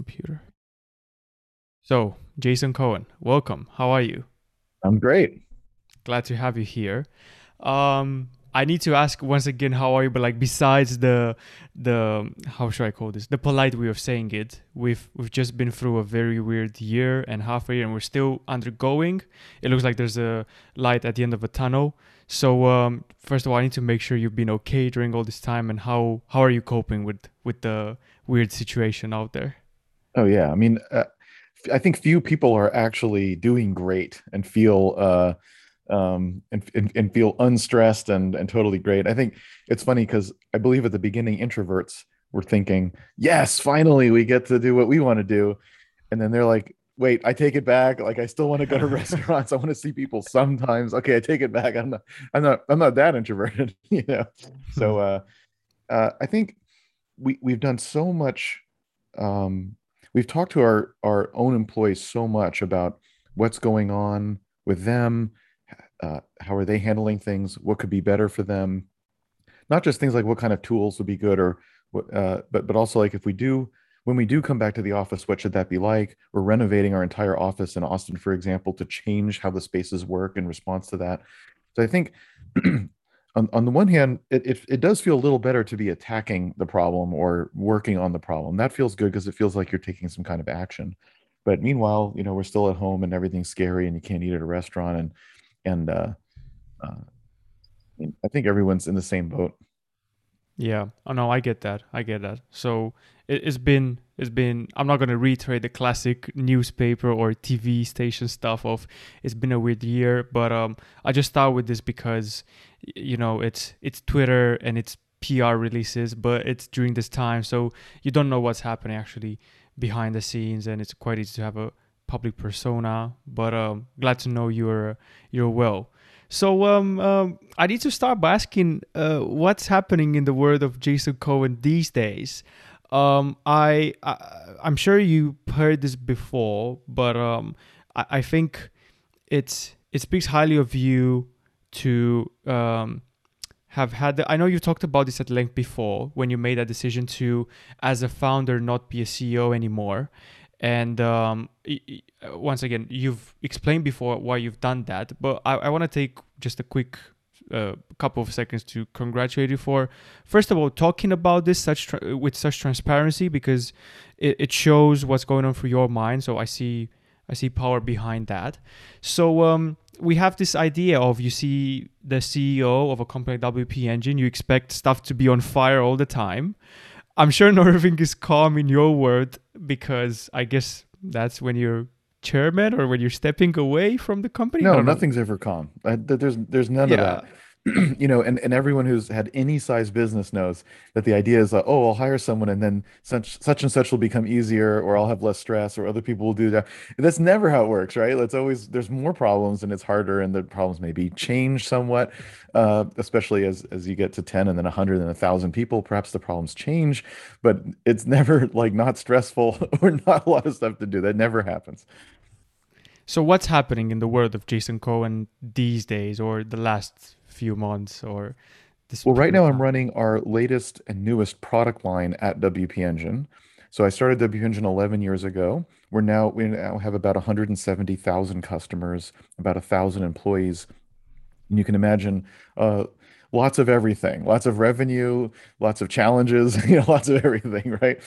computer. So, Jason Cohen, welcome. How are you? I'm great. Glad to have you here. Um, I need to ask once again, how are you? But like, besides the the how should I call this? The polite way of saying it. We've we've just been through a very weird year and half a year, and we're still undergoing. It looks like there's a light at the end of a tunnel. So um, first of all, I need to make sure you've been okay during all this time, and how how are you coping with with the weird situation out there? Oh yeah, I mean, uh, I think few people are actually doing great and feel uh, um, and, and, feel unstressed and and totally great. I think it's funny because I believe at the beginning introverts were thinking, yes, finally we get to do what we want to do, and then they're like, wait, I take it back. Like I still want to go to restaurants. I want to see people sometimes. Okay, I take it back. I'm not I'm not I'm not that introverted, you know. So uh, uh, I think we we've done so much um, we've talked to our our own employees so much about what's going on with them uh, how are they handling things what could be better for them. Not just things like what kind of tools would be good or uh, but but also like if we do when we do come back to the office what should that be like? We're renovating our entire office in austin for example to change how the spaces work in response to that. So i think on, on the one hand, it, it, it does feel a little better to be attacking the problem or working on the problem. That feels good because it feels like you're taking some kind of action. But meanwhile, you know, we're still at home and everything's scary and you can't eat at a restaurant and and uh, uh, I think everyone's in the same boat. Yeah. Oh no, I get that. I get that. So it, has been it's been I'm not gonna reiterate the classic newspaper or TV station stuff of it's been a weird year, but um I just start with this because you know it's it's Twitter and it's PR releases, but it's during this time, so you don't know what's happening actually behind the scenes, and it's quite easy to have a public persona. But um, glad to know you're you're well. So um, um, I need to start by asking uh, what's happening in the world of Jason Cohen these days. Um, I, I am sure you heard this before, but um, I, I think it's it speaks highly of you to um, have had the, I know you talked about this at length before when you made that decision to, as a founder, not be a CEO anymore. And um, once again, you've explained before why you've done that, but I, I want to take just a quick uh, couple of seconds to congratulate you for, first of all, talking about this such tra- with such transparency because it, it shows what's going on through your mind. So I see I see power behind that. So um, we have this idea of you see the CEO of a company like WP Engine, you expect stuff to be on fire all the time. I'm sure everything is calm in your world because I guess that's when you're chairman or when you're stepping away from the company. No, nothing's ever calm. Uh, there's there's none yeah. of that. you know, and, and everyone who's had any size business knows that the idea is, uh, oh, I'll hire someone and then such such and such will become easier, or I'll have less stress, or other people will do that. That's never how it works, right? It's always there's more problems and it's harder, and the problems maybe change somewhat, uh, especially as as you get to ten and then a hundred and a thousand people. Perhaps the problems change, but it's never like not stressful or not a lot of stuff to do. That never happens. So what's happening in the world of Jason Cohen these days, or the last few months or this well right now i'm running our latest and newest product line at wp engine. So i started wp engine 11 years ago. We're now we now have about 170000 customers about a thousand employees. And you can imagine uh, lots of everything lots of revenue lots of challenges you know lots of everything right?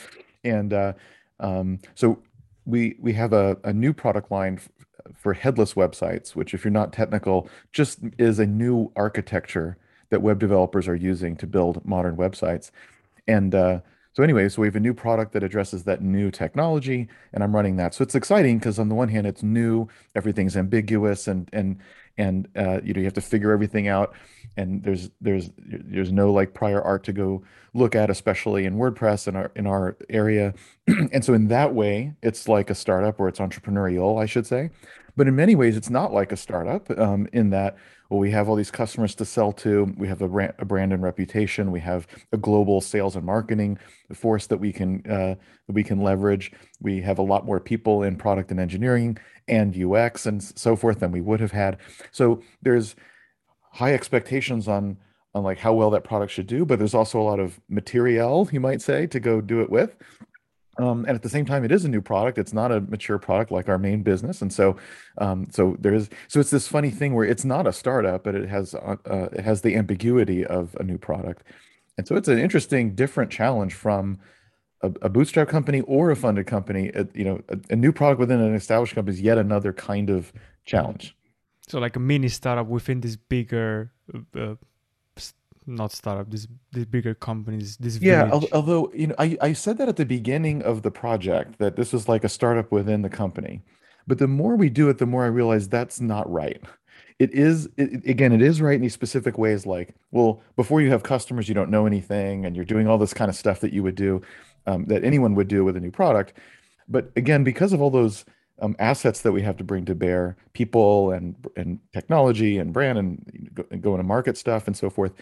And uh, um, so we we have a, a new product line for headless websites, which, if you're not technical, just is a new architecture that web developers are using to build modern websites. And uh, so, anyway, so we have a new product that addresses that new technology, and I'm running that. So it's exciting because on the one hand, it's new, everything's ambiguous, and and and uh, you know you have to figure everything out, and there's there's there's no like prior art to go look at, especially in WordPress in our in our area. and so in that way, it's like a startup or it's entrepreneurial, I should say. But in many ways, it's not like a startup um, in that well, we have all these customers to sell to. We have a brand, a brand and reputation. We have a global sales and marketing force that we can uh, that we can leverage. We have a lot more people in product and engineering and UX and so forth than we would have had. So there's high expectations on on like how well that product should do, but there's also a lot of material, you might say, to go do it with. Um, and at the same time, it is a new product. It's not a mature product like our main business. And so, um, so there is, so it's this funny thing where it's not a startup, but it has, uh, uh, it has the ambiguity of a new product. And so it's an interesting, different challenge from a, a bootstrap company or a funded company. You know, a, a new product within an established company is yet another kind of challenge. So like a mini startup within this bigger uh, not startup this these bigger companies this Yeah, village although, you know, I, I said that at the beginning of the project that this is like a startup within the company. But the more we do it, the more I realize that's not right. It is, it, again, it is right in these specific ways, like, well, before you have customers, you don't know anything, and you're doing all this kind of stuff that you would do, um, that anyone would do with a new product. But again, because of all those um, assets that we have to bring to bear, people and and technology and brand and go, and go into market stuff and so forth,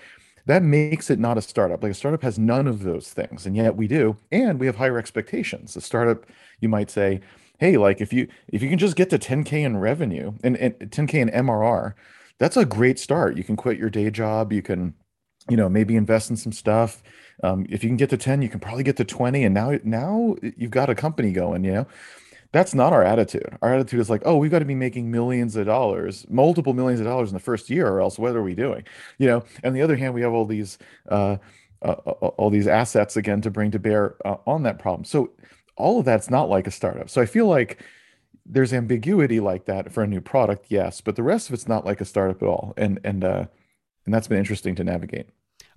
that makes it not a startup. Like a startup has none of those things, and yet we do, and we have higher expectations. A startup, you might say, hey, like if you if you can just get to 10K in revenue and, and 10K in MRR, that's a great start. You can quit your day job, you can, you know, maybe invest in some stuff. Um, if you can get to 10, you can probably get to 20, and now now you've got a company going, you know. That's not our attitude. Our attitude is like, oh, we've got to be making millions of dollars, multiple millions of dollars in the first year, or else what are we doing? You know. And on the other hand, we have all these uh, uh, all these assets again to bring to bear uh, on that problem. So all of that's not like a startup. So I feel like there's ambiguity like that for a new product, yes, but the rest of it's not like a startup at all. And and uh, and that's been interesting to navigate.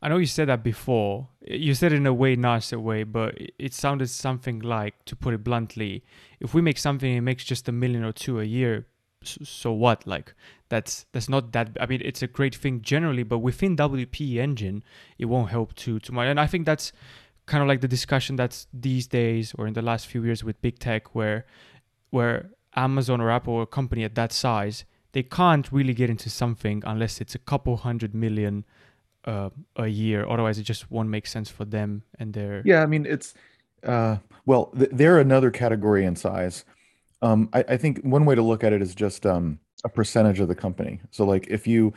I know you said that before. You said it in a way nicer way but it sounded something like to put it bluntly if we make something it makes just a million or two a year so what? Like that's that's not that i mean it's a great thing generally but within wp engine it won't help too too much. And i think that's kind of like the discussion that's these days or in the last few years with big tech where where Amazon or Apple or a company at that size, they can't really get into something unless it's a couple hundred million uh, a year. Otherwise, it just won't make sense for them and their. Yeah, I mean it's uh, well, th they're another category in size. Um, I, I think one way to look at it is just um, a percentage of the company. So like if you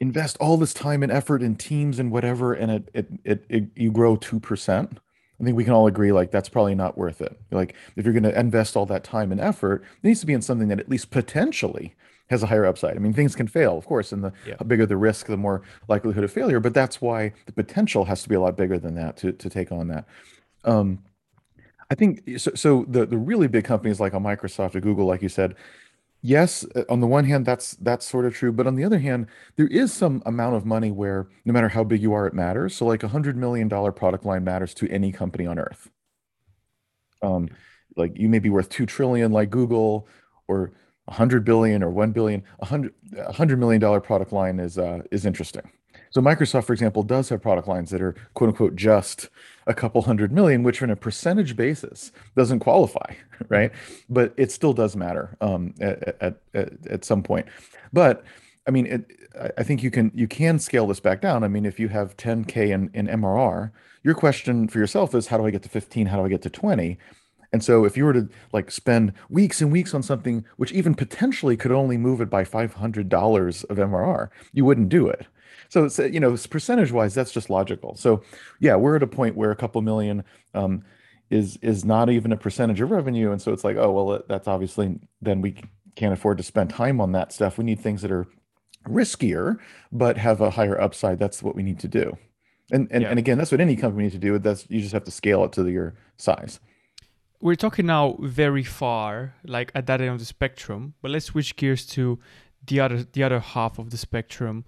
invest all this time and effort in teams and whatever, and it it it, it you grow 2%, I think we can all agree like that's probably not worth it. Like if you're going to invest all that time and effort, it needs to be in something that at least potentially has a higher upside. I mean, things can fail, of course, and the Yeah. bigger the risk, the more likelihood of failure, but that's why the potential has to be a lot bigger than that to to take on that. Um, I think so, so the the really big companies like a Microsoft or Google, like you said, yes, uh, on the one hand, that's that's sort of true, but on the other hand, there is some amount of money where no matter how big you are, it matters. So like a hundred million dollar product line matters to any company on earth. Um, like you may be worth two trillion like Google or a hundred billion or one billion. A hundred a hundred million dollar product line is uh is interesting. So Microsoft, for example, does have product lines that are quote unquote just a couple hundred million, which on a percentage basis doesn't qualify, right? But it still does matter um, at, at, at some point. But I mean, it, I I think you can you can scale this back down. I mean, if you have 10K in, in MRR, your question for yourself is how do I get to 15? How do I get to 20? And so if you were to like spend weeks and weeks on something which even potentially could only move it by $500 of MRR, you wouldn't do it. So it's, you know, percentage wise, that's just logical. So yeah, we're at a point where a couple million um, is is not even a percentage of revenue. And so it's like, oh, well, that's obviously then we can't afford to spend time on that stuff. We need things that are riskier, but have a higher upside. That's what we need to do. And and, Yeah. and again, that's what any company needs to do. That's you just have to scale it to your size. We're talking now very far, like at that end of the spectrum, but let's switch gears to the other the other half of the spectrum.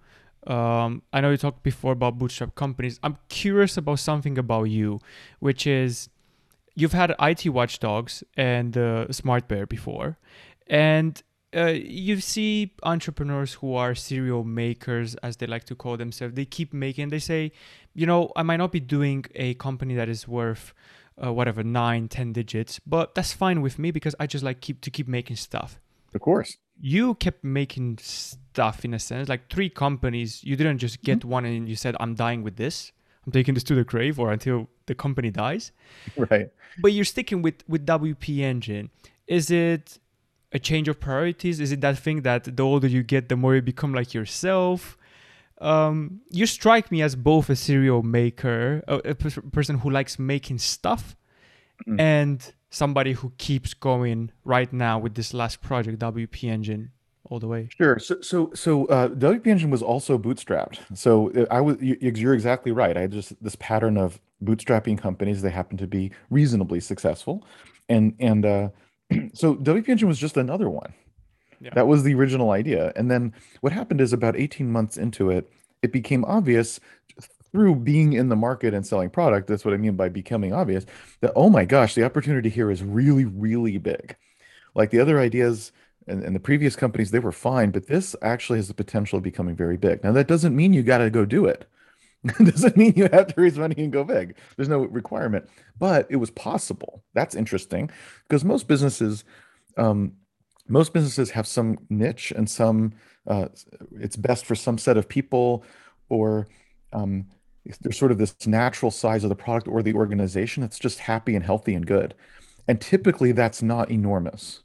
Um, I know you talked before about bootstrap companies. I'm curious about something about you, which is you've had IT Watchdogs and uh, Smart Bear before, and uh, you see entrepreneurs who are serial makers, as they like to call themselves. They keep making. They say, you know, I might not be doing a company that is worth uh, whatever nine, ten digits, but that's fine with me because I just like keep to keep making stuff. Of course. you kept making stuff in a sense like three companies you didn't just get one and you said i'm dying with this. I'm taking this to the grave or until the company dies. Right. but you're sticking with with wp engine. Is it a change of priorities? Is it that thing that the older you get the more you become like yourself um, you strike me as both a serial maker a, a pers- person who likes making stuff Mhm. and somebody who keeps going right now with this last project, WP Engine, all the way. Sure. So, so, so uh, WP Engine was also bootstrapped. So uh, I was, you, you're exactly right. I had just this pattern of bootstrapping companies. They happen to be reasonably successful, and and uh, so WP Engine was just another one. That was the original idea. And then what happened is about 18 months into it, it became obvious through being in the market and selling product. That's what I mean by becoming obvious that, oh my gosh, the opportunity here is really, really big. Like the other ideas and, and the previous companies, they were fine, but this actually has the potential of becoming very big. Now, that doesn't mean you got to go do it. It doesn't mean you have to raise money and go big. There's no requirement, but it was possible. That's interesting because most businesses, um, most businesses have some niche and some uh, it's best for some set of people or um, there's sort of this natural size of the product or the organization that's just happy and healthy and good. And typically that's not enormous.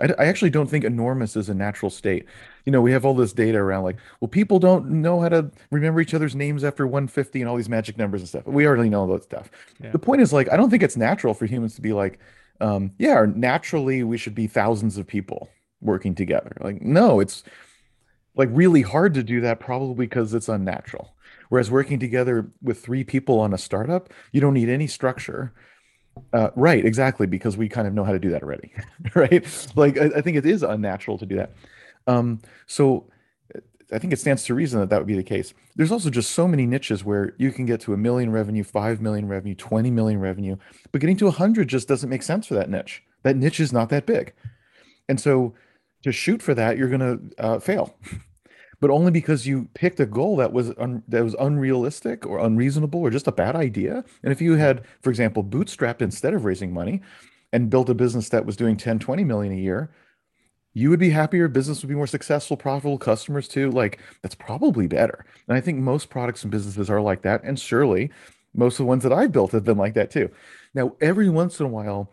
I, I actually don't think enormous is a natural state. You know we have all this data around like well people don't know how to remember each other's names after 150 and all these magic numbers and stuff. We already know all that stuff. Yeah. the point is like i don't think it's natural for humans to be like um, yeah naturally we should be thousands of people working together like no it's like really hard to do that probably because it's unnatural. Whereas working together with three people on a startup, you don't need any structure. Uh, right, exactly, because we kind of know how to do that already, right? Like I, I think it is unnatural to do that. Um, so I think it stands to reason that that would be the case. There's also just so many niches where you can get to a million revenue, five million revenue, 20 million revenue, but getting to a hundred just doesn't make sense for that niche. That niche is not that big. And so to shoot for that, you're going to uh, fail but only because you picked a goal that was un, that was unrealistic or unreasonable or just a bad idea. And if you had, for example, bootstrapped instead of raising money and built a business that was doing 10, 20 million a year, you would be happier, business would be more successful, profitable, customers too. Like that's probably better. And I think most products and businesses are like that. And surely most of the ones that I've built have been like that too. Now, every once in a while,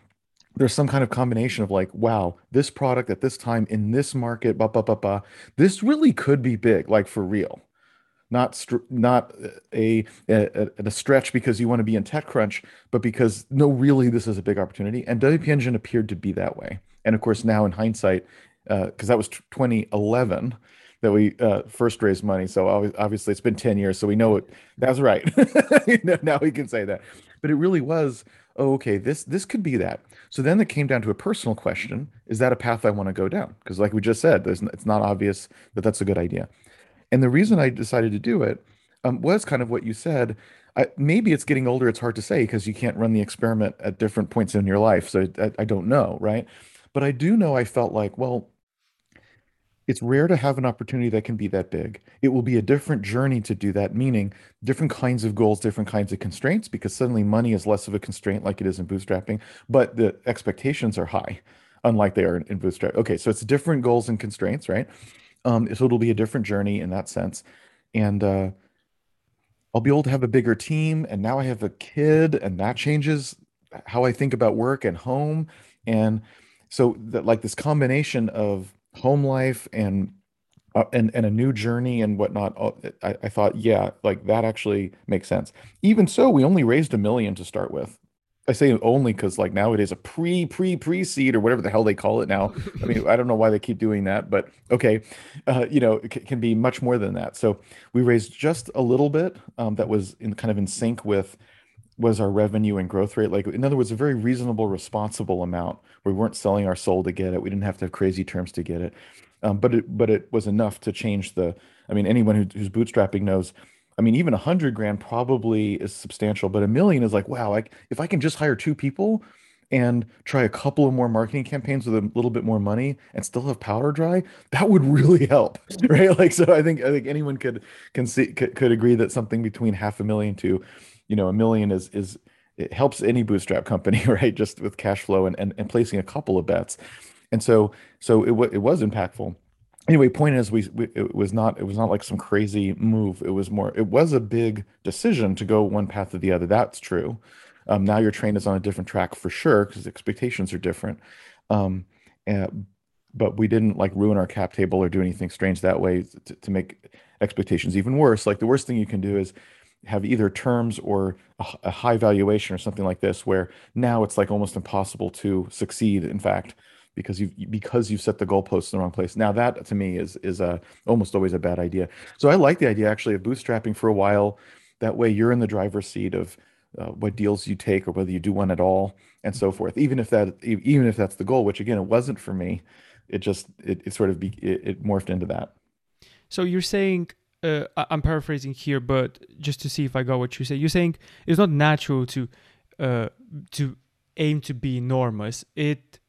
there's some kind of combination of like, wow, this product at this time in this market, blah, blah, blah, blah, this really could be big, like for real. Not str not a, a a stretch because you want to be in TechCrunch, but because no, really, this is a big opportunity. And WP Engine appeared to be that way. And of course, now in hindsight, because uh, that was 2011 that we uh, first raised money. So obviously, it's been 10 years, so we know it. That's right. now we can say that. But it really was oh, okay, this this could be that. So then it came down to a personal question: Is that a path I want to go down? Because, like we just said, it's not obvious that that's a good idea. And the reason I decided to do it um, was kind of what you said. I, maybe it's getting older; it's hard to say because you can't run the experiment at different points in your life. So I, I don't know, right? But I do know I felt like, well, it's rare to have an opportunity that can be that big. It will be a different journey to do that, meaning different kinds of goals, different kinds of constraints, because suddenly money is less of a constraint like it is in bootstrapping, but the expectations are high, unlike they are in bootstrap. Okay, so it's different goals and constraints, right? Um, so it'll be a different journey in that sense. And uh, I'll be able to have a bigger team. And now I have a kid, and that changes how I think about work and home. And so that like this combination of home life and uh, and and a new journey and whatnot. I, I thought, yeah, like that actually makes sense. Even so, we only raised a million to start with. I say only because like now it is a pre pre pre seed or whatever the hell they call it now. I mean, I don't know why they keep doing that, but okay, uh, you know, it c- can be much more than that. So we raised just a little bit um, that was in kind of in sync with was our revenue and growth rate. Like in other words, a very reasonable, responsible amount. We weren't selling our soul to get it. We didn't have to have crazy terms to get it. Um, but it but it was enough to change the. I mean, anyone who, who's bootstrapping knows. I mean, even a hundred grand probably is substantial, but a million is like, wow, like if I can just hire two people and try a couple of more marketing campaigns with a little bit more money and still have powder dry, that would really help, right? Like, so I think I think anyone could can see could, could agree that something between half a million to, you know, a million is is it helps any bootstrap company, right? Just with cash flow and and, and placing a couple of bets. And so so it wa it was impactful. Anyway, point is we, we it was not it was not like some crazy move. It was more it was a big decision to go one path or the other. That's true. Um, now your train is on a different track for sure because expectations are different. Um, and, but we didn't like ruin our cap table or do anything strange that way to, to make expectations even worse. Like the worst thing you can do is have either terms or a, high valuation or something like this, where now it's like almost impossible to succeed. In fact, because you because you've set the goalposts in the wrong place. Now that to me is is a almost always a bad idea. So I like the idea actually of bootstrapping for a while. That way you're in the driver's seat of uh, what deals you take or whether you do one at all and so forth. Even if that even if that's the goal, which again it wasn't for me, it just it, it sort of be, it, it morphed into that. So you're saying uh, I'm paraphrasing here, but just to see if I got what you say, you're saying it's not natural to uh, to aim to be enormous. It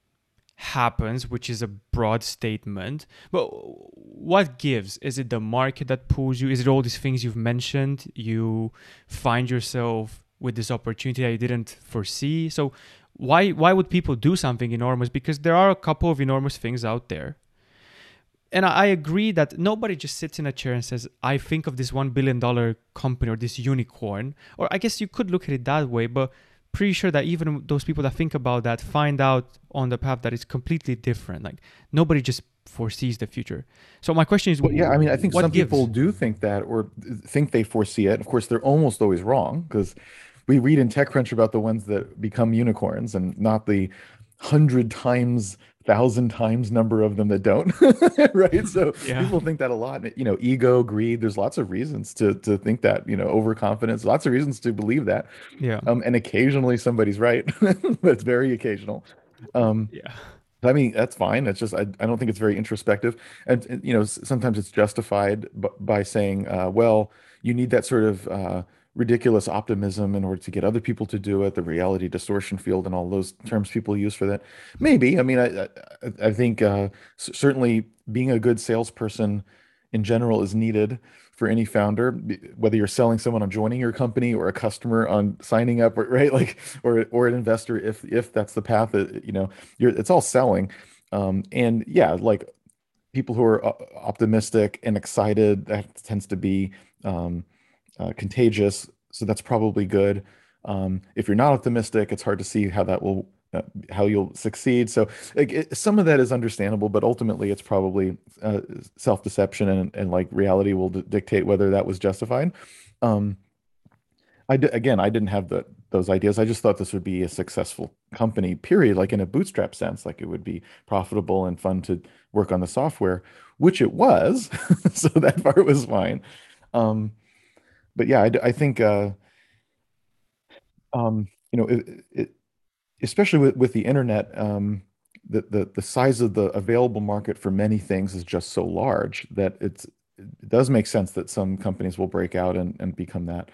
happens, which is a broad statement. But what gives? Is it the market that pulls you? Is it all these things you've mentioned? You find yourself with this opportunity that you didn't foresee. So why why would people do something enormous? Because there are a couple of enormous things out there. And I agree that nobody just sits in a chair and says, I think of this $1 billion company or this unicorn. Or I guess you could look at it that way, but pretty sure that even those people that think about that find out on the path that it's completely different. Like nobody just foresees the future. So my question is, well, yeah, I mean, I think some gives? people do think that or think they foresee it. Of course, they're almost always wrong because we read in TechCrunch about the ones that become unicorns and not the hundred times thousand times number of them that don't right? So yeah. people think that a lot you know ego greed there's lots of reasons to to think that you know overconfidence lots of reasons to believe that. Yeah. Um and occasionally somebody's right but it's very occasional. Um yeah. I mean, that's fine. It's just I, I don't think it's very introspective, and, and you know sometimes it's justified b- by saying, uh, well, you need that sort of uh, ridiculous optimism in order to get other people to do it, the reality distortion field, and all those terms people use for that. Maybe. I mean, I I, I think uh, certainly being a good salesperson in general is needed for any founder, whether you're selling someone on joining your company or a customer on signing up, or, right? Like, or or an investor, if if that's the path that you know, you're it's all selling. Um, and yeah, like people who are uh, optimistic and excited, that tends to be um, uh, contagious. So that's probably good. Um, if you're not optimistic, it's hard to see how that will uh, how you'll succeed. So like, it, some of that is understandable, but ultimately it's probably uh, self-deception and, and like reality will dictate whether that was justified. Um, I again, I didn't have the those ideas. I just thought this would be a successful company, period. Like in a bootstrap sense, like it would be profitable and fun to work on the software, which it was. so that part was fine. Um, but yeah, I, I think uh, um, you know, it, it, especially with, with the internet, um, the, the the size of the available market for many things is just so large that it's it does make sense that some companies will break out and, and become that.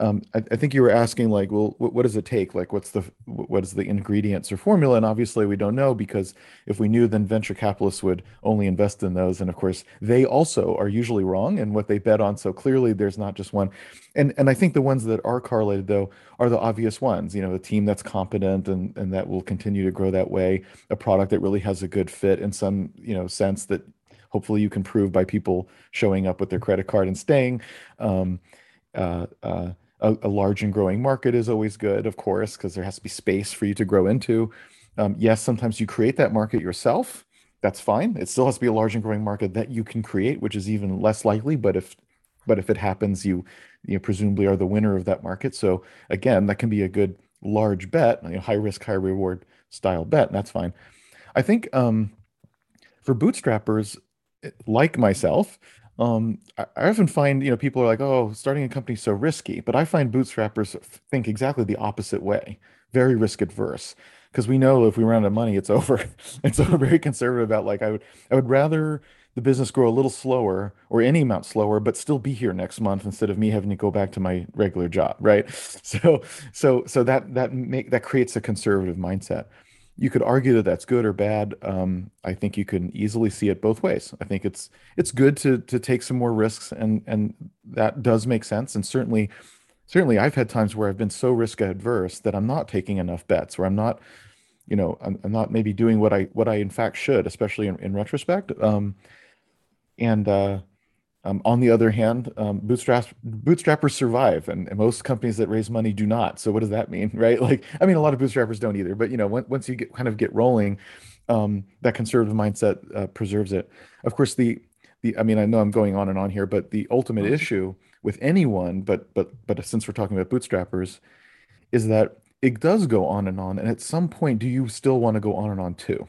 Um, I, I, think you were asking like, well, what, what, does it take? Like, what's the what is the ingredients or formula? And obviously, we don't know because if we knew, then venture capitalists would only invest in those. And of course, they also are usually wrong in what they bet on. So clearly, there's not just one. And and I think the ones that are correlated though are the obvious ones. You know, a team that's competent and and that will continue to grow that way. A product that really has a good fit in some you know sense that hopefully you can prove by people showing up with their credit card and staying. Um, uh, uh, a, a, large and growing market is always good, of course, because there has to be space for you to grow into. Um, yes, sometimes you create that market yourself. That's fine. It still has to be a large and growing market that you can create, which is even less likely. But if but if it happens, you you presumably are the winner of that market. So again, that can be a good large bet, you know, high risk, high reward style bet. That's fine. I think um, for bootstrappers like myself, um, I, I often find, you know, people are like, oh, starting a company is so risky. But I find bootstrappers think exactly the opposite way, very risk adverse. Because we know if we run out of money, it's over. and so we're very conservative about like I would I would rather the business grow a little slower or any amount slower, but still be here next month instead of me having to go back to my regular job, right? So so so that that make that creates a conservative mindset you could argue that that's good or bad. Um, I think you can easily see it both ways. I think it's it's good to to take some more risks, and and that does make sense. And certainly, certainly, I've had times where I've been so risk adverse that I'm not taking enough bets, where I'm not, you know, I'm, I'm not maybe doing what I what I in fact should, especially in, in retrospect. Um, and uh, um, on the other hand, um, bootstraps bootstrappers survive, and, and, most companies that raise money do not. So what does that mean, right? Like, I mean, a lot of bootstrappers don't either. But you know, when, once you get kind of get rolling, um, that conservative mindset uh, preserves it. Of course, the the I mean, I know I'm going on and on here, but the ultimate issue with anyone, but but but since we're talking about bootstrappers, is that it does go on and on. And at some point, do you still want to go on and on too?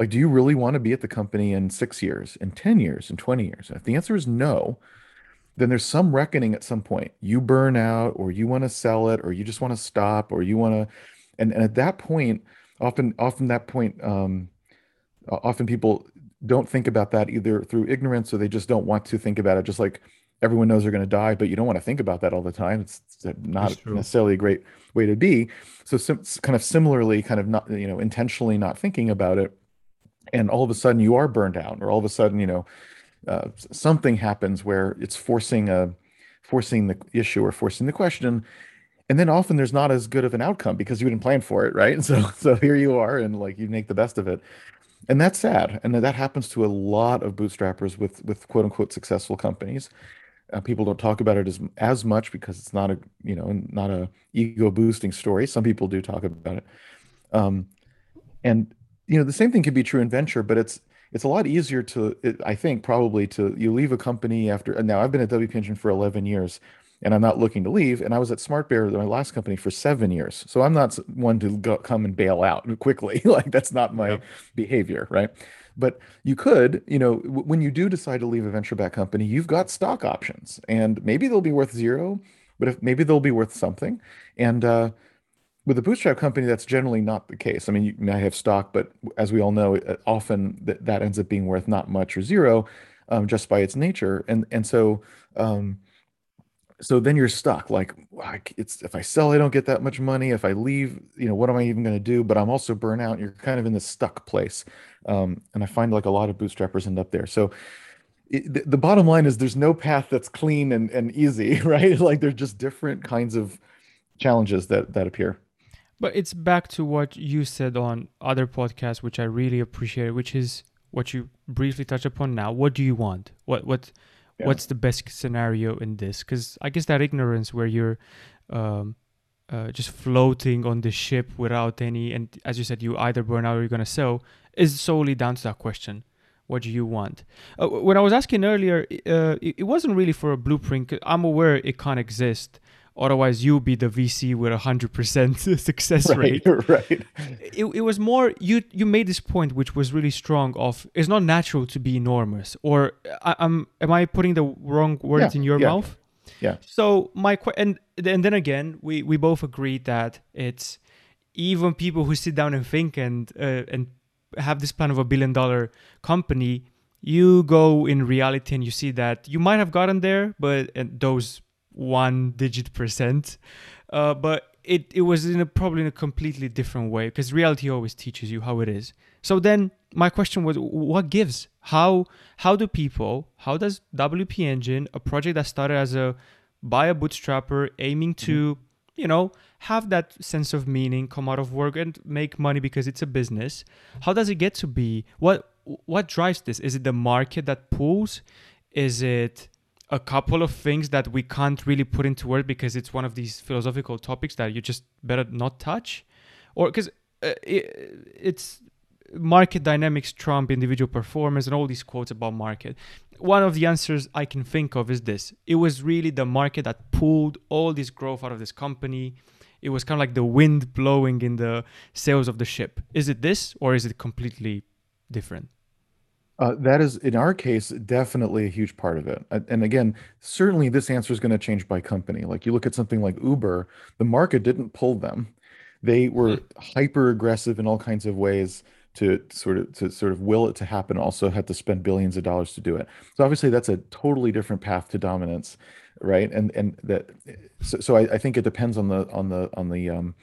Like, do you really want to be at the company in six years, in 10 years, in 20 years? And if the answer is no, then there's some reckoning at some point. You burn out, or you want to sell it, or you just want to stop, or you want to, and, and at that point, often, often that point, um, often people don't think about that either through ignorance or they just don't want to think about it. Just like everyone knows they're going to die, but you don't want to think about that all the time. It's, not necessarily a great way to be. So, sim- kind of similarly, kind of not, you know, intentionally not thinking about it. And all of a sudden you are burned out, or all of a sudden, you know, uh, something happens where it's forcing a, forcing the issue or forcing the question. And then often there's not as good of an outcome because you didn't plan for it, right? So, so here you are, and like you make the best of it and that's sad and that happens to a lot of bootstrappers with with quote unquote successful companies uh, people don't talk about it as as much because it's not a you know not a ego boosting story. Some people do talk about it, um, and you know the same thing could be true in venture, but it's it's a lot easier to it, I think probably to you leave a company after. Now I've been at WP Engine for eleven years, and I'm not looking to leave. And I was at SmartBear, my last company, for seven years, so I'm not one to go, come and bail out quickly. like that's not my yep. behavior, right? But you could, you know, w- when you do decide to leave a venture back company, you've got stock options, and maybe they'll be worth zero, but if maybe they'll be worth something. And uh, with a bootstrap company, that's generally not the case. I mean, you may have stock, but as we all know, often that, that ends up being worth not much or zero, um, just by its nature. And and so. Um, so then you're stuck like it's if i sell i don't get that much money if i leave you know what am i even going to do but i'm also burnt out you're kind of in this stuck place um, and I find like a lot of bootstrappers end up there. So the bottom line is there's no path that's clean and, and easy, right? like there's just different kinds of challenges that that appear. But it's back to what you said on other podcasts, which I really appreciate, which is what you briefly touched upon now. What do you want? What what yeah. what's the best scenario in this? Because I guess that ignorance where you're um, uh, just floating on the ship without any, and as you said, you either burn out or you're gonna sell is solely down to that question. What do you want? Uh, when I was asking earlier, uh, it, it, wasn't really for a blueprint. I'm aware it can't exist. Otherwise, you'll be the VC with a hundred percent success rate. Right. right. It, it was more you. You made this point, which was really strong. Of it's not natural to be enormous. Or I, am am I putting the wrong words yeah, in your yeah. mouth? Yeah. So my and and then again, we we both agreed that it's even people who sit down and think and uh, and have this plan of a billion dollar company, you go in reality and you see that you might have gotten there, but those one digit percent, uh, but it, it was in a probably in a completely different way because reality always teaches you how it is. So then my question was, what gives? How how do people? How does WP Engine, a project that started as a by a bootstrapper aiming to, mm-hmm. you know, have that sense of meaning, come out of work and make money because it's a business. How does it get to be? What what drives this? Is it the market that pulls? Is it a couple of things that we can't really put into words because it's one of these philosophical topics that you just better not touch, or because uh, it, it's market dynamics trump individual performance and all these quotes about market one of the answers i can think of is this it was really the market that pulled all this growth out of this company it was kind of like the wind blowing in the sails of the ship. Is it this or is it completely different? Uh, that is, in our case, definitely a huge part of it. And again, certainly this answer is going to change by company. Like you look at something like Uber, the market didn't pull them. They were mm-hmm. hyper aggressive in all kinds of ways to sort of to sort of will it to happen. Also had to spend billions of dollars to do it. So obviously that's a totally different path to dominance right? And and that so, so I, I think it depends on the on the on the um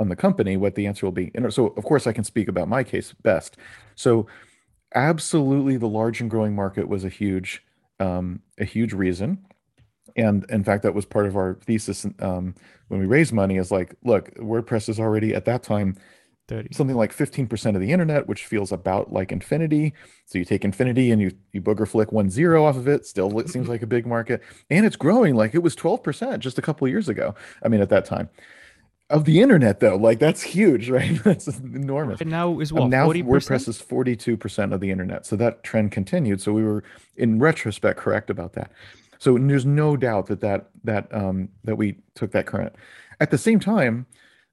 on the company what the answer will be. And so of course I can speak about my case best. So absolutely the large and growing market was a huge um, a huge reason. And in fact, that was part of our thesis um, when we raised money is like, look, WordPress is already at that time 30. something like 15% of the internet, which feels about like infinity. So you take infinity and you you booger flick one zero off of it, still it seems like a big market. And it's growing like it was 12% just a couple of years ago. I mean, at that time. Of the internet though, like that's huge, right? that's enormous. And now is what? now 40%? WordPress is 42% of the internet. So that trend continued. So we were in retrospect correct about that. So there's no doubt that that that um, that we took that current. At the same time,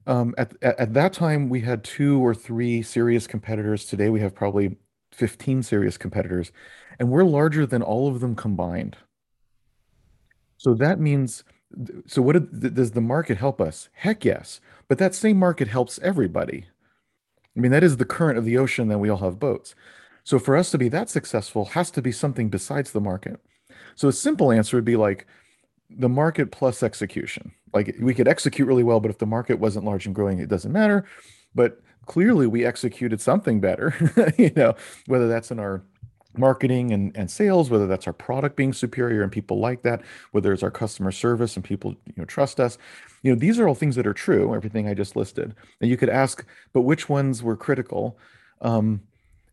um, at, at at that time we had two or three serious competitors. Today we have probably 15 serious competitors, and we're larger than all of them combined. So that means, so what did, does the market help us? Heck yes. But that same market helps everybody. I mean, that is the current of the ocean that we all have boats. So for us to be that successful has to be something besides the market. So a simple answer would be like the market plus execution. Like we could execute really well, but if the market wasn't large and growing, it doesn't matter. But clearly we executed something better, you know, whether that's in our marketing and, and sales, whether that's our product being superior and people like that, whether it's our customer service and people, you know, trust us. You know, these are all things that are true, everything I just listed. And you could ask, but which ones were critical? Um,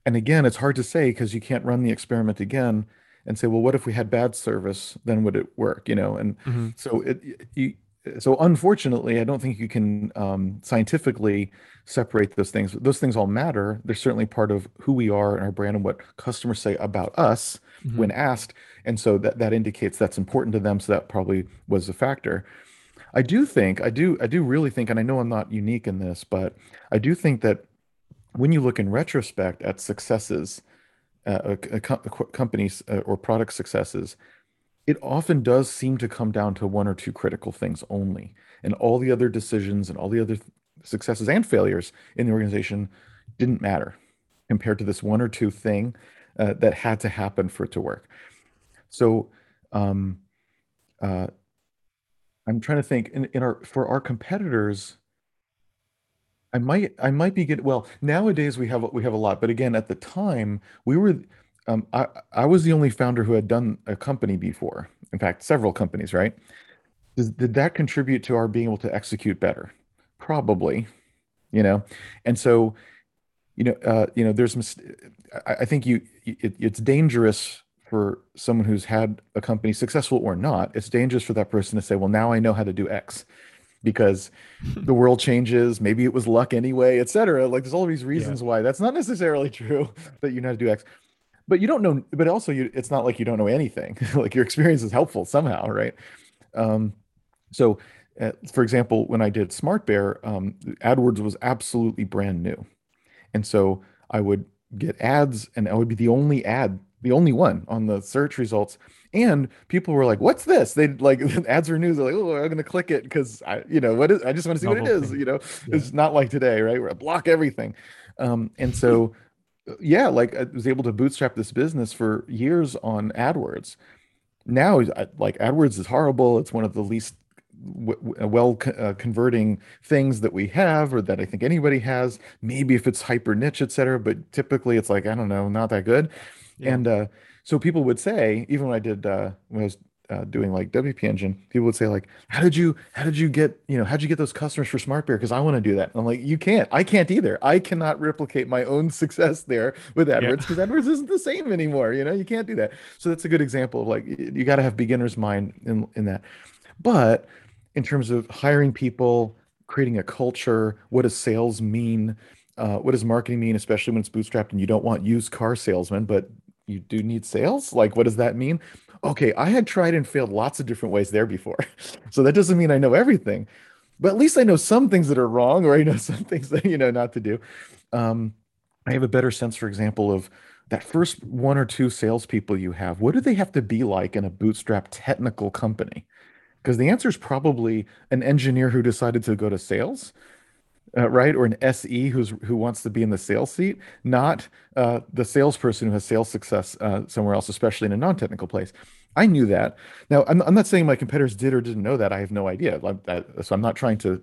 and again, it's hard to say because you can't run the experiment again and say, well, what if we had bad service? Then would it work? You know, and hmm so it you so unfortunately, I don't think you can um, scientifically separate those things. Those things all matter. They're certainly part of who we are and our brand and what customers say about us hmm when asked. And so that that indicates that's important to them. So that probably was a factor. I do think, I do, I do really think, and I know I'm not unique in this, but I do think that when you look in retrospect at successes, uh, a, a co- companies uh, or product successes, it often does seem to come down to one or two critical things only. And all the other decisions and all the other th- successes and failures in the organization didn't matter compared to this one or two thing uh, that had to happen for it to work. So um, uh, I'm trying to think in, in our for our competitors, I might I might be getting well nowadays we have we have a lot, but again at the time we were um, I I was the only founder who had done a company before. In fact, several companies, right? Does, did that contribute to our being able to execute better? Probably, you know. And so, you know, uh, you know, there's mis- I, I think you it, it's dangerous for someone who's had a company successful or not. It's dangerous for that person to say, "Well, now I know how to do X." because the world changes. Maybe it was luck anyway, et cetera. Like there's all these Yeah. reasons why that's not necessarily true that you know how to do X. But you don't know, but also you it's not like you don't know anything. Like your experience is helpful somehow, right? Um, so uh, for example, when I did Smart Bear, um, AdWords was absolutely brand new. And so I would get ads and I would be the only ad, the only one on the search results. And people were like, what's this? They'd like ads were news. They're like, oh, I'm gonna click it because I, you know, what is I just want to see what it Novel is. You know, Yeah. it's not like today, right? Where I block everything. Um, and so yeah, like I was able to bootstrap this business for years on AdWords. Now, like AdWords is horrible. It's one of the least w w- well uh, converting things that we have, or that I think anybody has. Maybe if it's hyper niche, et cetera, but typically it's like, I don't know, not that good. Yeah. And uh, so people would say, even when I did uh, when I was uh, doing like WP Engine, people would say like, "How did you how did you get you know how'd you get those customers for Smart Bear? Because I want to do that." And I'm like, "You can't. I can't either. I cannot replicate my own success there with Yeah. AdWords because AdWords isn't the same anymore. You know, you can't do that. So that's a good example of like you got to have beginner's mind in in that. But in terms of hiring people, creating a culture, what does sales mean? Uh, what does marketing mean, especially when it's bootstrapped and you don't want used car salesmen, but you do need sales? Like, what does that mean? Okay, I had tried and failed lots of different ways there before. So that doesn't mean I know everything, but at least I know some things that are wrong, or I know some things that, you know, not to do. Um, I have a better sense, for example, of that first one or two salespeople you have. What do they have to be like in a bootstrap technical company? Because the answer is probably an engineer who decided to go to sales, uh, right? Or an SE who's who wants to be in the sales seat, not uh, the salesperson who has sales success uh, somewhere else, especially in a non-technical place. I knew that. Now, I'm, I'm not saying my competitors did or didn't know that. I have no idea. Like that, so I'm not trying to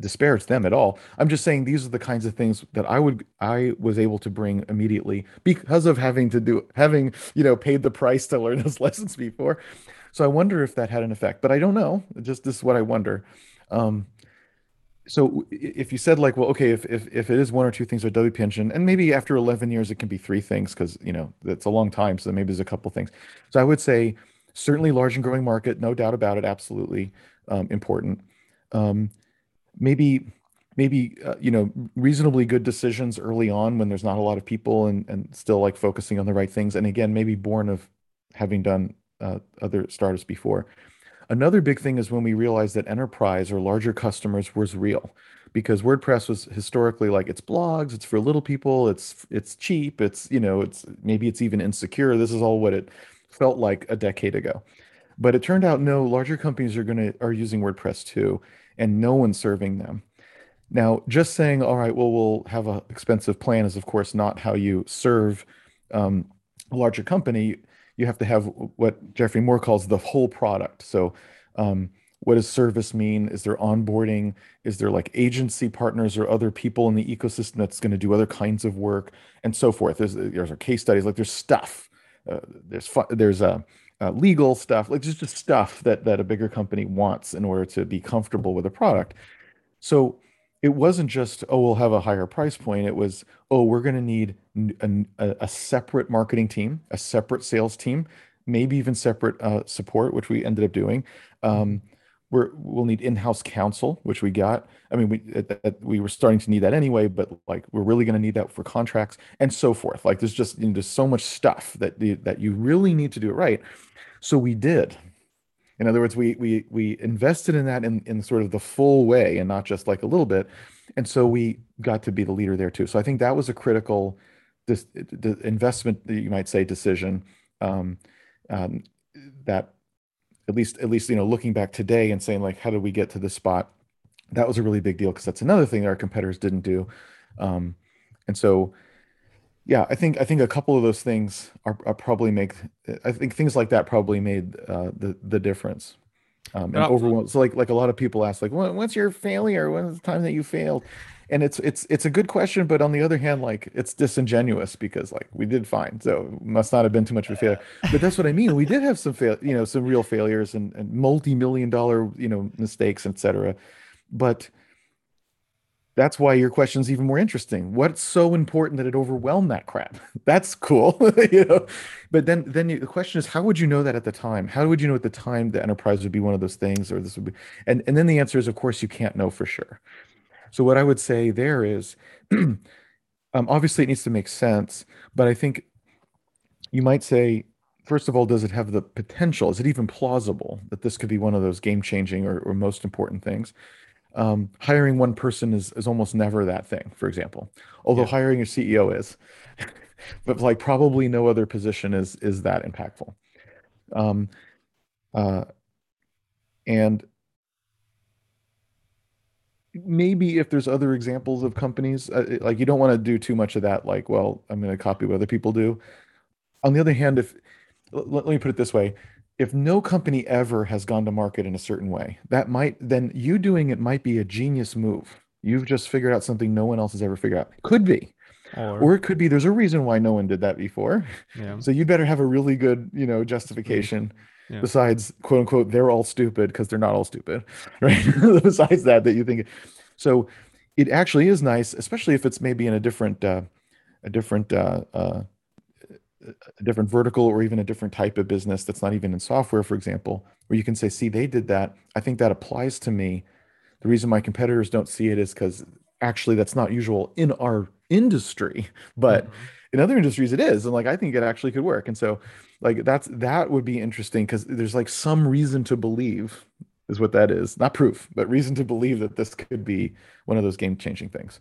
disparage them at all. I'm just saying these are the kinds of things that I would I was able to bring immediately because of having to do having, you know, paid the price to learn those lessons before. So I wonder if that had an effect, but I don't know. Just this is what I wonder. Um, so if you said like, well, okay, if if if it is one or two things with WP Engine, and maybe after 11 years it can be three things because you know that's a long time, so maybe there's a couple things. So I would say certainly large and growing market, no doubt about it, absolutely um, important. Um, maybe maybe uh, you know reasonably good decisions early on when there's not a lot of people and and still like focusing on the right things. And again, maybe born of having done uh, other startups before. Another big thing is when we realized that enterprise or larger customers was real because WordPress was historically like it's blogs, it's for little people, it's it's cheap, it's you know, it's maybe it's even insecure. This is all what it felt like a decade ago. But it turned out no, larger companies are going to are using WordPress too, and no one's serving them. Now, just saying, all right, well, we'll have an expensive plan is, of course, not how you serve um, a larger company. You have to have what Geoffrey Moore calls the whole product. So, um, what does service mean? Is there onboarding? Is there like agency partners or other people in the ecosystem that's going to do other kinds of work and so forth? There's there's our case studies. Like there's stuff. Uh, there's there's a uh, uh, legal stuff. Like there's just stuff that that a bigger company wants in order to be comfortable with a product. So it wasn't just oh we'll have a higher price point. It was oh we're going to need a, a, separate marketing team a separate sales team maybe even separate uh, support which we ended up doing. Um, we're, we'll need in-house counsel which we got. I mean we we were starting to need that anyway but like we're really going to need that for contracts and so forth. Like there's just you know, there's so much stuff that that you really need to do it right. So we did in other words, we we we invested in that in in sort of the full way and not just like a little bit, and so we got to be the leader there too. So I think that was a critical this the investment you might say decision um, um, that at least at least you know looking back today and saying like how did we get to this spot? That was a really big deal because that's another thing that our competitors didn't do. Um, and so yeah, I think I think a couple of those things are, are probably make. I think things like that probably made uh, the the difference. Um, and overwhelm. So like like a lot of people ask like, what's your failure? When's the time that you failed? And it's it's it's a good question, but on the other hand, like it's disingenuous because like we did fine, so must not have been too much of a failure. But that's what I mean. We did have some fail, you know, some real failures and, and multi million dollar you know mistakes, etc. But that's why your question is even more interesting. What's so important that it overwhelmed that crap? That's cool, you know. But then, then the question is, how would you know that at the time? How would you know at the time the enterprise would be one of those things, or this would be? And and then the answer is, of course, you can't know for sure. So what I would say there is, um, obviously, it needs to make sense. But I think you might say, first of all, does it have the potential? Is it even plausible that this could be one of those game-changing or, or most important things? Um, hiring one person is, is almost never that thing, for example. Although yeah. hiring a CEO is, but like probably no other position is is that impactful. Um, uh, and maybe if there's other examples of companies, uh, like you don't want to do too much of that. Like, well, I'm going to copy what other people do. On the other hand, if let, let me put it this way, if no company ever has gone to market in a certain way, that might then you doing it might be a genius move. You've just figured out something no one else has ever figured out. Could be. Or, or it could be there's a reason why no one did that before. Yeah. So you better have a really good, you know, justification. Yeah. Besides, quote unquote, they're all stupid because they're not all stupid, right? Besides that, that you think. So it actually is nice, especially if it's maybe in a different, uh, a different uh, uh, a different vertical or even a different type of business that's not even in software, for example, where you can say, see, they did that. I think that applies to me. The reason my competitors don't see it is because actually that's not usual in our industry, but mm-hmm. in other industries it is. And like I think it actually could work. And so like that's that would be interesting because there's like some reason to believe is what that is. Not proof, but reason to believe that this could be one of those game changing things.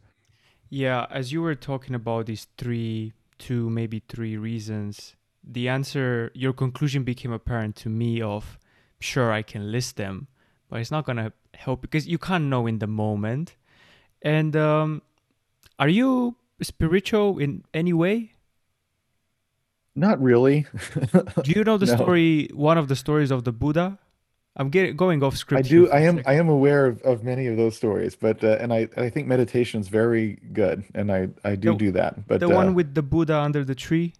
Yeah, as you were talking about these three two, maybe three reasons, the answer, your conclusion became apparent to me of, sure, I can list them, but it's not going to help because you can't know in the moment. And um, are you spiritual in any way? Not really. Do you know the no. story, one of the stories of the Buddha? I'm getting going off script. I do. I am. I am aware of, of many of those stories, but uh, and I I think meditation is very good, and I I do the, do that. But the uh, one with the Buddha under the tree.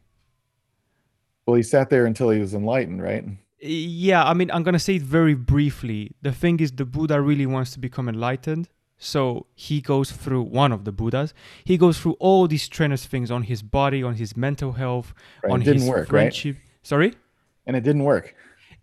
Well, he sat there until he was enlightened, right? Yeah, I mean, I'm gonna say it very briefly. The thing is, the Buddha really wants to become enlightened, so he goes through one of the Buddhas. He goes through all these strenuous things on his body, on his mental health, right. on his work, friendship. Right? Sorry. And it didn't work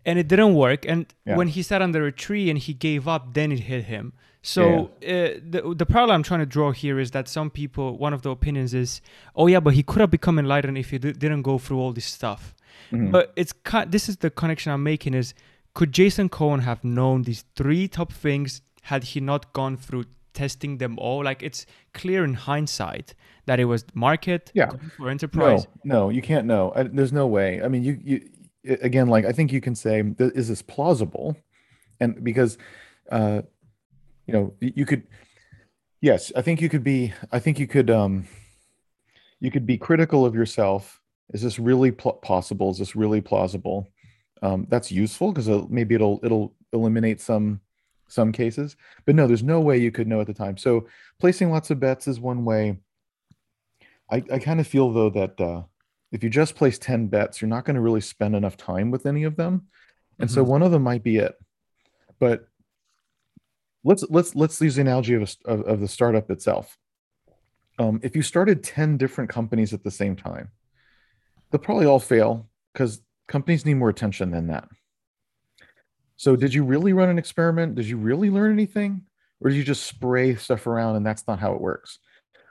and it didn't work. And Yeah. when he sat under a tree and he gave up, then it hit him. So uh, the the parallel I'm trying to draw here is that some people, one of the opinions is, oh yeah, but he could have become enlightened if he di- didn't go through all this stuff. Mhm. But it's this is the connection I'm making is could Jason Cohen have known these three top things had he not gone through testing them all? Like it's clear in hindsight that it was market Yeah. for enterprise. No, no, you can't know. I, there's no way. I mean, you, you, again, like I think you can say, is this plausible? And because, uh, you know, you could, yes, I think you could be, I think you could, um, you could be critical of yourself. Is this really pl- possible? Is this really plausible? Um, that's useful because maybe it'll it'll eliminate some some cases. But no, there's no way you could know at the time. So placing lots of bets is one way. I, I kind of feel though that uh, if you just place 10 bets, you're not going to really spend enough time with any of them. And so Mhm. one of them might be it. But let's let's let's use the analogy of, a, of, of the startup itself. Um, if you started 10 different companies at the same time, they'll probably all fail because companies need more attention than that. So did you really run an experiment? Did you really learn anything? Or did you just spray stuff around and that's not how it works?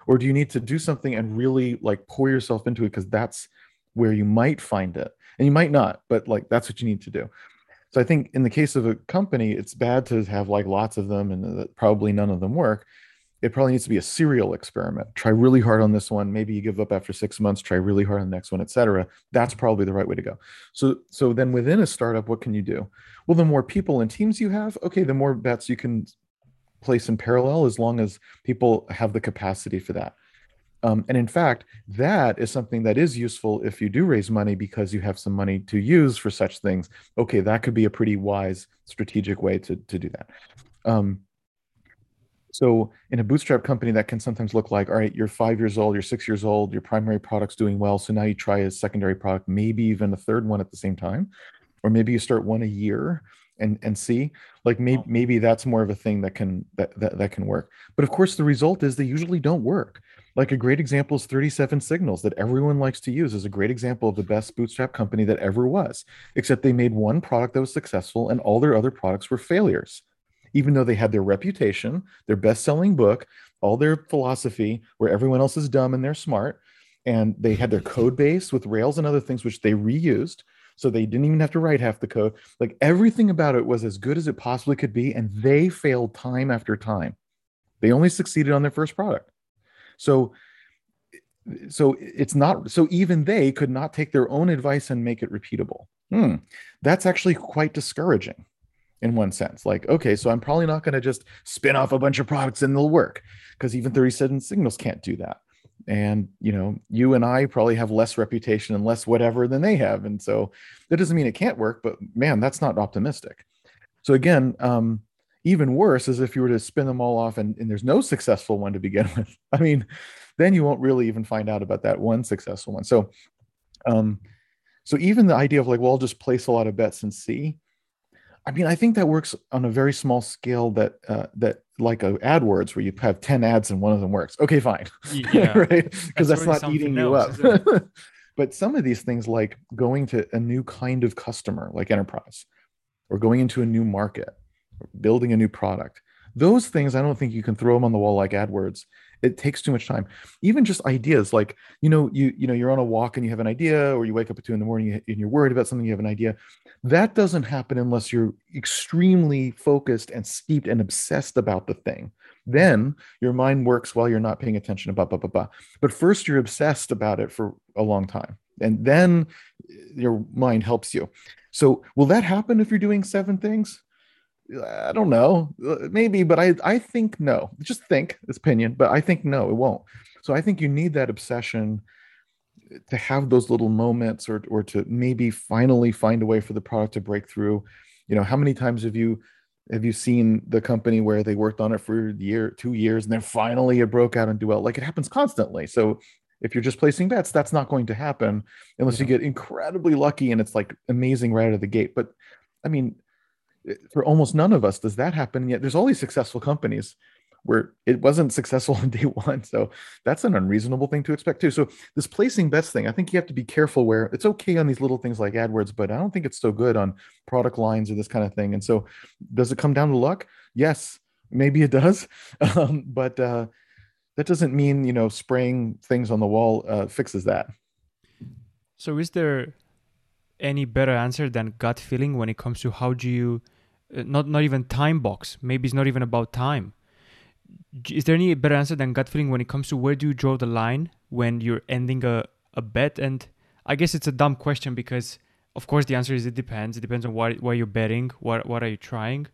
Or do you need to do something and really like pour yourself into it? Because that's where you might find it. And you might not but like that's what you need to do. So i think in the case of a company it's bad to have like lots of them and probably none of them work. It probably needs to be a serial experiment. Try really hard on this one. Maybe you give up after six months. Try really hard on the next one etc that's probably the right way to go. So so then within a startup what can you do? Well the more people and teams you have okay the more bets you can place in parallel as long as people have the capacity for that. Um, and in fact, that is something that is useful if you do raise money because you have some money to use for such things. Okay, that could be a pretty wise strategic way to, to do that. Um, so in a bootstrap company, that can sometimes look like, all right, you're five years old, you're six years old, your primary product's doing well. So now you try a secondary product, maybe even a third one at the same time. Or maybe you start one a year and and see like maybe oh. maybe that's more of a thing that can that, that that can work. But of course the result is they usually don't work. Like a great example is 37signals that everyone likes to use is a great example of the best bootstrap company that ever was except they made one product that was successful and all their other products were failures. Even though they had their reputation their best-selling book all their philosophy where everyone else is dumb and they're smart and they had their code base with rails and other things which they reused so they didn't even have to write half the code. Like everything about it was as good as it possibly could be and they failed time after time. They only succeeded on their first product. So so it's not so even they could not take their own advice and make it repeatable. Hmm. that's actually quite discouraging in one sense. Like okay so i'm probably not going to just spin off a bunch of products and they'll work because even 37signals can't do that and you know you and i probably have less reputation and less whatever than they have and so that doesn't mean it can't work but man that's not optimistic so again um even worse is if you were to spin them all off and, and there's no successful one to begin with i mean then you won't really even find out about that one successful one so um so even the idea of like well i'll just place a lot of bets and see I mean, I think that works on a very small scale. That uh, that like a AdWords where you have ten ads and one of them works. Okay, fine, Yeah. right? Because That's that's, not eating you else, up. but some of these things, like going to a new kind of customer, like enterprise, or going into a new market, or building a new product, those things, I don't think you can throw them on the wall like AdWords. It takes too much time. Even just ideas, like you know, you you know, you're on a walk and you have an idea, or you wake up at two in the morning and you're worried about something, you have an idea. That doesn't happen unless you're extremely focused and steeped and obsessed about the thing. Then your mind works while you're not paying attention about blah, blah, blah. But first, you're obsessed about it for a long time. And then your mind helps you. So, will that happen if you're doing seven things? I don't know. Uh, Maybe, but I, I think no. Just think, it's opinion, but I think no, it won't. So, I think you need that obsession to have those little moments or, or to maybe finally find a way for the product to break through you know how many times have you have you seen the company where they worked on it for a year two years and then finally it broke out and do well like it happens constantly so if you're just placing bets that's not going to happen unless you get incredibly lucky and it's like amazing right out of the gate but i mean for almost none of us does that happen And yet there's all these successful companies where it wasn't successful on day one. So that's an unreasonable thing to expect too. So this placing bets thing, I think you have to be careful where it's okay on these little things like AdWords, but I don't think it's so good on product lines or this kind of thing. And so does it come down to luck? Yes, maybe it does. Um, but uh, that doesn't mean, you know, spraying things on the wall uh, fixes that. So is there any better answer than gut feeling when it comes to how do you not not even time box. Maybe it's not even about time. Is there any better answer than gut feeling when it comes to where do you draw the line when you're ending a, a bet? And i guess it's a dumb question because of course the answer is it depends. It depends on what where you're betting what what are you trying.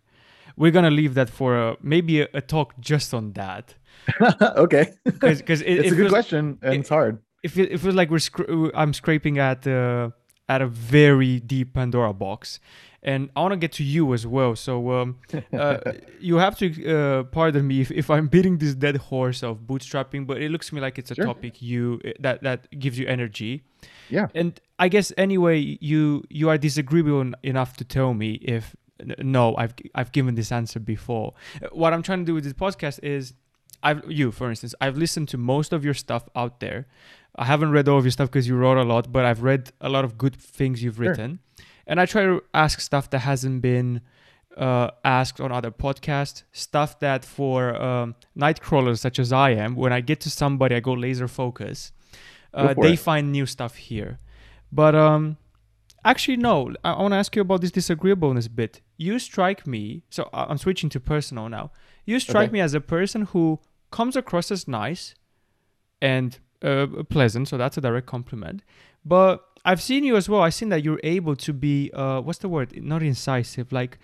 We're gonna leave that for a, maybe a, a talk just on that. Okay. Because it, it's it a good question and it, it's hard. if it, it feels like we're i'm scraping at uh, at a very deep Pandora box. And I want to get to you as well. So um, uh, you have to uh, pardon me if, if I'm beating this dead horse of bootstrapping, but it looks to me like it's a sure. topic you eh, that that gives you energy. Yeah. And I guess anyway, you you are disagreeable enough to tell me if no, I've I've given this answer before. What I'm trying to do with this podcast is I've you for instance, I've listened to most of your stuff out there. I haven't read all of your stuff because you wrote a lot, but I've read a lot of good things you've written. And I try to ask stuff that hasn't been uh, asked on other podcasts, stuff that for um, night crawlers such as I am, when I get to somebody, I go laser focus. Uh, go they it. find new stuff here. But um, actually, no, I, I want to ask you about this disagreeableness bit. You strike me, so I'm switching to personal now. You strike okay. me as a person who comes across as nice and uh, pleasant, so that's a direct compliment. But I've seen you as well. I've seen that you're able to be, uh, what's the word? Not incisive, like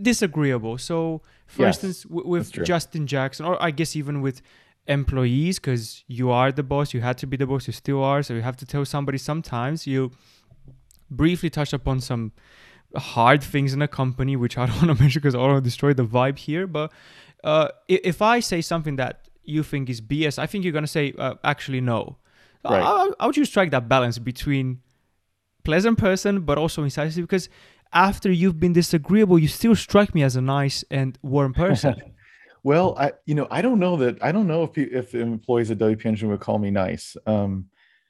disagreeable. So, for yes, instance, w- with Justin Jackson, or I guess even with employees, because you are the boss, you had to be the boss, you still are. So you have to tell somebody sometimes. You briefly touched upon some hard things in a company, which I don't want to mention because I don't want to destroy the vibe here. But uh, if I say something that you think is BS, I think you're gonna say uh, actually no. Right. How, how would you strike that balance between pleasant person but also incisive? Because after you've been disagreeable, you still strike me as a nice and warm person. well, I you know I don't know that I don't know if if employees at WP Engine would call me nice um,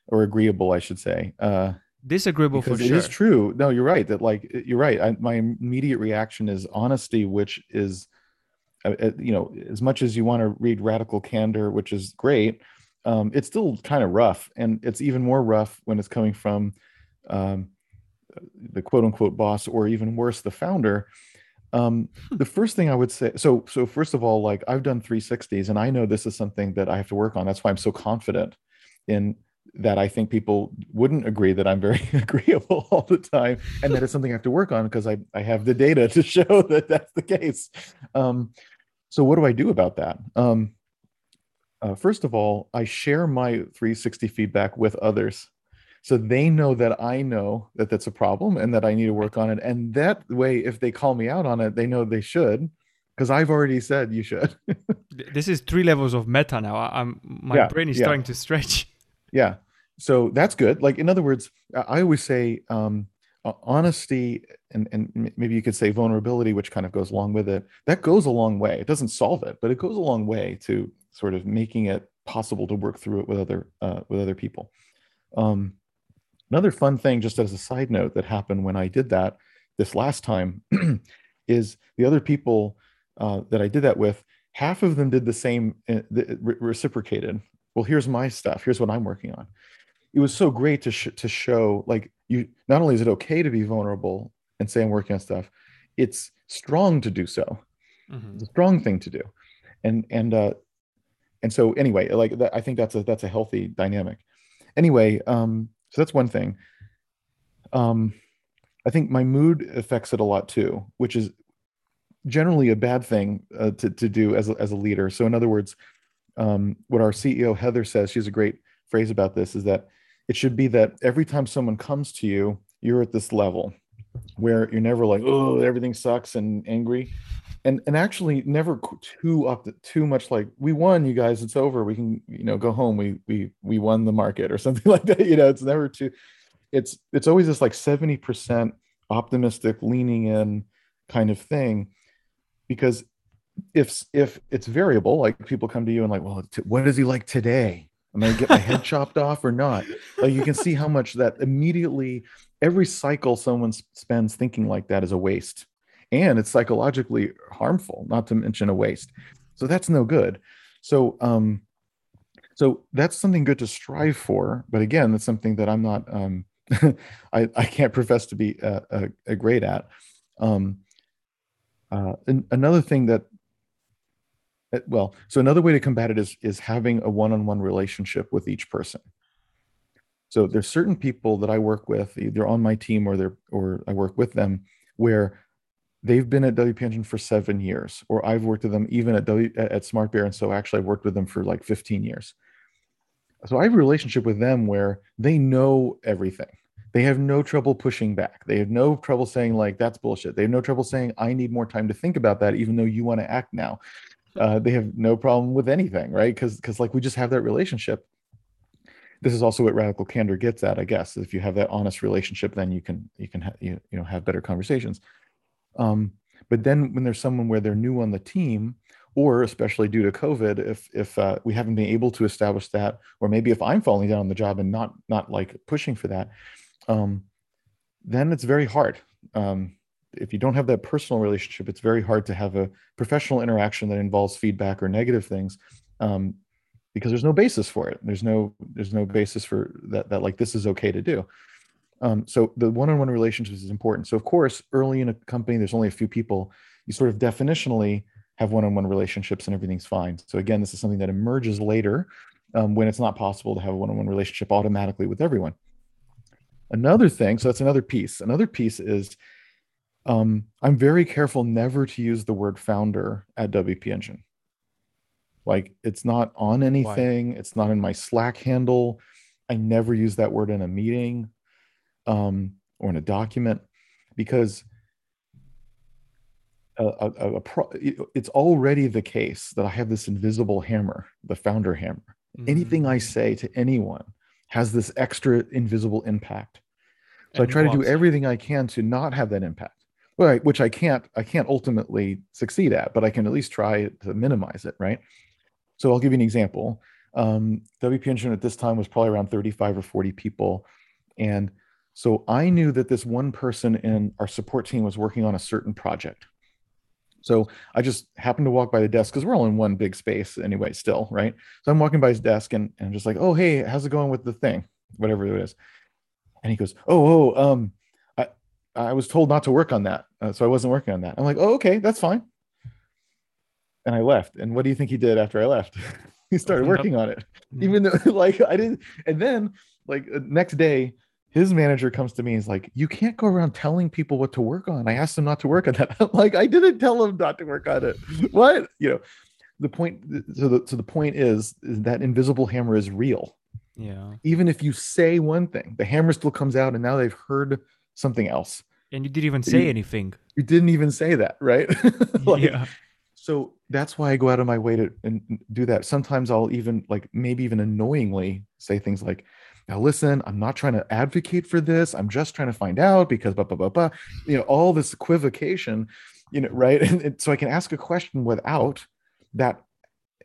or agreeable, I should say. Uh, disagreeable for sure. It is true. No, you're right. That like you're right. I, my immediate reaction is honesty, which is uh, uh, you know, as much as you want to read Radical Candor, which is great, um, it's still kind of rough, and it's even more rough when it's coming from um, the quote unquote boss, or even worse, the founder. Um, hmm. the first thing I would say, so so first of all, like I've done 360s, and I know this is something that I have to work on. That's why I'm so confident in that I think people wouldn't agree that I'm very agreeable all the time, and that it's something I have to work on because I I have the data to show that that's the case. Um, so what do I do about that? Um, uh, first of all, I share my 360 feedback with others. So they know that I know that that's a problem and that I need to work on it. And that way, if they call me out on it, they know they should because I've already said you should. this is three levels of meta now. I'm my yeah, brain is yeah. starting to stretch. Yeah. So that's good. Like in other words, I always say um, honesty and, and maybe you could say vulnerability, which kind of goes along with it, that goes a long way. It doesn't solve it, but it goes a long way to sort of making it possible to work through it with other uh, with other people. Um, another fun thing, just as a side note, that happened when I did that this last time, is the other people uh, that I did that with. Half of them did the same, uh, re- reciprocated. Well, here's my stuff. Here's what I'm working on it was so great to sh- to show like you not only is it okay to be vulnerable and say I'm working on stuff, it's strong to do so. Mm-hmm. It's a strong thing to do, and and uh, and so anyway, like that, I think that's a that's a healthy dynamic. Anyway, um, so that's one thing. Um, I think my mood affects it a lot too, which is generally a bad thing uh, to to do as a, as a leader. So in other words, um, what our CEO Heather says, she has a great phrase about this, is that it should be that every time someone comes to you, you're at this level where you're never like, oh, everything sucks and angry. And, and actually never too up to, too much like we won you guys it's over we can you know go home we we we won the market or something like that you know it's never too it's it's always this like 70% optimistic leaning in kind of thing because if if it's variable, like people come to you and like, well, t- what is he like today? Am I gonna get my head chopped off or not? Like you can see how much that immediately every cycle someone spends thinking like that is a waste, and it's psychologically harmful. Not to mention a waste. So that's no good. So um, so that's something good to strive for. But again, that's something that I'm not. Um, I I can't profess to be a, a, a great at. Um, uh, another thing that uh, well so another way to combat it is is having a one-on-one relationship with each person so there's certain people that i work with either on my team or they're or i work with them where they've been at WP Engine for seven years or i've worked with them even at w at Smart Bear and so actually i've worked with them for like 15 years so i have a relationship with them where they know everything they have no trouble pushing back. They have no trouble saying like that's bullshit. They have no trouble saying I need more time to think about that, even though you want to act now. Uh, they have no problem with anything, right? Because because like we just have that relationship. This is also what radical candor gets at, I guess. If you have that honest relationship, then you can you can ha- you, you know have better conversations. Um, but then when there's someone where they're new on the team, or especially due to COVID, if if uh, we haven't been able to establish that, or maybe if I'm falling down on the job and not not like pushing for that, um, then it's very hard. Um, if you don't have that personal relationship, it's very hard to have a professional interaction that involves feedback or negative things, um, because there's no basis for it. There's no there's no basis for that that like this is okay to do. Um, so the one-on-one relationships is important. So of course, early in a company, there's only a few people. You sort of definitionally have one-on-one relationships and everything's fine. So again, this is something that emerges later um, when it's not possible to have a one-on-one relationship automatically with everyone. Another thing, so that's another piece. Another piece is um, I'm very careful never to use the word founder at WP Engine. Like it's not on anything, Why? it's not in my Slack handle. I never use that word in a meeting um, or in a document because a, a, a pro, it's already the case that I have this invisible hammer, the founder hammer. Mm-hmm. Anything I say to anyone has this extra invisible impact. So and I try to do everything I can to not have that impact. Right, which I can't I can't ultimately succeed at, but I can at least try to minimize it, right? So I'll give you an example. Um, WP Engine at this time was probably around 35 or 40 people. And so I knew that this one person in our support team was working on a certain project. So I just happened to walk by the desk because we're all in one big space anyway, still, right? So I'm walking by his desk and, and just like, oh, hey, how's it going with the thing? Whatever it is. And he goes, oh, oh, um, I, I was told not to work on that. Uh, so I wasn't working on that. I'm like, oh, okay, that's fine. And I left. And what do you think he did after I left? he started working on it, even though like I didn't. And then like uh, next day, his manager comes to me and is like, You can't go around telling people what to work on. I asked him not to work on that. I'm like, I didn't tell him not to work on it. what? You know, the point so the so the point is, is that invisible hammer is real. Yeah. Even if you say one thing, the hammer still comes out and now they've heard something else. And you didn't even say you, anything. You didn't even say that, right? like, yeah. So that's why I go out of my way to and do that. Sometimes I'll even like maybe even annoyingly say things like, now listen, I'm not trying to advocate for this. I'm just trying to find out because blah blah blah blah. You know, all this equivocation, you know, right? And, and so I can ask a question without that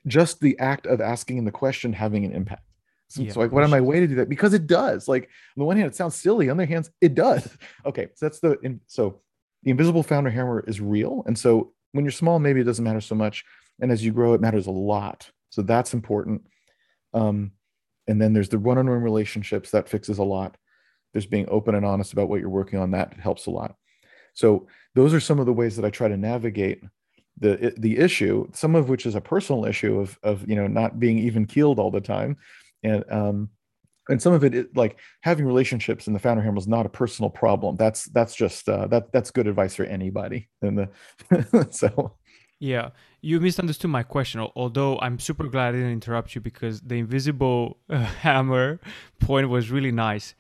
just the act of asking the question having an impact. So, yeah, so like, what am I way to do that? Because it does. Like on the one hand, it sounds silly. On the other hand, it does. Okay, so that's the in, so the invisible founder hammer is real. And so when you're small, maybe it doesn't matter so much. And as you grow, it matters a lot. So that's important. Um, and then there's the one-on-one relationships that fixes a lot. There's being open and honest about what you're working on that helps a lot. So those are some of the ways that i try to navigate the the issue some of which is a personal issue of of you know not being even keeled all the time. And um and some of it, it like having relationships in the founder hammer is not a personal problem. That's that's just uh, that that's good advice for anybody and the so yeah, you misunderstood my question. Although I'm super glad I didn't interrupt you because the invisible uh, hammer point was really nice.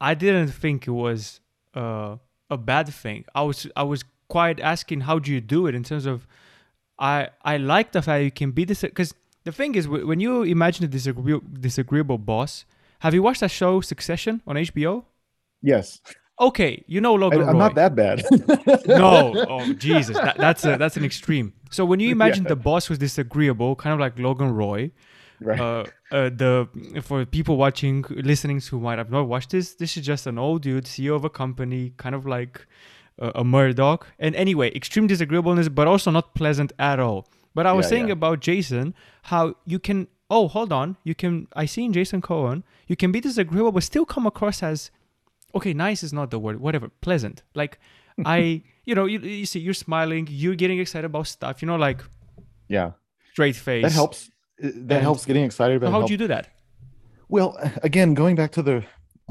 I didn't think it was uh, a bad thing. I was I was quite asking how do you do it in terms of I I like the fact you can be this because the thing is when you imagine a disagreeable, disagreeable boss. Have you watched that show Succession on HBO? Yes. Okay, you know Logan. Roy. I, am not that bad. no, oh Jesus, that, that's a, that's an extreme. So when you imagine yeah. the boss was disagreeable, kind of like Logan Roy, right? Uh, uh, the for people watching, listening who might have not watched this, this is just an old dude, CEO of a company, kind of like uh, a Murdoch. And anyway, extreme disagreeableness, but also not pleasant at all. But I was yeah, saying yeah. about Jason, how you can. Oh, hold on. You can. I see in Jason Cohen, you can be disagreeable, but still come across as, okay, nice is not the word. Whatever, pleasant. Like, I, you know, you, you see, you're smiling, you're getting excited about stuff. You know, like, yeah, straight face. That helps. Uh, that and helps getting excited about. How would you do that? Well, again, going back to the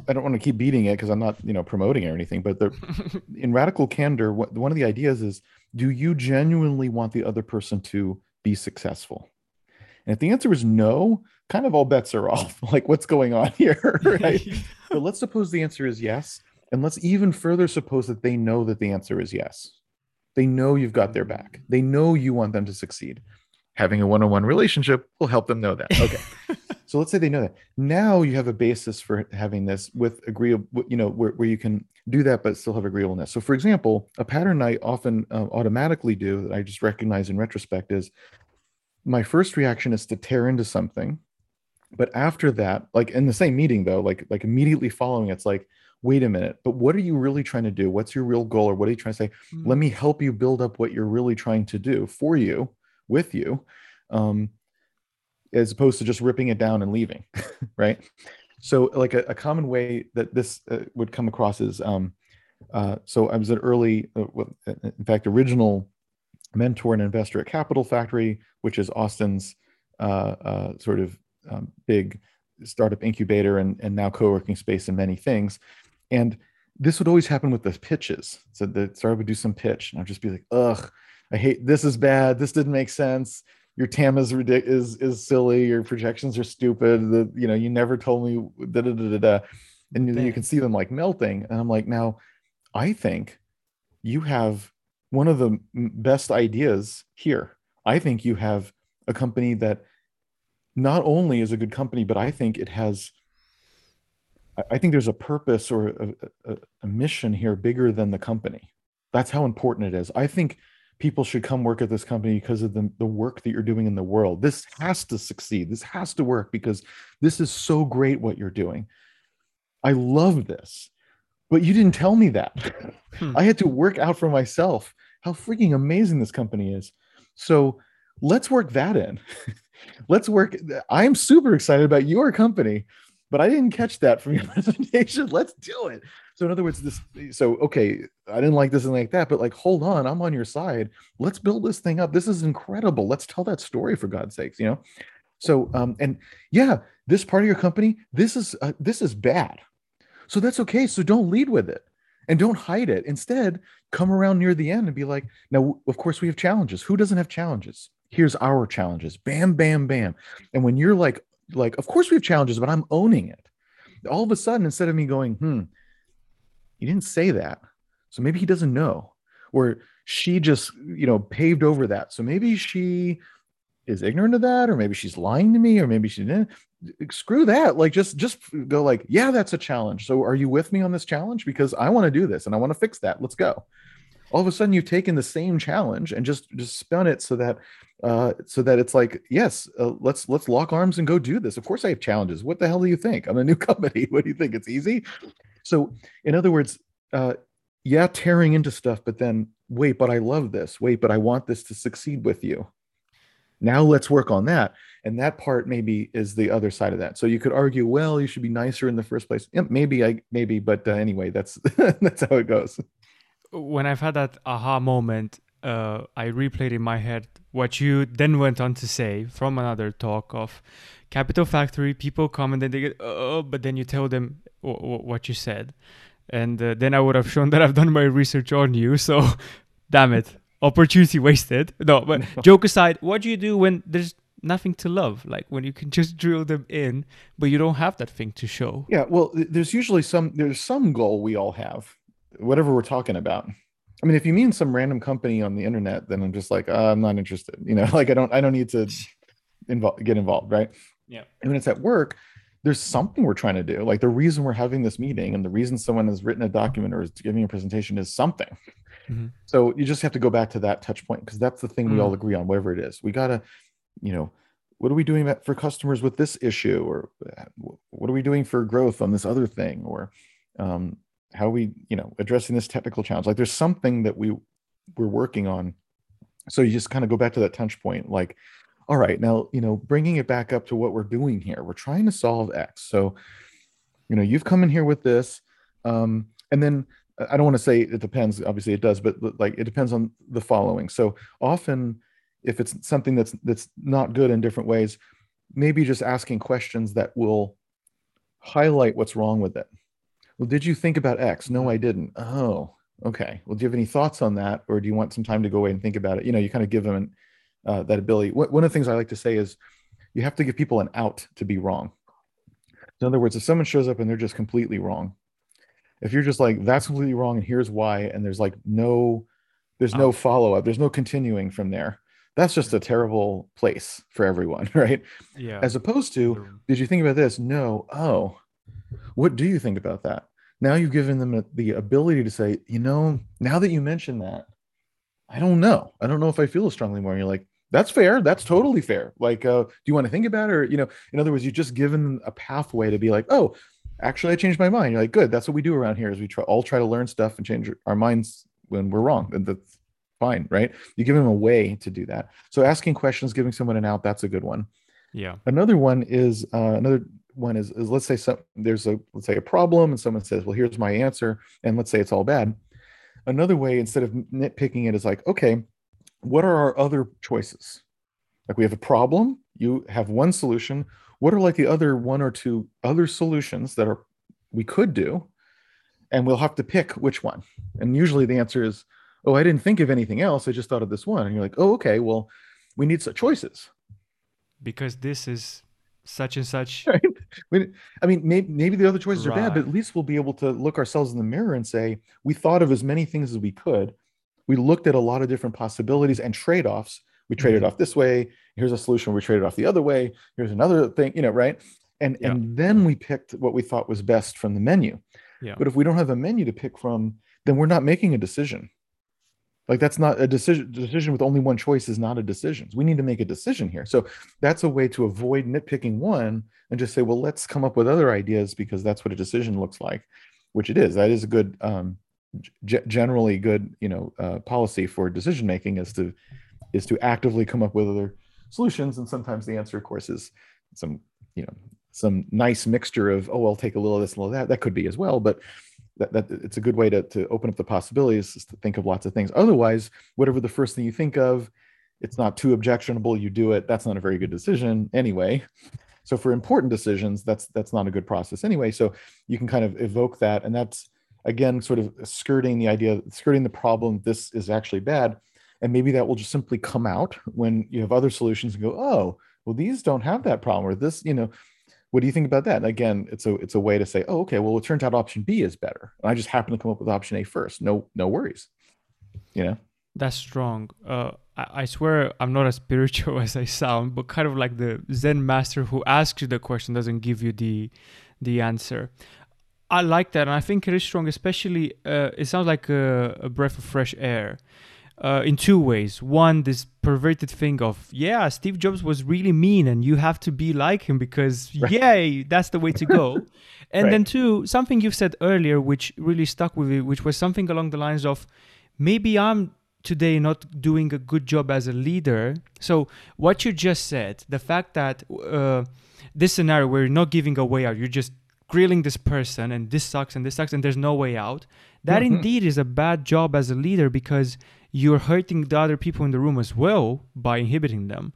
I don't want to keep beating it because I'm not, you know, promoting or anything. But the, in radical candor, what, one of the ideas is: Do you genuinely want the other person to be successful? And if the answer is no, kind of all bets are off. like, what's going on here, right? But let's suppose the answer is yes, and let's even further suppose that they know that the answer is yes. They know you've got their back. They know you want them to succeed. Having a one-on-one relationship will help them know that. Okay. So let's say they know that. Now you have a basis for having this with agreeable, you know, where, where you can do that but still have agreeableness. So for example, a pattern I often uh, automatically do that I just recognize in retrospect is my first reaction is to tear into something. But after that, like in the same meeting though, like like immediately following, it's like, wait a minute, but what are you really trying to do? What's your real goal? Or what are you trying to say? Mm-hmm. Let me help you build up what you're really trying to do for you, with you. Um, as opposed to just ripping it down and leaving, right? So, like a, a, common way that this uh, would come across is, um, uh, so I was an early, uh, in fact, original mentor and investor at Capital Factory, which is Austin's uh, uh, sort of um, big startup incubator and, and now co-working space and many things. And this would always happen with the pitches. So the startup would do some pitch, and I'd just be like, "Ugh, I hate this. Is bad. This didn't make sense." your TAM is ridiculous, is is silly, your projections are stupid. The you know you never told me da da da da, da. and you, you can see them like melting. And I'm like, now, I think you have one of the best ideas here. I think you have a company that not only is a good company, but I think it has. I think there's a purpose or a, a, a mission here bigger than the company. That's how important it is. I think people should come work at this company because of the, the work that you're doing in the world. This has to succeed. This has to work because this is so great what you're doing. I love this. But you didn't tell me that. Hmm. I had to work out for myself how freaking amazing this company is. So let's work that in. let's work. I'm super excited about your company, but I didn't catch that from your presentation. Let's do it. So in other words, this so okay, I didn't like this and like that, but like hold on, I'm on your side. Let's build this thing up. This is incredible. Let's tell that story for God's sakes, you know. So um and yeah, this part of your company, this is uh, this is bad. So that's okay. So don't lead with it and don't hide it. Instead, come around near the end and be like, now of course we have challenges. Who doesn't have challenges? Here's our challenges. Bam bam bam. And when you're like like of course we have challenges, but I'm owning it. All of a sudden instead of me going, "Hmm, he didn't say that. So maybe he doesn't know. Or she just, you know, paved over that. So maybe she is ignorant of that, or maybe she's lying to me, or maybe she didn't. Screw that. Like just just go like, yeah, that's a challenge. So are you with me on this challenge? Because I want to do this and I want to fix that. Let's go. All of a sudden you've taken the same challenge and just just spun it so that uh so that it's like yes uh, let's let's lock arms and go do this of course i have challenges what the hell do you think i'm a new company what do you think it's easy so, in other words, uh, yeah, tearing into stuff, but then wait, but I love this. Wait, but I want this to succeed with you. Now let's work on that. And that part maybe is the other side of that. So you could argue, well, you should be nicer in the first place. Yeah, maybe I maybe, but uh, anyway, that's that's how it goes. When I've had that aha moment, uh, I replayed in my head what you then went on to say from another talk of Capital Factory. People come and then they get, oh, but then you tell them w- w- what you said. And uh, then I would have shown that I've done my research on you. So, damn it. Opportunity wasted. No, but no. joke aside, what do you do when there's nothing to love? Like when you can just drill them in, but you don't have that thing to show. Yeah, well, there's usually some there's some goal we all have, whatever we're talking about. I mean, if you mean some random company on the internet, then I'm just like, uh, I'm not interested. You know, like I don't I don't need to involve get involved, right? Yeah. And when it's at work, there's something we're trying to do. Like the reason we're having this meeting and the reason someone has written a document or is giving a presentation is something. Mhm. So you just have to go back to that touch point because that's the thing we all Mm. agree on, whatever it is. We gotta, you know, what are we doing for customers with this issue, or uh, what are we doing for growth on this other thing, or um, how we, you know, addressing this technical challenge? Like there's something that we we're working on. So you just kind of go back to that touch point, like, all right, now you know, bringing it back up to what we're doing here. We're trying to solve X. So, you know, you've come in here with this, um, and then uh, I don't want to say it depends. Obviously, it does, but, like it depends on the following. So often, if it's something that's that's not good in different ways, maybe just asking questions that will highlight what's wrong with it. Well, did you think about X? No, I didn't. Oh, okay. Well, do you have any thoughts on that, or do you want some time to go away and think about it? You know, you kind of give them an, uh, that ability. One one of the things I like to say is, you have to give people an out to be wrong. In other words, if someone shows up and they're just completely wrong, if you're just like that's completely wrong and here's why, and there's like no, there's no follow up, there's no continuing from there. That's just a terrible place for everyone, right? Yeah. As opposed to, did you think about this? No. Oh, what do you think about that? Now you've given them the ability to say, you know, now that you mention that, I don't know. I don't know if I feel as strongly more. And you're like, that's fair. That's totally fair. Like, uh, do you want to think about it? Or, you know, in other words, you've just given them a pathway to be like, oh, actually, I changed my mind. You're like, good. That's what we do around here is we try all try to learn stuff and change our minds when we're wrong. And that's fine, right? You give them a way to do that. So asking questions, giving someone an out, that's a good one Yeah. another one is uh, another one is, is let's say some there's a let's say a problem and someone says well here's my answer and let's say it's all bad. Another way instead of nitpicking it is like okay what are our other choices? Like we have a problem you have one solution. What are like the other one or two other solutions that are we could do? And we'll have to pick which one. And usually the answer is oh i didn't think of anything else i just thought of this one. And you're like oh okay well we need some choices. Because this is such and such. right? We, I mean, maybe, maybe the other choices are bad, but at least we'll be able to look ourselves in the mirror and say, we thought of as many things as we could. We looked at a lot of different possibilities and trade offs. We traded Mhm. off this way. Here's a solution. We traded off the other way. Here's another thing, you know, right? And Yeah. and then we picked what we thought was best from the menu. Yeah. But if we don't have a menu to pick from, then we're not making a decision. Like that's not a decision. Decision with only one choice is not a decision. We need to make a decision here. So that's a way to avoid nitpicking one and just say, well, let's come up with other ideas because that's what a decision looks like, which it is. That is a good, um, g- generally good, you know, uh, policy for decision making is to is to actively come up with other solutions. And sometimes the answer, of course, is some, you know, some nice mixture of, oh, I'll take a little of this, a little of that. That could be as well, but that, that it's a good way to, to open up the possibilities is to think of lots of things. Otherwise, whatever the first thing you think of, it's not too objectionable. You do it. That's not a very good decision anyway. So for important decisions, that's that's not a good process anyway. So you can kind of evoke that, and that's again sort of skirting the idea, skirting the problem. This is actually bad, and maybe that will just simply come out when you have other solutions and go, oh, well, these don't have that problem, or this, you know, what do you think about that? And again, it's a it's a way to say, oh, okay, well, it turns out option B is better. And I just happen to come up with option A first. No, no worries. You know? That's strong. Uh, I, I swear I'm not as spiritual as I sound, but kind of like the Zen master who asks you the question doesn't give you the the answer. I like that, and I think it is strong. Especially, uh, it sounds like a, a breath of fresh air. Uh, in two ways. One, this perverted thing of, yeah, Steve Jobs was really mean and you have to be like him because, Right. yay, that's the way to go. and Right. then two, something you've said earlier, which really stuck with me, which was something along the lines of, maybe I'm today not doing a good job as a leader. So, what you just said, the fact that uh, this scenario where you're not giving a way out, you're just grilling this person and this sucks and this sucks and there's no way out, that Mhm. indeed is a bad job as a leader because you're hurting the other people in the room as well by inhibiting them.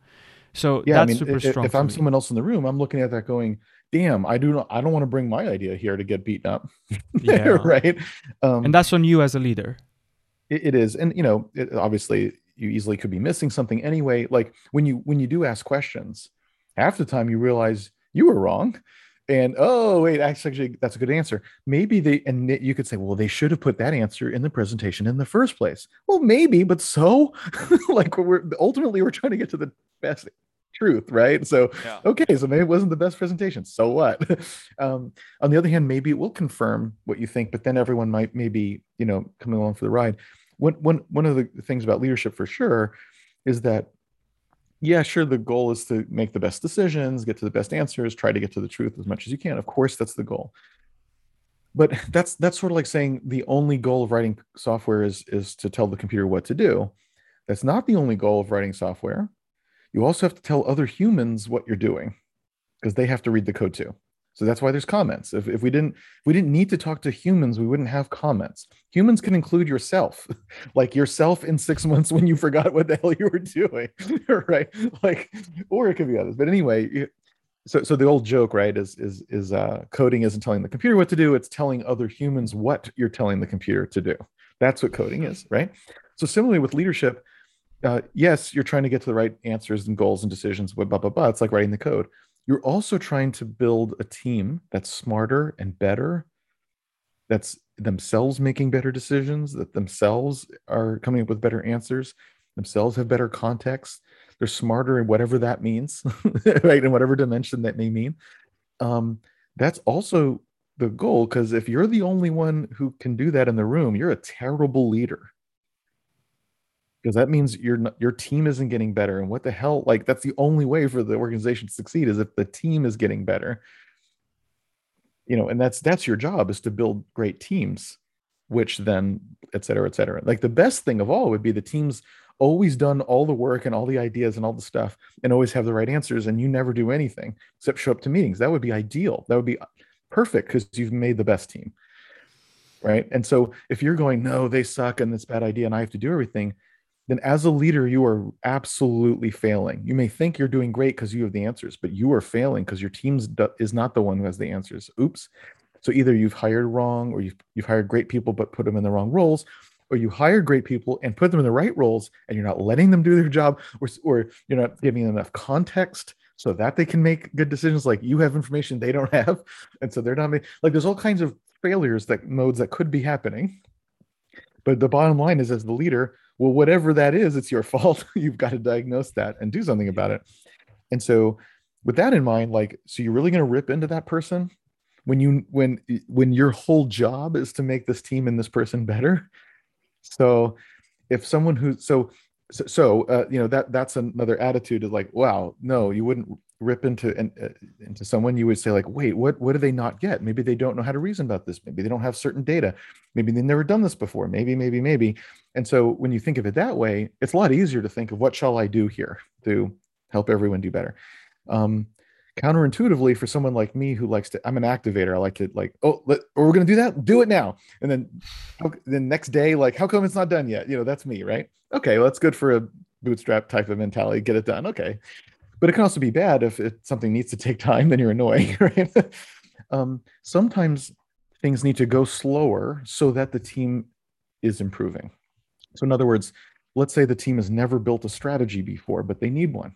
So Yeah, that's I mean, super i- i- strong. if I'm me. someone else in the room, I'm looking at that going, damn, I do not I don't want to bring my idea here to get beaten up. Yeah. right. Um and that's on you as a leader. It, it is, and you know, it, obviously, you easily could be missing something anyway. Like when you when you do ask questions, half the time you realize you were wrong, and oh wait, actually, that's a good answer. Maybe they and you could say, well, they should have put that answer in the presentation in the first place. Well, maybe, but so, like we're ultimately we're trying to get to the best truth, right? So Yeah. okay, so maybe it wasn't the best presentation. So what? um, on the other hand, maybe it will confirm what you think, but then everyone might maybe, you know, coming along for the ride, one, one, one of the things about leadership for sure is that yeah, sure, the goal is to make the best decisions, get to the best answers, try to get to the truth as much as you can. Of course, that's the goal. But that's that's sort of like saying the only goal of writing software is is to tell the computer what to do. That's not the only goal of writing software. You also have to tell other humans what you're doing because they have to read the code too. So that's why there's comments. If, if we didn't if we didn't need to talk to humans, we wouldn't have comments. Humans can include yourself, like yourself in six months when you forgot what the hell you were doing, right? Like, or it could be others. But anyway, so so the old joke, right, is is is uh, coding isn't telling the computer what to do; it's telling other humans what you're telling the computer to do. That's what coding is, right? So similarly with leadership, uh, yes, you're trying to get to the right answers and goals and decisions, blah blah blah. blah. It's like writing the code you're also trying to build a team that's smarter and better that's themselves making better decisions that themselves are coming up with better answers themselves have better context they're smarter in whatever that means right in whatever dimension that may mean. Um, that's also the goal because if you're the only one who can do that in the room you're a terrible leader because that means your your team isn't getting better and what the hell like that's the only way for the organization to succeed is if the team is getting better. You know and that's that's your job is to build great teams which then et cetera et cetera. Like the best thing of all would be the teams always done all the work and all the ideas and all the stuff and always have the right answers and you never do anything except show up to meetings. That would be ideal. That would be perfect because you've made the best team right? And so if you're going no they suck and it's bad idea and i have to do everything then as a leader, you are absolutely failing. You may think you're doing great because you have the answers, but you are failing because your team is not the one who has the answers. Oops. So either you've hired wrong, or you've, you've hired great people but put them in the wrong roles, or you hire great people and put them in the right roles, and you're not letting them do their job, or, or you're not giving them enough context so that they can make good decisions. Like you have information they don't have, and so they're not like there's all kinds of failures that modes that could be happening. But the bottom line is, as the leader, well whatever that is it's your fault. You've got to diagnose that and do something about it. And so with that in mind like so you're really going to rip into that person when you when when your whole job is to make this team and this person better? So if someone who so so, so uh, you know that that's another attitude of like wow no you wouldn't rip into and uh, into someone you would say like wait what what do they not get? Maybe they don't know how to reason about this. Maybe they don't have certain data. Maybe they've never done this before. Maybe maybe maybe. And so when you think of it that way it's a lot easier to think of what shall i do here to help everyone do better? Um, counterintuitively for someone like me who likes to i'm an activator. I like to like oh let, we're going to do that? Do it now. And then the next day like how come it's not done yet? You know that's me right? Okay well that's good for a bootstrap type of mentality. Get it done. Okay but it can also be bad if it, something needs to take time then you're annoying right? Um, sometimes things need to go slower so that the team is improving. So in other words let's say the team has never built a strategy before but they need one.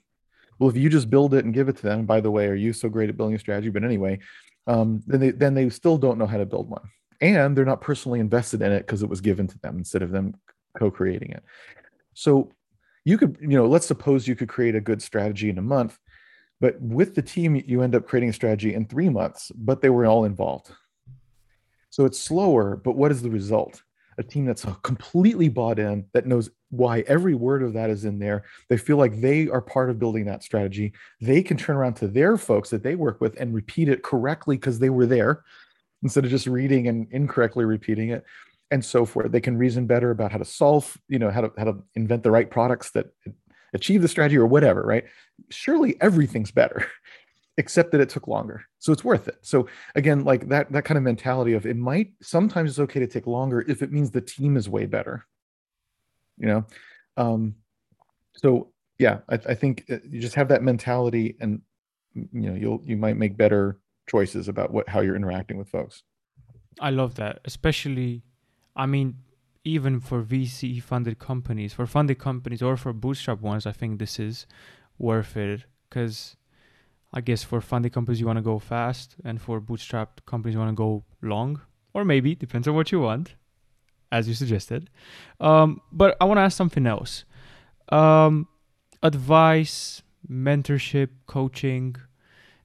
Well if you just build it and give it to them by the way are you so great at building a strategy? But anyway um, then they then they still don't know how to build one. And they're not personally invested in it because it was given to them instead of them co-creating it. So you could you know let's suppose you could create a good strategy in a month but with the team you end up creating a strategy in three months but they were all involved. So it's slower but what is the result? A team that's completely bought in that knows why every word of that is in there. They feel like they are part of building that strategy. They can turn around to their folks that they work with and repeat it correctly because they were there instead of just reading and incorrectly repeating it and so forth. They can reason better about how to solve, you know, how to how to invent the right products that achieve the strategy or whatever, right? Surely everything's better, except that it took longer. So it's worth it. So again, like that that kind of mentality of it might sometimes it's okay to take longer if it means the team is way better. You know, um, so yeah, I, I think uh, you just have that mentality, and you know, you'll you might make better choices about what how you're interacting with folks. I love that, especially I mean, even for VC funded companies, for funded companies or for bootstrap ones, I think this is worth it because I guess for funded companies you want to go fast, and for bootstrap companies you want to go long, or maybe depends on what you want, as you suggested. Um, but I want to ask something else. Um, advice, mentorship, coaching.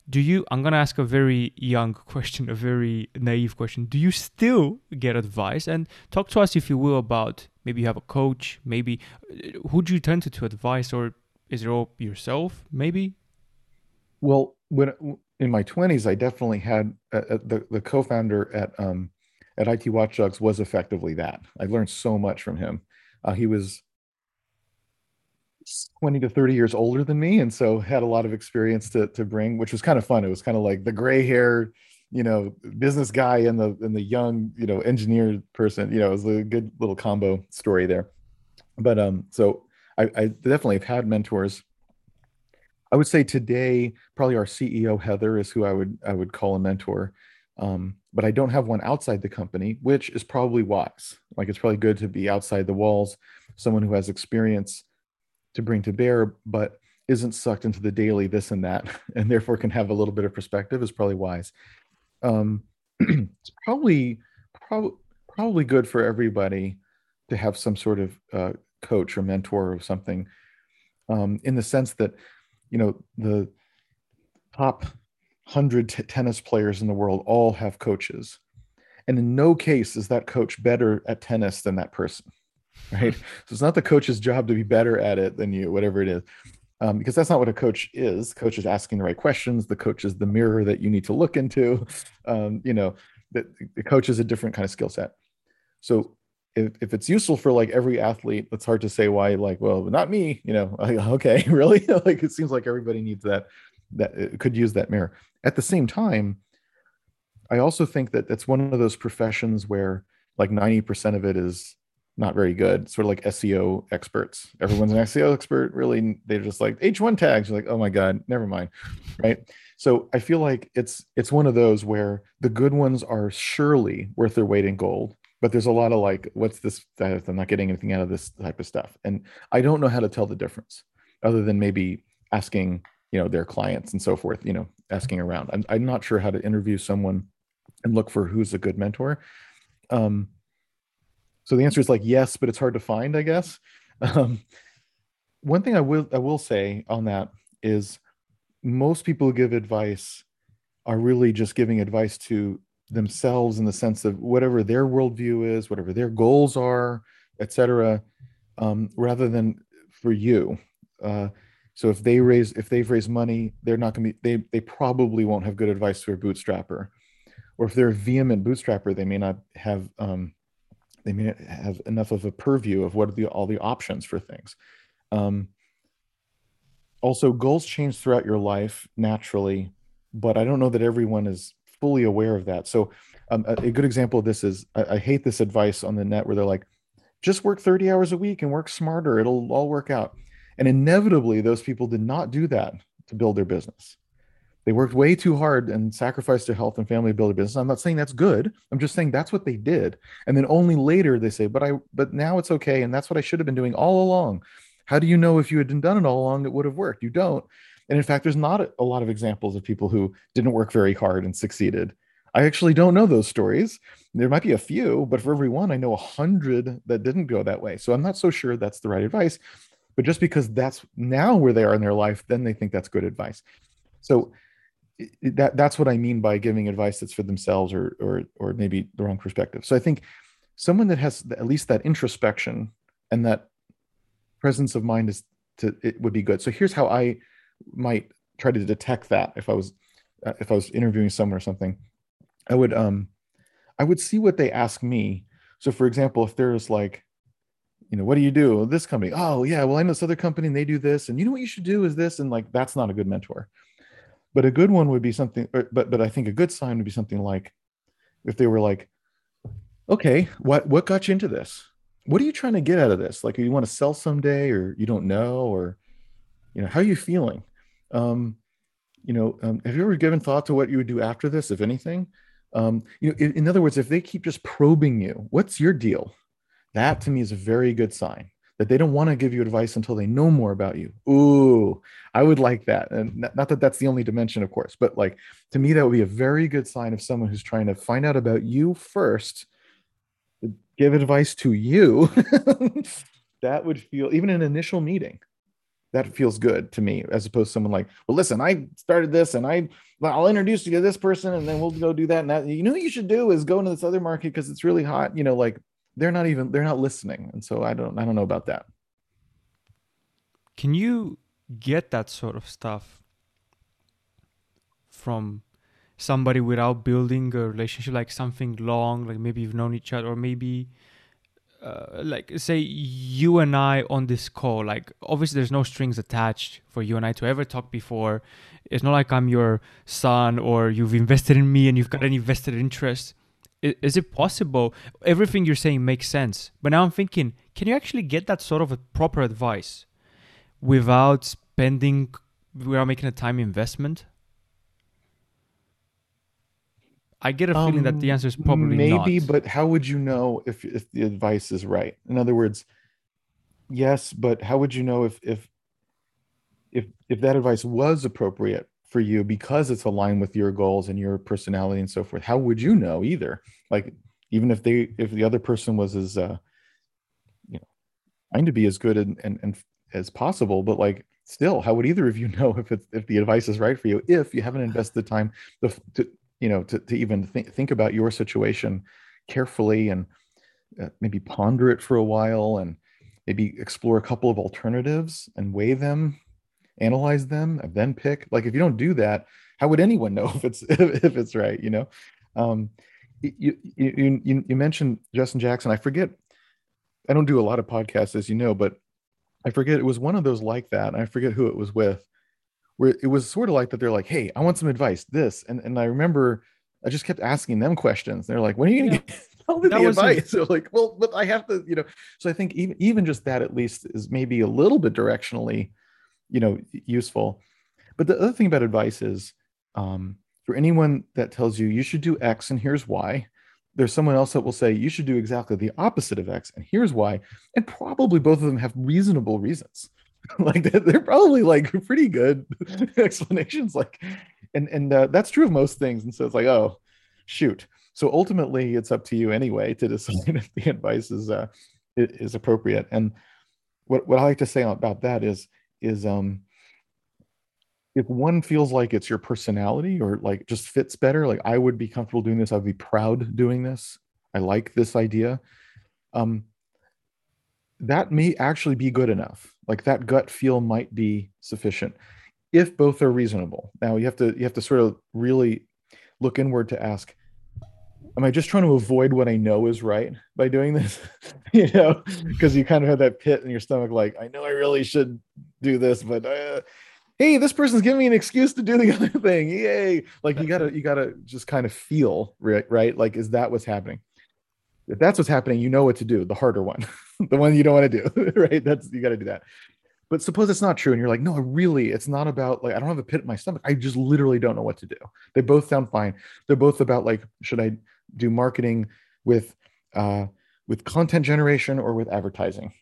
Do you i'm going to ask a very young question a very naive question. Do you still get advice? And talk to us if you will about maybe you have a coach maybe uh, who do you turn to to advice or is it all yourself maybe? Well when in my 20s i definitely had uh, uh, the, the co-founder at um at IT WatchDogs was effectively that. I learned so much from him. Uh, he was 20 to 30 years older than me and so had a lot of experience to, to bring which was kind of fun. It was kind of like the gray hair you know business guy and the and the young you know engineer person. You know it was a good little combo story there. But um so i, I definitely have had mentors. I would say today probably our ceo heather is who i would i would call a mentor. Um, but i don't have one outside the company which is probably wise. Like it's probably good to be outside the walls someone who has experience to bring to bear, but isn't sucked into the daily this and that, and therefore can have a little bit of perspective is probably wise. Um, it's probably probably probably good for everybody to have some sort of uh, coach or mentor or something, um, in the sense that you know the top hundred t- tennis players in the world all have coaches, and in no case is that coach better at tennis than that person right? so it's not the coach's job to be better at it than you, whatever it is. Um, because that's not what a coach is. Coach is asking the right questions. The coach is the mirror that you need to look into. Um, you know, the, the coach is a different kind of skill set. So if, if it's useful for like every athlete, it's hard to say why, like, well, not me, you know, like, okay, really? like, it seems like everybody needs that, that uh, could use that mirror. At the same time, I also think that it's one of those professions where like 90% of it is not very good. Sort of like SEO experts. Everyone's an SEO expert. Really, they're just like H1 tags. You're like, oh my god, never mind, right? So I feel like it's it's one of those where the good ones are surely worth their weight in gold, but there's a lot of like, what's this? I'm not getting anything out of this type of stuff, and I don't know how to tell the difference, other than maybe asking, you know, their clients and so forth. You know, asking around. I'm I'm not sure how to interview someone and look for who's a good mentor. Um, so the answer is like yes, but it's hard to find, I guess. Um, one thing I will I will say on that is most people who give advice are really just giving advice to themselves in the sense of whatever their worldview is, whatever their goals are, etc., um, rather than for you. Uh, so if they raise if they've raised money, they're not going to be they they probably won't have good advice to a bootstrapper, or if they're a vehement bootstrapper, they may not have um, they may have enough of a purview of what are the all the options for things. Um, also goals change throughout your life naturally but i don't know that everyone is fully aware of that. So um, a, a, good example of this is I, I hate this advice on the net where they're like just work 30 hours a week and work smarter. It'll all work out. And inevitably those people did not do that to build their business they worked way too hard and sacrificed their health and family to build a business. I'm not saying that's good. I'm just saying that's what they did. And then only later they say, but I, but now it's okay. And that's what I should have been doing all along. How do you know if you had done it all along, it would have worked? You don't. And in fact, there's not a, lot of examples of people who didn't work very hard and succeeded. I actually don't know those stories. There might be a few, but for every one, I know a hundred that didn't go that way. So I'm not so sure that's the right advice. But just because that's now where they are in their life, then they think that's good advice. So that that's what I mean by giving advice that's for themselves or or or maybe the wrong perspective. So I think someone that has at least that introspection and that presence of mind is to it would be good. So here's how I might try to detect that if I was uh, if I was interviewing someone or something. I would um I would see what they ask me. So for example, if there's like you know, what do you do? This company. Oh, yeah. Well, I know this other company and they do this. And you know what you should do is this. And like, that's not a good mentor. But a good one would be something, but but I think a good sign would be something like if they were like, okay, what what got you into this? What are you trying to get out of this? Like, you want to sell someday, or you don't know, or you know, how are you feeling? Um, you know, um, have you ever given thought to what you would do after this, if anything? Um, you know, in, in other words, if they keep just probing you, what's your deal? That to me is a very good sign that they don't want to give you advice until they know more about you. Ooh, I would like that. And not that that's the only dimension, of course, but like to me, that would be a very good sign of someone who's trying to find out about you first, give advice to you. that would feel, even an initial meeting, that feels good to me as opposed to someone like well listen i started this and i i'll introduce you to this person and then we'll go do that and that you know what you should do is go into this other market because it's really hot you know like they're not even they're not listening and so i don't i don't know about that can you get that sort of stuff from somebody without building a relationship like something long like maybe you've known each other or maybe uh, like say you and I on this call, like obviously there's no strings attached for you and I to ever talk before. It's not like I'm your son or you've invested in me and you've got any vested interest. Is, it possible? Everything you're saying makes sense, but now I'm thinking, can you actually get that sort of a proper advice without spending, without making a time investment? I get a feeling um, that the um, answer is probably maybe, not. but how would you know if if the advice is right? In other words, yes, but how would you know if if if if that advice was appropriate for you because it's aligned with your goals and your personality and so forth? How would you know either? Like even if they if the other person was as uh you know trying to be as good and and, and as possible, but like still, how would either of you know if it's if the advice is right for you if you haven't invested the time to, to you know to, to even think, think about your situation carefully and uh, maybe ponder it for a while and maybe explore a couple of alternatives and weigh them analyze them and then pick. Like if you don't do that how would anyone know if it's if it's right you know? Um you you you, you mentioned justin jackson. I forget i don't do a lot of podcasts as you know but i forget it was one of those like that i forget who it was with where it was sort of like that they're like hey i want some advice this and and i remember i just kept asking them questions. They're like when are you gonna yeah. get me the advice? So like well but i have to you know? So i think even even just that at least is maybe a little bit directionally you know useful. But the other thing about advice is um, for anyone that tells you you should do x and here's why there's someone else that will say you should do exactly the opposite of x and here's why and probably both of them have reasonable reasons. Like they're probably like pretty good explanations like and and uh, that's true of most things and so it's like oh shoot. So ultimately it's up to you anyway to decide if the advice is uh is appropriate. And what, what i like to say about that is is um if one feels like it's your personality or like just fits better like i would be comfortable doing this. I'd be proud doing this. I like this idea. Um that may actually be good enough. Like that gut feel might be sufficient if both are reasonable. Now you have to you have to sort of really look inward to ask am i just trying to avoid what i know is right by doing this you know because you kind of have that pit in your stomach like i know i really should do this but uh, hey this person's giving me an excuse to do the other thing yay like you gotta you gotta just kind of feel right right like is that what's happening if that's what's happening, you know what to do, the harder one, the one you don't want to do, right? That's you got to do that. But suppose it's not true, and you're like, no, really, it's not about like I don't have a pit in my stomach. I just literally don't know what to do. They both sound fine. They're both about like, should I do marketing with uh, with content generation or with advertising?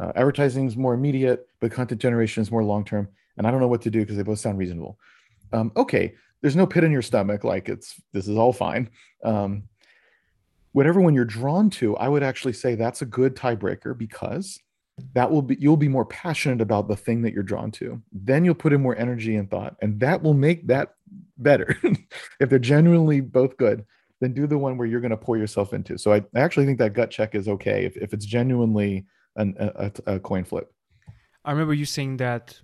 Uh, advertising is more immediate, but content generation is more long term. And I don't know what to do because they both sound reasonable. Um, okay, there's no pit in your stomach. Like it's this is all fine. Um, whatever one you're drawn to, I would actually say that's a good tiebreaker because that will be you'll be more passionate about the thing that you're drawn to. Then you'll put in more energy and thought, and that will make that better. if they're genuinely both good, then do the one where you're going to pour yourself into. So I, I actually think that gut check is okay if, if it's genuinely an, a, a coin flip. I remember you saying that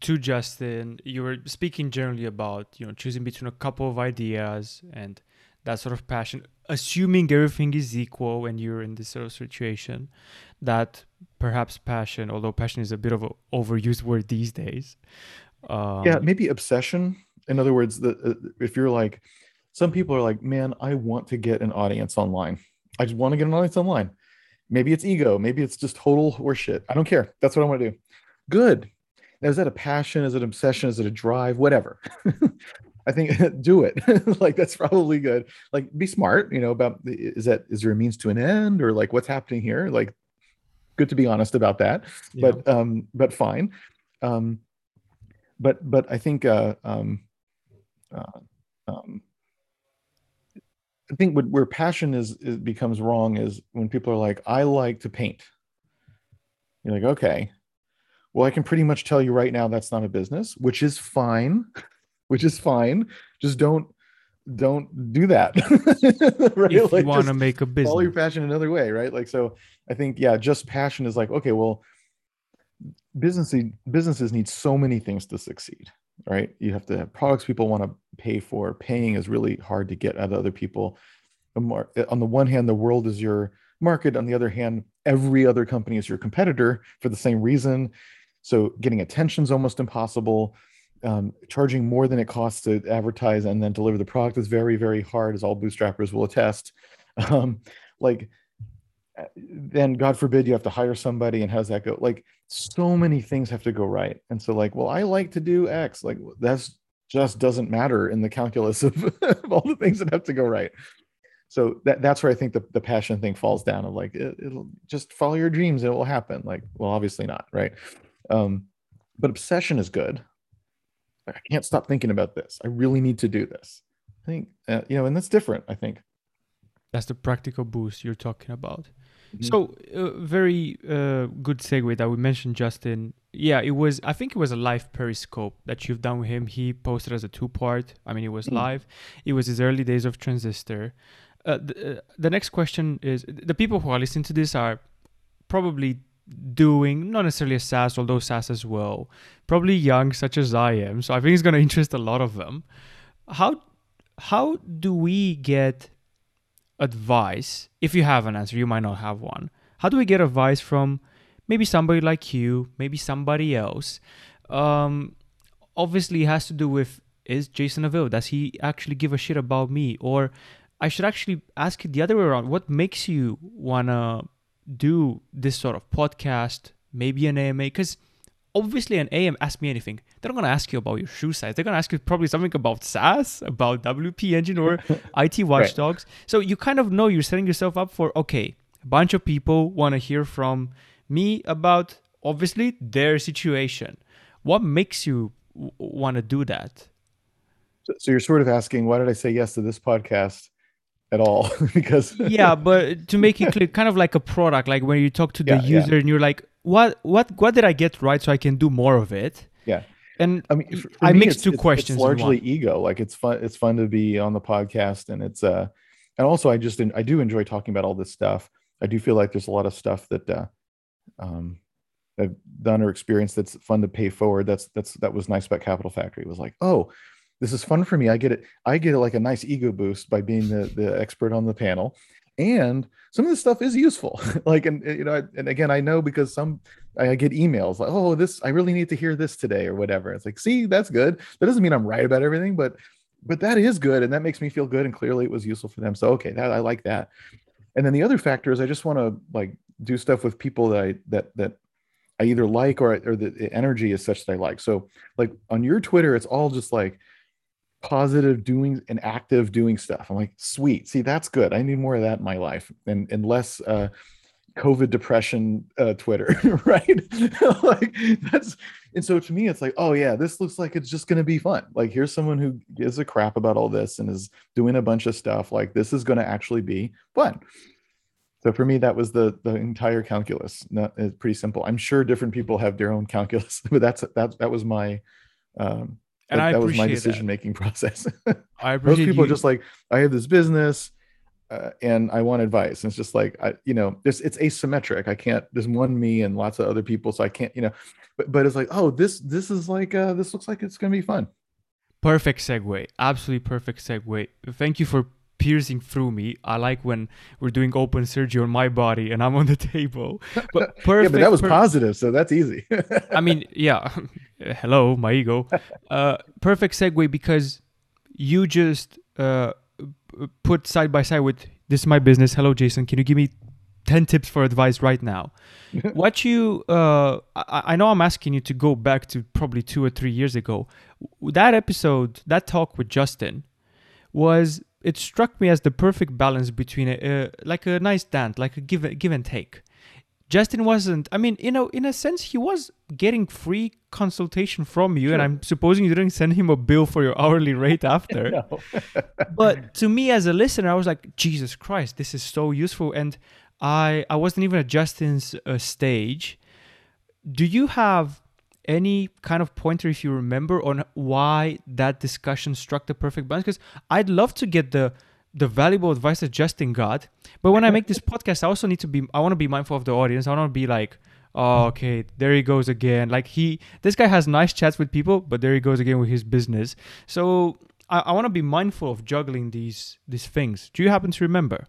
to Justin. You were speaking generally about you know choosing between a couple of ideas and that sort of passion, assuming everything is equal when you're in this sort of situation, that perhaps passion, although passion is a bit of an overused word these days. Um, yeah, maybe obsession. In other words, the, uh, if you're like, some people are like, man, I want to get an audience online. I just want to get an audience online. Maybe it's ego. Maybe it's just total horseshit. I don't care. That's what I want to do. Good. Now, is that a passion? Is it an obsession? Is it a drive? Whatever. I think do it. like that's probably good. Like be smart, you know, about is that is there a means to an end or like what's happening here? Like good to be honest about that. Yeah. But um but fine. Um but but I think uh um uh, um I think what, where passion is, is becomes wrong is when people are like, I like to paint. You're like, okay, well, I can pretty much tell you right now that's not a business, which is fine, which is fine. Just don't don't do that. right? If like, you want to make a business, follow your passion another way, right? Like so. I think yeah, just passion is like okay, well, business businesses need so many things to succeed, right? You have to have products people want to pay for. Paying is really hard to get out of other people. On the one hand, the world is your market. On the other hand, every other company is your competitor for the same reason. So getting attention is almost impossible. Um, charging more than it costs to advertise and then deliver the product is very, very hard, as all bootstrappers will attest. Um, like, then God forbid you have to hire somebody, and how's that go? Like, so many things have to go right. And so, like, well, I like to do X. Like, that's just doesn't matter in the calculus of, of all the things that have to go right so that, that's where I think the, the passion thing falls down of like it, will just follow your dreams, it will happen. Like, well, obviously not, right? Um, but obsession is good. I can't stop thinking about this. I really need to do this. I think uh, you know, and that's different. I think that's the practical boost you're talking about. Mm-hmm. So, uh, very uh, good segue that we mentioned, Justin. Yeah, it was. I think it was a live Periscope that you've done with him. He posted as a two part. I mean, it was mm-hmm. live. It was his early days of Transistor. Uh, the, uh, the next question is the people who are listening to this are probably doing not necessarily a SaaS, although SaaS as well, probably young, such as I am. So I think it's going to interest a lot of them. How how do we get advice? If you have an answer, you might not have one. How do we get advice from maybe somebody like you, maybe somebody else? Um, obviously, it has to do with is Jason available? Does he actually give a shit about me? Or I should actually ask it the other way around. What makes you wanna do this sort of podcast, maybe an AMA? Because obviously an AM ask me anything. They're not gonna ask you about your shoe size. They're gonna ask you probably something about SaaS, about WP Engine or IT watchdogs. Right. So you kind of know you're setting yourself up for okay, a bunch of people wanna hear from me about obviously their situation. What makes you w- want to do that? So you're sort of asking, why did I say yes to this podcast? at all because yeah but to make it clear kind of like a product like when you talk to the yeah, user yeah. and you're like what what what did i get right so i can do more of it yeah and i mean i me, mixed two it's, questions it's largely ego like it's fun it's fun to be on the podcast and it's uh and also i just i do enjoy talking about all this stuff i do feel like there's a lot of stuff that uh um i've done or experienced that's fun to pay forward that's that's that was nice about capital factory it was like oh this is fun for me. I get it. I get it like a nice ego boost by being the, the expert on the panel. And some of this stuff is useful. like, and you know, and again, I know because some I get emails like, oh, this I really need to hear this today or whatever. It's like, see, that's good. That doesn't mean I'm right about everything, but but that is good. And that makes me feel good. And clearly it was useful for them. So okay, that I like that. And then the other factor is I just want to like do stuff with people that I that that I either like or or the energy is such that I like. So like on your Twitter, it's all just like positive doing and active doing stuff. I'm like, sweet. See, that's good. I need more of that in my life and, and less uh, COVID depression uh, Twitter, right? like that's and so to me, it's like, oh yeah, this looks like it's just gonna be fun. Like here's someone who gives a crap about all this and is doing a bunch of stuff. Like this is gonna actually be fun. So for me, that was the the entire calculus. Not, it's pretty simple. I'm sure different people have their own calculus, but that's that that was my um, and that, I that was my decision making process. I Most people you. are just like, I have this business uh, and I want advice. And it's just like, I, you know, this it's asymmetric. I can't. There's one me and lots of other people, so I can't. You know, but but it's like, oh, this this is like uh, this looks like it's gonna be fun. Perfect segue. Absolutely perfect segue. Thank you for piercing through me. I like when we're doing open surgery on my body and I'm on the table. But perfect. yeah, but that was per- positive, so that's easy. I mean, yeah. Hello, my ego. Uh, perfect segue because you just uh, put side by side with this is my business. Hello, Jason. Can you give me 10 tips for advice right now? what you, uh, I, I know I'm asking you to go back to probably two or three years ago. That episode, that talk with Justin was it struck me as the perfect balance between a, uh, like a nice dance, like a give give and take. Justin wasn't. I mean, you know, in a sense, he was getting free consultation from you, sure. and I'm supposing you didn't send him a bill for your hourly rate after. but to me, as a listener, I was like, Jesus Christ, this is so useful, and I I wasn't even at Justin's uh, stage. Do you have any kind of pointer if you remember on why that discussion struck the perfect balance? Because I'd love to get the the valuable advice that Justin got, but when I make this podcast, I also need to be I want to be mindful of the audience. I want to be like, oh, okay, there he goes again. Like he, this guy has nice chats with people, but there he goes again with his business. So I, I want to be mindful of juggling these these things. Do you happen to remember?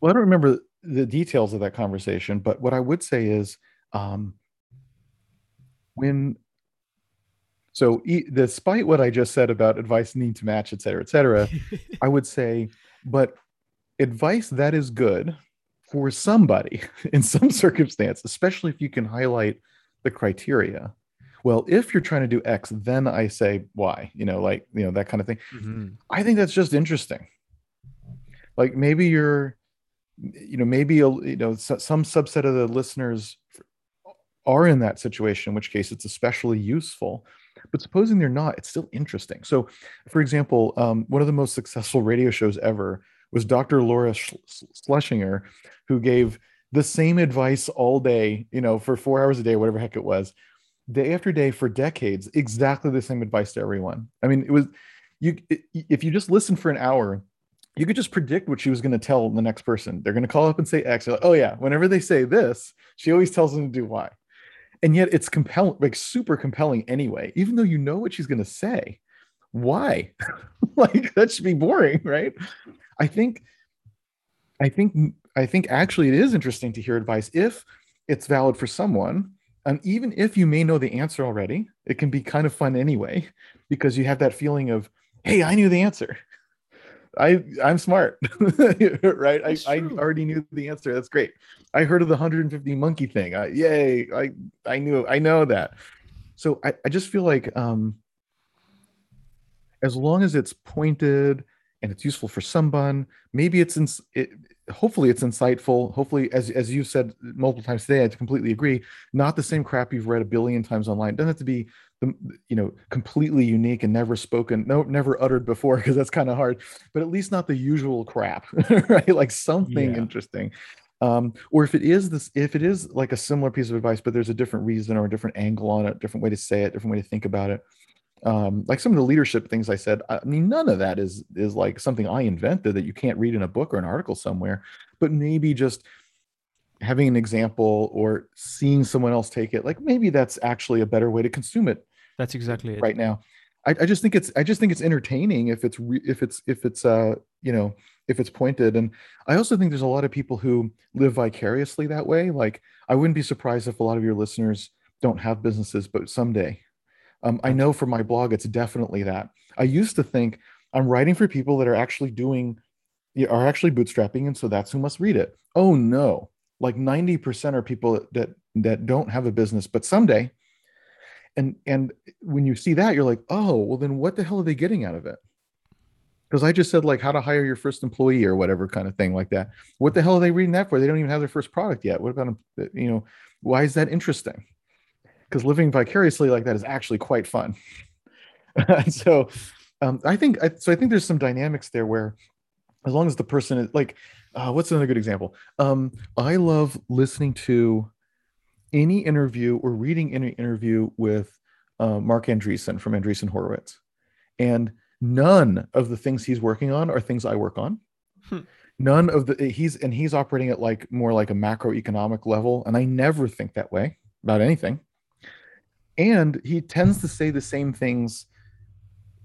Well, I don't remember the details of that conversation, but what I would say is, um, when so e- despite what I just said about advice need to match, et cetera, et cetera, I would say, but advice that is good for somebody in some circumstance, especially if you can highlight the criteria. Well, if you're trying to do X, then I say Y, you know, like, you know, that kind of thing. Mm-hmm. I think that's just interesting. Like maybe you're, you know, maybe, you know, some subset of the listeners are in that situation, in which case it's especially useful. But supposing they're not, it's still interesting. So, for example, um, one of the most successful radio shows ever was Dr. Laura Schlesinger, who gave the same advice all day, you know, for four hours a day, whatever heck it was, day after day for decades, exactly the same advice to everyone. I mean, it was you if you just listen for an hour, you could just predict what she was going to tell the next person. They're going to call up and say X. Like, oh yeah, whenever they say this, she always tells them to do Y. And yet it's compelling, like super compelling anyway, even though you know what she's going to say. Why? like that should be boring, right? I think I think I think actually it is interesting to hear advice if it's valid for someone and even if you may know the answer already it can be kind of fun anyway because you have that feeling of hey i knew the answer i i'm smart right I, I already knew the answer that's great i heard of the 150 monkey thing. I, yay. I i knew i know that. So I, I just feel like um as long as it's pointed and it's useful for someone maybe it's in, it, hopefully it's insightful. Hopefully as, as you said multiple times today i completely agree. Not the same crap you've read a billion times online. It doesn't have to be the, you know completely unique and never spoken no never uttered before because that's kind of hard but at least not the usual crap right? Like something yeah. interesting um, or if it is this if it is like a similar piece of advice but there's a different reason or a different angle on it different way to say it different way to think about it um, like some of the leadership things I said, I mean, none of that is is like something I invented that you can't read in a book or an article somewhere, but maybe just having an example or seeing someone else take it, like maybe that's actually a better way to consume it. That's exactly right it. now. I, I, just think it's I just think it's entertaining if it's re, if it's if it's uh you know if it's pointed and I also think there's a lot of people who live vicariously that way. Like I wouldn't be surprised if a lot of your listeners don't have businesses, but someday um, I know for my blog, it's definitely that. I used to think I'm writing for people that are actually doing, are actually bootstrapping, and so that's who must read it. Oh no, like 90% are people that that don't have a business, but someday. And and when you see that, you're like, oh, well, then what the hell are they getting out of it? Because I just said like how to hire your first employee or whatever kind of thing like that. What the hell are they reading that for? They don't even have their first product yet. What about you know? Why is that interesting? because living vicariously like that is actually quite fun. so um, I think so. I think there's some dynamics there where, as long as the person is like, uh, what's another good example? Um, I love listening to any interview or reading any interview with uh, Marc Andreessen from Andreessen Horowitz, and none of the things he's working on are things I work on. Hmm. None of the he's and he's operating at like more like a macroeconomic level, and I never think that way about anything. And he tends to say the same things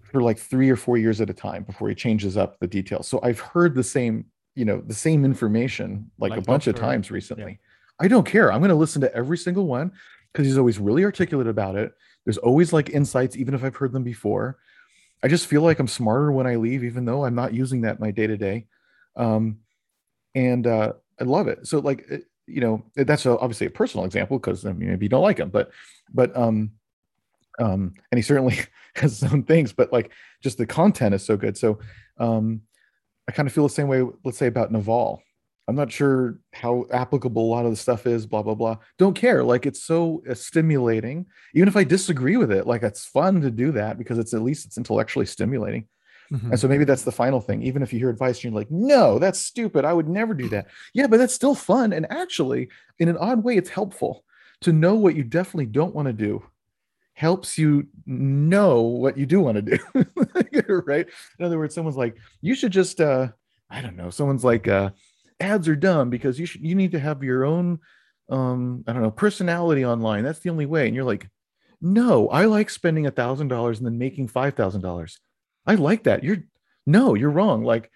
for like three or four years at a time before he changes up the details. So i've heard the same you know the same information like, like a bunch of times recently. Yeah. i don't care. I'm going to listen to every single one because he's always really articulate about it. There's always like insights even if i've heard them before i just feel like i'm smarter when i leave even though i'm not using that my day to day and uh, i love it so like you know that's a, obviously a personal example because I mean maybe you don't like him, but but um um and he certainly has some things, but like just the content is so good. So um I kind of feel the same way. Let's say about Naval. I'm not sure how applicable a lot of the stuff is. Blah blah blah. Don't care. Like it's so uh, stimulating. Even if I disagree with it, like it's fun to do that because it's at least it's intellectually stimulating. Mm-hmm. And so maybe that's the final thing. Even if you hear advice and you're like, no, that's stupid. I would never do that. Yeah, but that's still fun. And actually, in an odd way, it's helpful to know what you definitely don't want to do helps you know what you do want to do right in other words someone's like you should just uh i don't know someone's like uh ads are dumb because you should you need to have your own um i don't know personality online. That's the only way. And you're like no i like spending a thousand dollars and then making five thousand dollars. I like that. You're no you're wrong. Like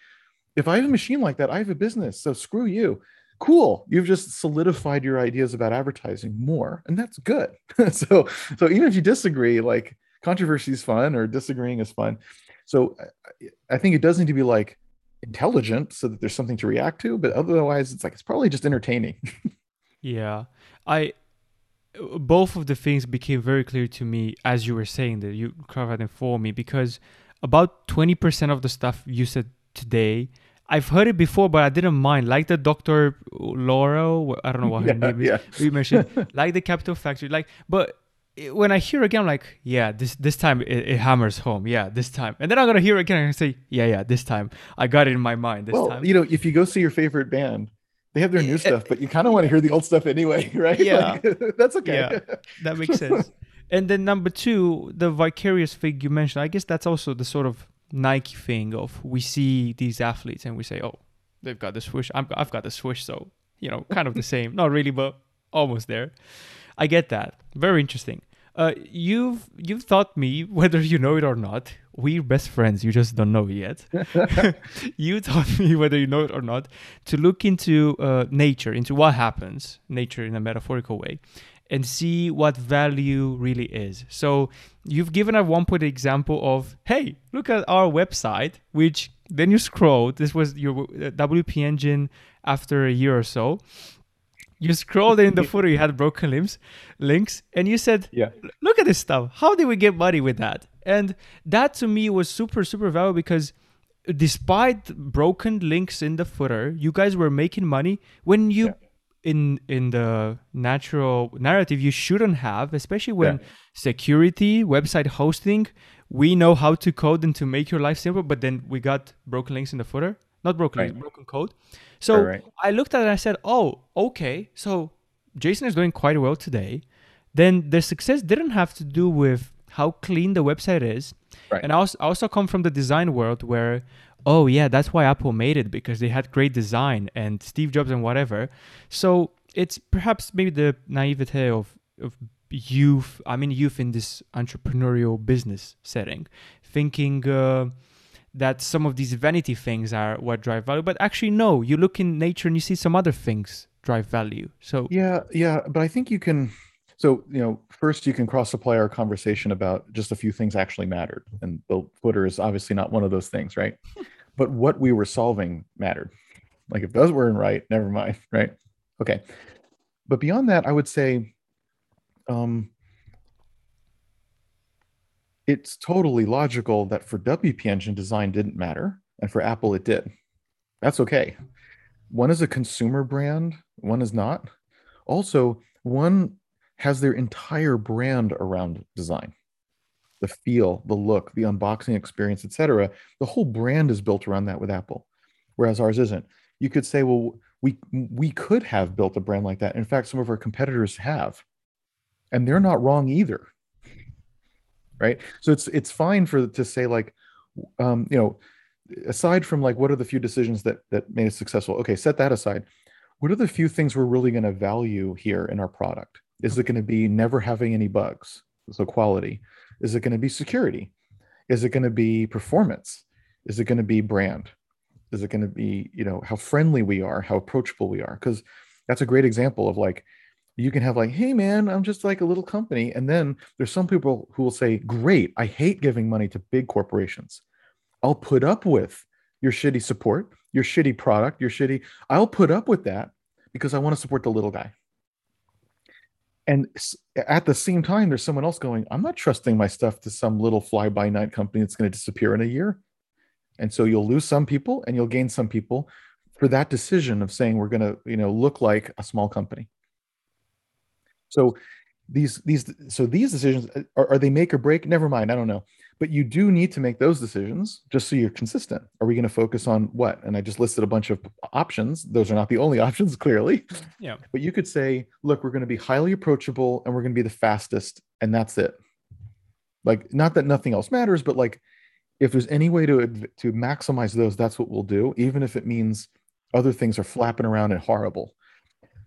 if i have a machine like that i have a business so screw you. Cool. You've just solidified your ideas about advertising more and that's good. So so even if you disagree like controversy is fun or disagreeing is fun. So i think it does need to be like intelligent so that there's something to react to but otherwise it's like it's probably just entertaining yeah i both of the things became very clear to me as you were saying that you covered for me because about 20% of the stuff you said today I've heard it before, but I didn't mind. Like the Dr. Laura, I don't know what her yeah, name is. yeah. We mentioned like the Capital Factory. Like, but when I hear again, I'm like, yeah, this this time it, it hammers home. Yeah, this time, and then I'm gonna hear again and say, yeah, yeah, this time I got it in my mind. This well time, you know if you go see your favorite band they have their new Eh, stuff but you kind of want to hear the old stuff anyway right Yeah. Like, that's okay Yeah. that makes sense. and then number two, the vicarious thing you mentioned. I guess that's also the sort of Nike thing of we see these athletes and we say, oh, they've got the swoosh. I'm, I've got the swoosh, so you know, kind of the same. Not really, but almost there. I get that. Very interesting. Uh, you've you've taught me whether you know it or not. We're best friends. You just don't know it yet. you taught me whether you know it or not to look into uh, nature, into what happens, nature in a metaphorical way, and see what value really is. So you've given at one point an example of, hey, look at our website, which then you scroll. This was your WP engine after a year or so. You scrolled in the footer, you had broken limbs, links, and you said, yeah look at this stuff. How did we get money with that? And that to me was super, super valuable because despite broken links in the footer, you guys were making money when you Yeah. in in the natural narrative you shouldn't have, especially when Yeah. security, website hosting, we know how to code and to make your life simple, but then we got broken links in the footer. Not broken Right. broken code. So Right. I looked at it and I said, Oh, okay. So Jason is doing quite well today. Then the success didn't have to do with how clean the website is. Right. And I also, I also come from the design world where, oh, yeah, that's why Apple made it because they had great design and Steve Jobs and whatever. So it's perhaps maybe the naivete of, of youth. I mean, youth in this entrepreneurial business setting, thinking. Uh, that some of these vanity things are what drive value, but actually, no. You look in nature and you see some other things drive value. So Yeah, yeah, but I think you can. So, you know, first you can cross apply our conversation about just a few things actually mattered. And the footer is obviously not one of those things, right? but what we were solving mattered. Like if those weren't right, never mind, right? Okay. But beyond that, I would say um, it's totally logical that for WP Engine design didn't matter and for Apple it did. That's okay. One is a consumer brand, one is not. Also, one has their entire brand around design. The feel, the look, the unboxing experience, etc. The whole brand is built around that with Apple, whereas ours isn't. You could say, well, we we could have built a brand like that. In fact, some of our competitors have, and they're not wrong either. Right. So it's it's fine for to say like, um, you know, aside from like what are the few decisions that that made us successful? Okay set that aside. What are the few things we're really going to value here in our product? Is it going to be never having any bugs? So quality. Is it going to be security? Is it going to be performance? Is it going to be brand? Is it going to be you know how friendly we are how approachable we are? Because that's a great example of like you can have like hey man i'm just like a little company and then there's some people who will say great i hate giving money to big corporations I'll put up with your shitty support, your shitty product, your shitty. I'll put up with that because I want to support the little guy. And at the same time, there's someone else going, I'm not trusting my stuff to some little fly by night company that's going to disappear in a year. And so you'll lose some people and you'll gain some people for that decision of saying we're going to, you know, look like a small company. So these these so these decisions are, are they make or break? Never mind, I don't know but you do need to make those decisions just so you're consistent. Are we going to focus on what? And I just listed a bunch of options. Those are not the only options, clearly. Yeah. But you could say, look, we're going to be highly approachable and we're going to be the fastest, and that's it. Like, not that nothing else matters, but like, if there's any way to to maximize those, that's what we'll do, even if it means other things are flapping around and horrible.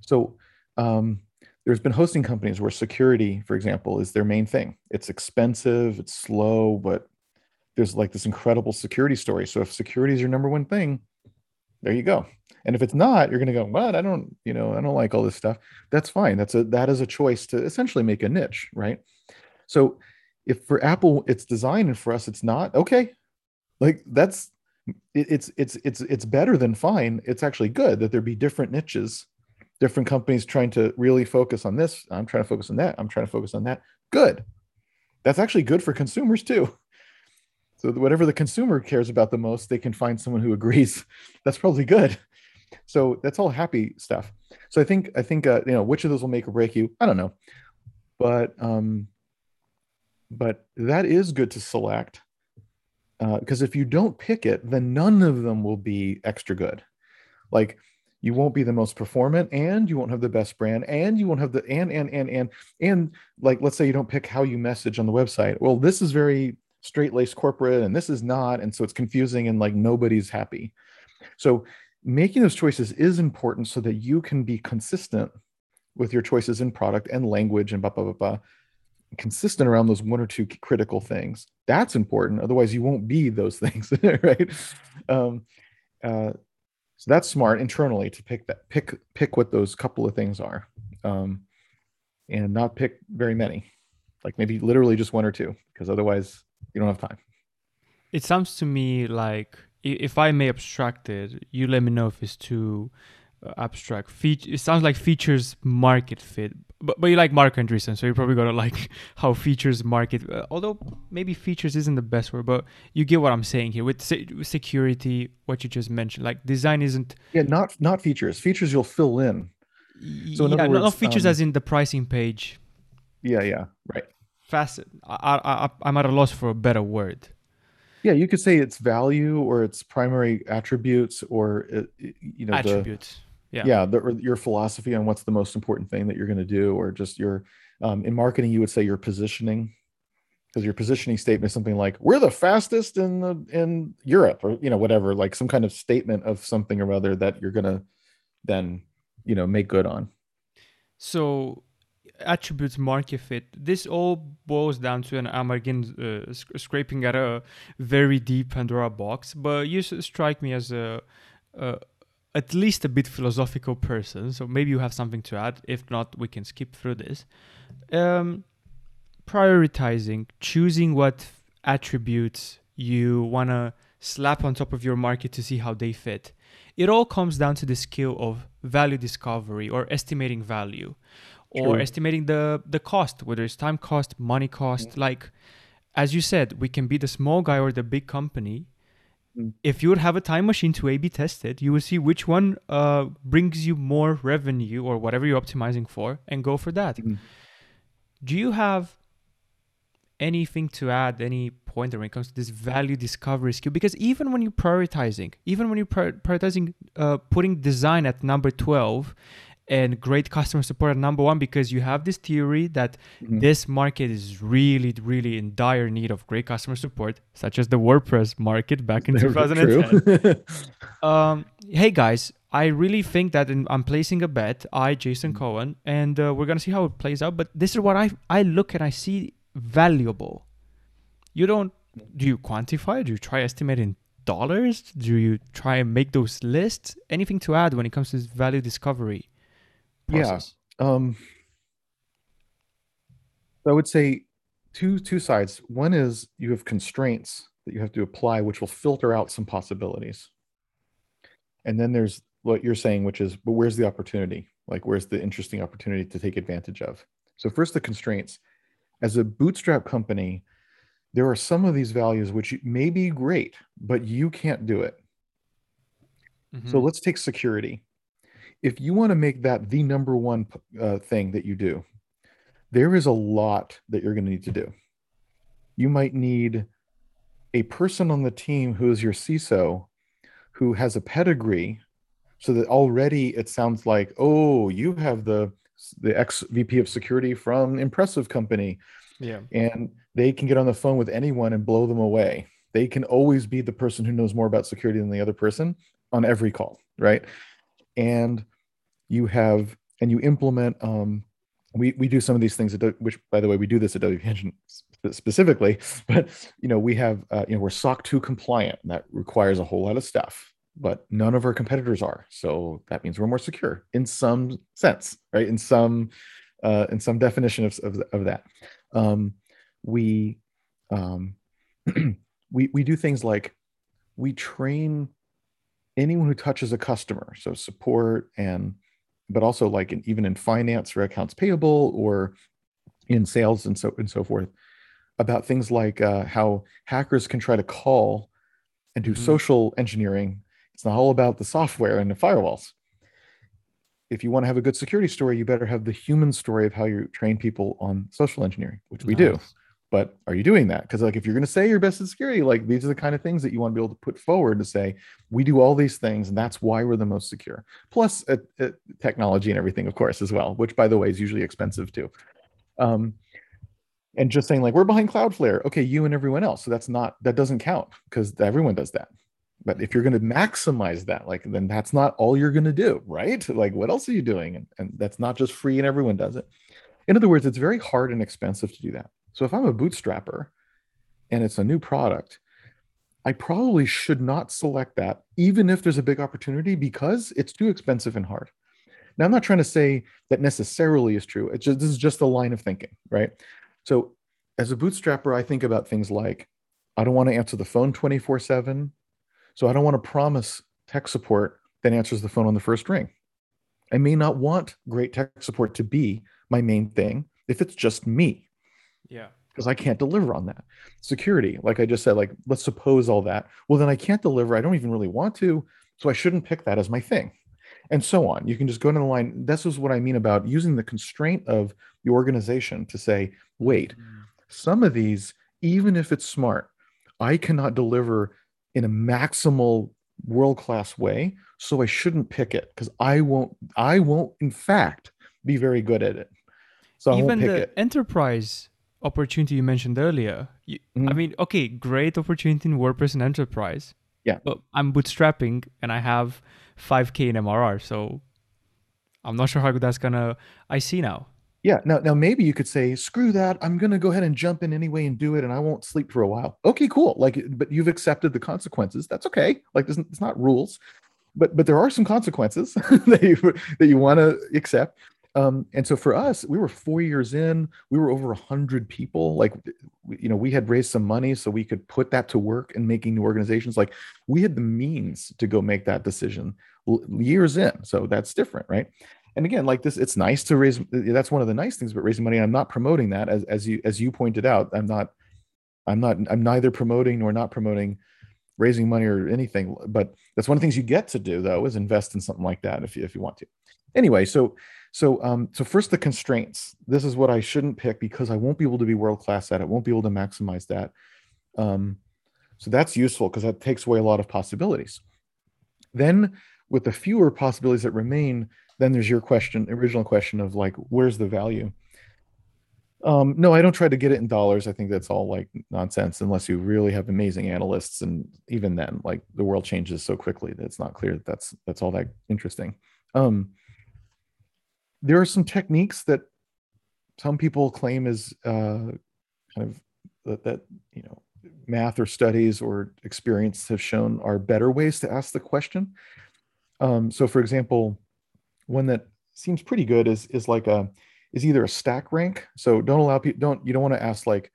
So, um, there's been hosting companies where security, for example, is their main thing. It's expensive, it's slow, but there's like this incredible security story. So if security is your number one thing, there you go. And if it's not, you're going to go, what? I don't, you know, I don't like all this stuff. That's fine. That's a that is a choice to essentially make a niche, right? So if for Apple it's design and for us it's not, okay. Like that's it, it's it's it's it's better than fine. It's actually good that there be different niches, different companies trying to really focus on this. I'm trying to focus on that. I'm trying to focus on that. Good. That's actually good for consumers too. So whatever the consumer cares about the most, they can find someone who agrees. That's probably good. So that's all happy stuff. So I think I think uh, you know which of those will make or break you. I don't know, but um, but that is good to select because uh, if you don't pick it, then none of them will be extra good. Like you won't be the most performant, and you won't have the best brand, and you won't have the and and and and and like let's say you don't pick how you message on the website. Well, this is very straight laced corporate, and this is not, and so it's confusing, and like nobody's happy. So making those choices is important so that you can be consistent with your choices in product and language and blah blah blah blah consistent around those one or two critical things that's important otherwise you won't be those things right um, uh, so that's smart internally to pick that pick pick what those couple of things are um, and not pick very many. Like maybe literally just one or two because otherwise you don't have time. It sounds to me like if i may abstract it you let me know if it's too uh, abstract. It sounds like features market fit but, but you like Marc Andreessen, so you're probably gonna like how features market. Uh, although maybe features isn't the best word, but you get what I'm saying here with, se- with security. What you just mentioned, like design isn't. Yeah, not not features. Features you'll fill in. So in yeah, words, not features um, as in the pricing page. Yeah, yeah, right. Fast. I, I, I I'm at a loss for a better word. Yeah, you could say it's value or its primary attributes or uh, you know attributes. The, yeah. Yeah the, your philosophy on what's the most important thing that you're going to do or just your um, in marketing you would say your positioning because your positioning statement is something like we're the fastest in the in europe or you know whatever like some kind of statement of something or other that you're going to then you know make good on. So attributes market fit this all boils down to an i'm again uh, sc- scraping at a very deep pandora box but you strike me as a, a at least a bit philosophical person, so maybe you have something to add. If not, we can skip through this. Um, prioritizing, choosing what attributes you want to slap on top of your market to see how they fit. It all comes down to the skill of value discovery or estimating value or estimating the the cost, whether it's time cost, money cost. Mm-hmm. Like as you said, we can be the small guy or the big company. If you would have a time machine to A/B test it, you would see which one uh, brings you more revenue or whatever you're optimizing for, and go for that. Mm. Do you have anything to add, any pointer when it comes to this value discovery skill? Because even when you're prioritizing, even when you're prioritizing, uh, putting design at number twelve, and great customer support at number one because you have this theory that mm-hmm. this market is really, really in dire need of great customer support, such as the WordPress market back in 2010. um, hey guys, I really think that in, I'm placing a bet, I, Jason mm-hmm. Cohen, and uh, we're gonna see how it plays out. But this is what I I look and I see valuable. You don't do you quantify? Do you try estimating dollars? Do you try and make those lists? Anything to add when it comes to value discovery? Process? Yeah. Um, I would say two two sides. One is you have constraints that you have to apply, which will filter out some possibilities. And then there's what you're saying, which is, but where's the opportunity? Like, where's the interesting opportunity to take advantage of? So, first, the constraints. As a bootstrap company, there are some of these values which may be great, but you can't do it. Mm-hmm. So, let's take security if you want to make that the number one uh, thing that you do, there is a lot that you're going to need to do. You might need a person on the team who is your CISO who has a pedigree so that already it sounds like, oh, you have the the ex VP of security from impressive company. Yeah. And they can get on the phone with anyone and blow them away. They can always be the person who knows more about security than the other person on every call, right? And you have and you implement um, we we do some of these things at, which by the way we do this at WP Engine specifically but you know we have uh, you know we're SOC 2 compliant and that requires a whole lot of stuff but none of our competitors are. So that means we're more secure in some sense right? In some uh, in some definition of, of, of that. Um, we um, we we do things like we train anyone who touches a customer so support and but also like in, even in finance or accounts payable or in sales and so and so forth about things like uh, how hackers can try to call and do mm-hmm. social engineering. It's not all about the software and the firewalls. If you want to have a good security story you better have the human story of how you train people on social engineering which we do but are you doing that? Because like if you're going to say you're best at security like these are the kind of things that you want to be able to put forward to say we do all these things and that's why we're the most secure. Plus uh, uh, technology and everything of course as well which by the way is usually expensive too. Um, and just saying like we're behind cloudflare. Okay you and everyone else so that's not that doesn't count because everyone does that. But if you're going to maximize that like then that's not all you're going to do right? Like what else are you doing? And, and that's not just free and everyone does it. In other words it's very hard and expensive to do that so if I'm a bootstrapper and it's a new product, I probably should not select that, even if there's a big opportunity, because it's too expensive and hard. Now, I'm not trying to say that necessarily is true. It's just, this is just a line of thinking, right? So, as a bootstrapper, I think about things like I don't want to answer the phone 24 7. So, I don't want to promise tech support that answers the phone on the first ring. I may not want great tech support to be my main thing if it's just me. Yeah. Because I can't deliver on that. Security, like I just said, like let's suppose all that. Well, then I can't deliver. I don't even really want to. So I shouldn't pick that as my thing. And so on. You can just go down the line. This is what I mean about using the constraint of the organization to say, wait, mm-hmm. some of these, even if it's smart, I cannot deliver in a maximal world-class way. So I shouldn't pick it because I won't, I won't, in fact, be very good at it. So even the it. enterprise opportunity you mentioned earlier. You, mm-hmm. I mean, okay, great opportunity in WordPress and enterprise. Yeah. But I'm bootstrapping and I have 5K in MRR. So I'm not sure how that's going to, I see now. Yeah. Now, now maybe you could say, screw that. I'm going to go ahead and jump in anyway and do it. And I won't sleep for a while. Okay, cool. Like, but you've accepted the consequences. That's okay. Like, it's not rules, but, but there are some consequences that you, that you want to accept. Um, and so for us, we were four years in, we were over a hundred people. Like, you know, we had raised some money so we could put that to work in making new organizations. Like we had the means to go make that decision years in. So that's different, right? And again, like this, it's nice to raise. That's one of the nice things about raising money. I'm not promoting that, as as you as you pointed out. I'm not, I'm not, I'm neither promoting nor not promoting raising money or anything. But that's one of the things you get to do though is invest in something like that if you if you want to. Anyway, so so, um, so first the constraints. This is what I shouldn't pick because I won't be able to be world class at it. Won't be able to maximize that. Um, so that's useful because that takes away a lot of possibilities. Then, with the fewer possibilities that remain, then there's your question, original question of like, where's the value? Um, no, I don't try to get it in dollars. I think that's all like nonsense unless you really have amazing analysts, and even then, like the world changes so quickly that it's not clear that that's that's all that interesting. Um, there are some techniques that some people claim is uh, kind of that, that you know math or studies or experience have shown are better ways to ask the question. Um, so, for example, one that seems pretty good is is like a is either a stack rank. So don't allow people don't you don't want to ask like,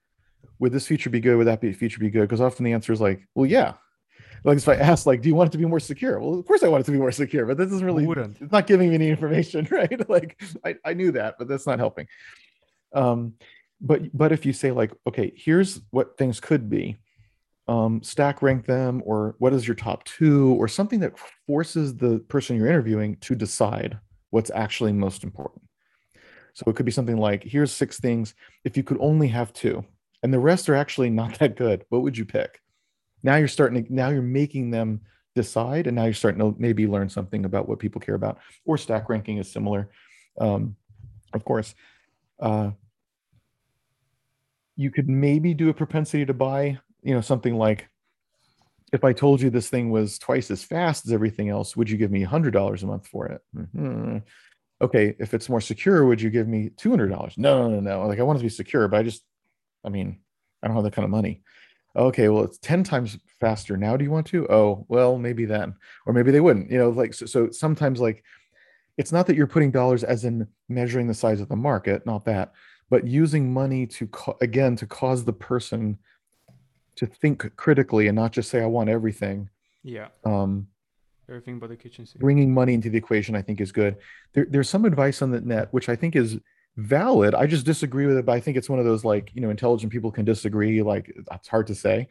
would this feature be good? Would that be feature be good? Because often the answer is like, well, yeah, like if I ask, like, do you want it to be more secure? Well, of course I want it to be more secure, but this isn't really it's not giving me any information, right? like I, I knew that, but that's not helping. Um, but but if you say like, okay, here's what things could be, um, stack rank them, or what is your top two, or something that forces the person you're interviewing to decide what's actually most important. So it could be something like, here's six things. If you could only have two, and the rest are actually not that good, what would you pick? Now you're starting to now you're making them decide and now you're starting to maybe learn something about what people care about or stack ranking is similar um, of course uh, you could maybe do a propensity to buy, you know, something like if I told you this thing was twice as fast as everything else, would you give me $100 a month for it? Mm-hmm. Okay, if it's more secure, would you give me $200? No, no, no, no. Like I want to be secure, but I just, I mean, I don't have that kind of money. Okay, well, it's 10 times faster now. Do you want to? Oh, well, maybe then, or maybe they wouldn't, you know, like, so, so sometimes like, it's not that you're putting dollars as in measuring the size of the market, not that, but using money to, co- again, to cause the person to think critically and not just say, I want everything. Yeah. Um, Everything but the kitchen sink. bringing money into the equation, I think is good. There, there's some advice on the net, which I think is valid. I just disagree with it, but I think it's one of those like, you know, intelligent people can disagree. Like it's hard to say.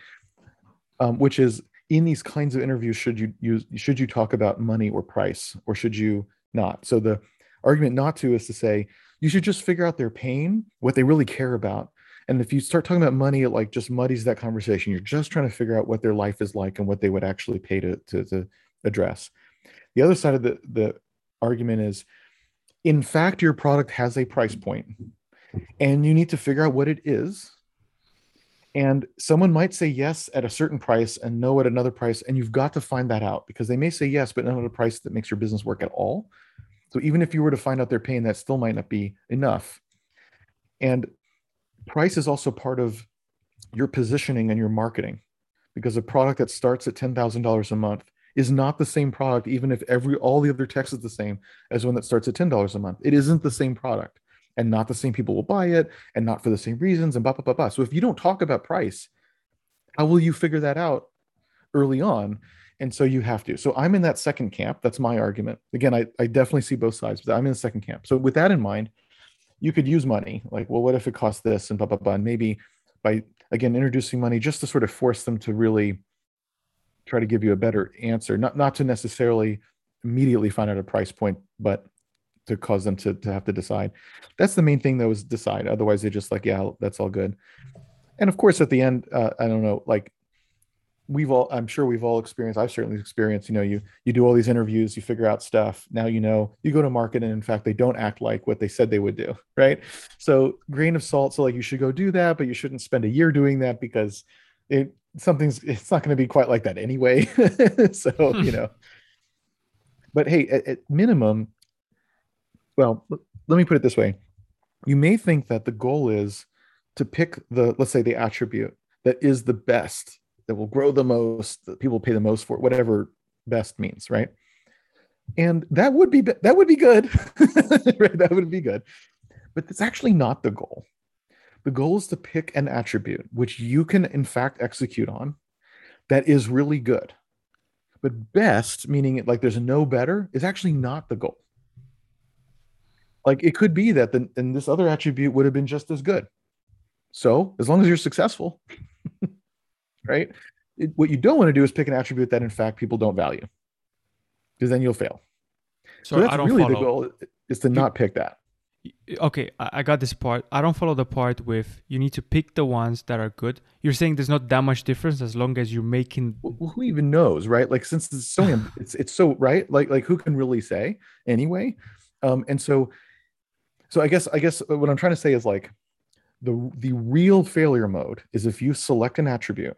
Um, which is in these kinds of interviews, should you use should you talk about money or price, or should you not? So the argument not to is to say you should just figure out their pain, what they really care about. And if you start talking about money, it like just muddies that conversation. You're just trying to figure out what their life is like and what they would actually pay to, to, to address. The other side of the, the argument is, in fact, your product has a price point and you need to figure out what it is. And someone might say yes at a certain price and no at another price. And you've got to find that out because they may say yes, but not at a price that makes your business work at all. So even if you were to find out their pain, that still might not be enough. And price is also part of your positioning and your marketing because a product that starts at $10,000 a month is not the same product even if every all the other text is the same as one that starts at $10 a month. It isn't the same product and not the same people will buy it and not for the same reasons and blah blah blah blah. So if you don't talk about price how will you figure that out early on? And so you have to. So i'm in that second camp. That's my argument. Again i, I definitely see both sides but i'm in the second camp. So with that in mind you could use money like well what if it costs this and blah blah blah. And maybe by again introducing money just to sort of force them to really try to give you a better answer. Not not to necessarily immediately find out a price point but to cause them to, to have to decide. That's the main thing that was decide. Otherwise they're just like yeah that's all good. And of course at the end uh, i don't know like we've all i'm sure we've all experienced i've certainly experienced you know you you do all these interviews you figure out stuff. Now you know you go to market and in fact they don't act like what they said they would do right? So grain of salt so like you should go do that but you shouldn't spend a year doing that because it something's it's not going to be quite like that anyway. So hmm. you know. But hey at, at minimum well let me put it this way. You may think that the goal is to pick the let's say the attribute that is the best that will grow the most that people pay the most for whatever best means right? And that would be that would be good. Right that would be good. But it's actually not the goal the goal is to pick an attribute which you can in fact execute on that is really good but best meaning like there's no better is actually not the goal like it could be that the, and this other attribute would have been just as good so as long as you're successful right? It, what you don't want to do is pick an attribute that in fact people don't value, because then you'll fail. So, so that's really follow. the goal is to not pick that. Okay, I got this part. I don't follow the part with you need to pick the ones that are good. You're saying there's not that much difference as long as you're making. Well, who even knows, right? Like since it's so it's it's so right. Like like who can really say anyway? Um, and so, so I guess I guess what I'm trying to say is like the the real failure mode is if you select an attribute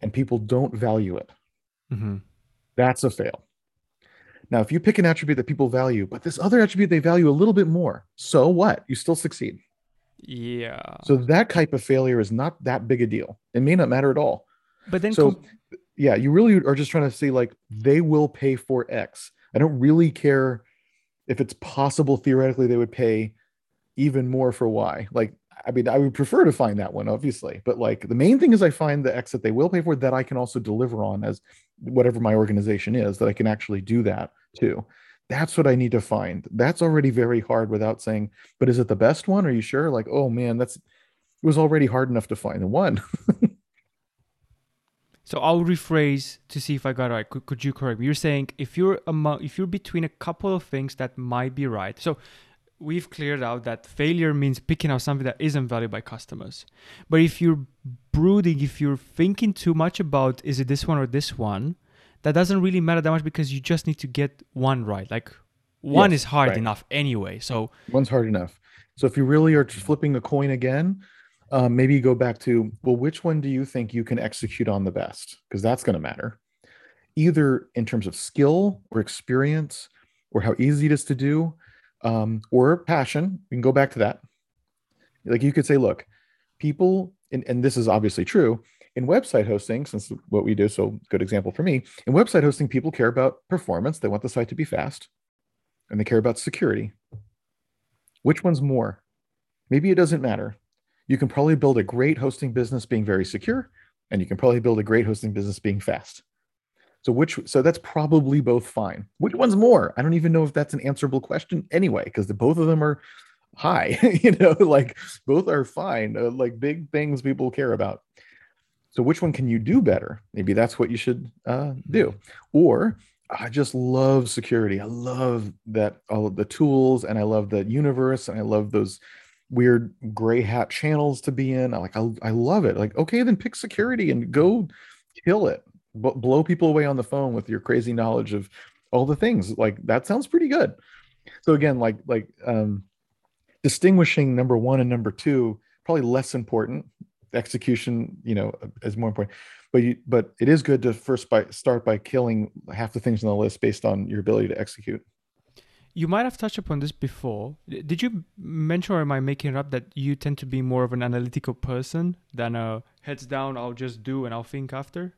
and people don't value it. Mm-hmm. That's a fail. Now, if you pick an attribute that people value, but this other attribute they value a little bit more, so what? You still succeed. Yeah. So that type of failure is not that big a deal. It may not matter at all. But then, so com- yeah, you really are just trying to say like they will pay for X. I don't really care if it's possible theoretically they would pay even more for Y. Like I mean, I would prefer to find that one, obviously, but like the main thing is I find the X that they will pay for that I can also deliver on as whatever my organization is, that I can actually do that too. That's what I need to find. That's already very hard without saying, but is it the best one? Are you sure? Like, oh man, that's it was already hard enough to find the one. so I'll rephrase to see if I got it right. Could, could you correct me? You're saying if you're among, if you're between a couple of things that might be right. So we've cleared out that failure means picking out something that isn't valued by customers. But if you're brooding, if you're thinking too much about is it this one or this one, that doesn't really matter that much because you just need to get one right. Like one yes, is hard right. enough anyway. So one's hard enough. So if you really are flipping a coin again, Um, maybe you go back to, well, which one do you think you can execute on the best? Because that's going to matter, either in terms of skill or experience or how easy it is to do um, or passion. We can go back to that. Like you could say, look, people, and, and this is obviously true in website hosting, since what we do, so good example for me, in website hosting, people care about performance. They want the site to be fast and they care about security. Which one's more? Maybe it doesn't matter. You can probably build a great hosting business being very secure, and you can probably build a great hosting business being fast. So which so that's probably both fine. Which one's more? I don't even know if that's an answerable question anyway, because both of them are high. you know, like both are fine. Uh, like big things people care about. So which one can you do better? Maybe that's what you should uh, do. Or I just love security. I love that all of the tools, and I love the universe, and I love those weird gray hat channels to be in. I like I, I love it. Like okay, then pick security and go kill it. B- blow people away on the phone with your crazy knowledge of all the things. Like that sounds pretty good. So again, like like um, distinguishing number one and number two probably less important. Execution, you know, is more important. But you, but it is good to first by start by killing half the things on the list based on your ability to execute. You might have touched upon this before. Did you mention, or am I making it up, that you tend to be more of an analytical person than a heads down, I'll just do and I'll think after?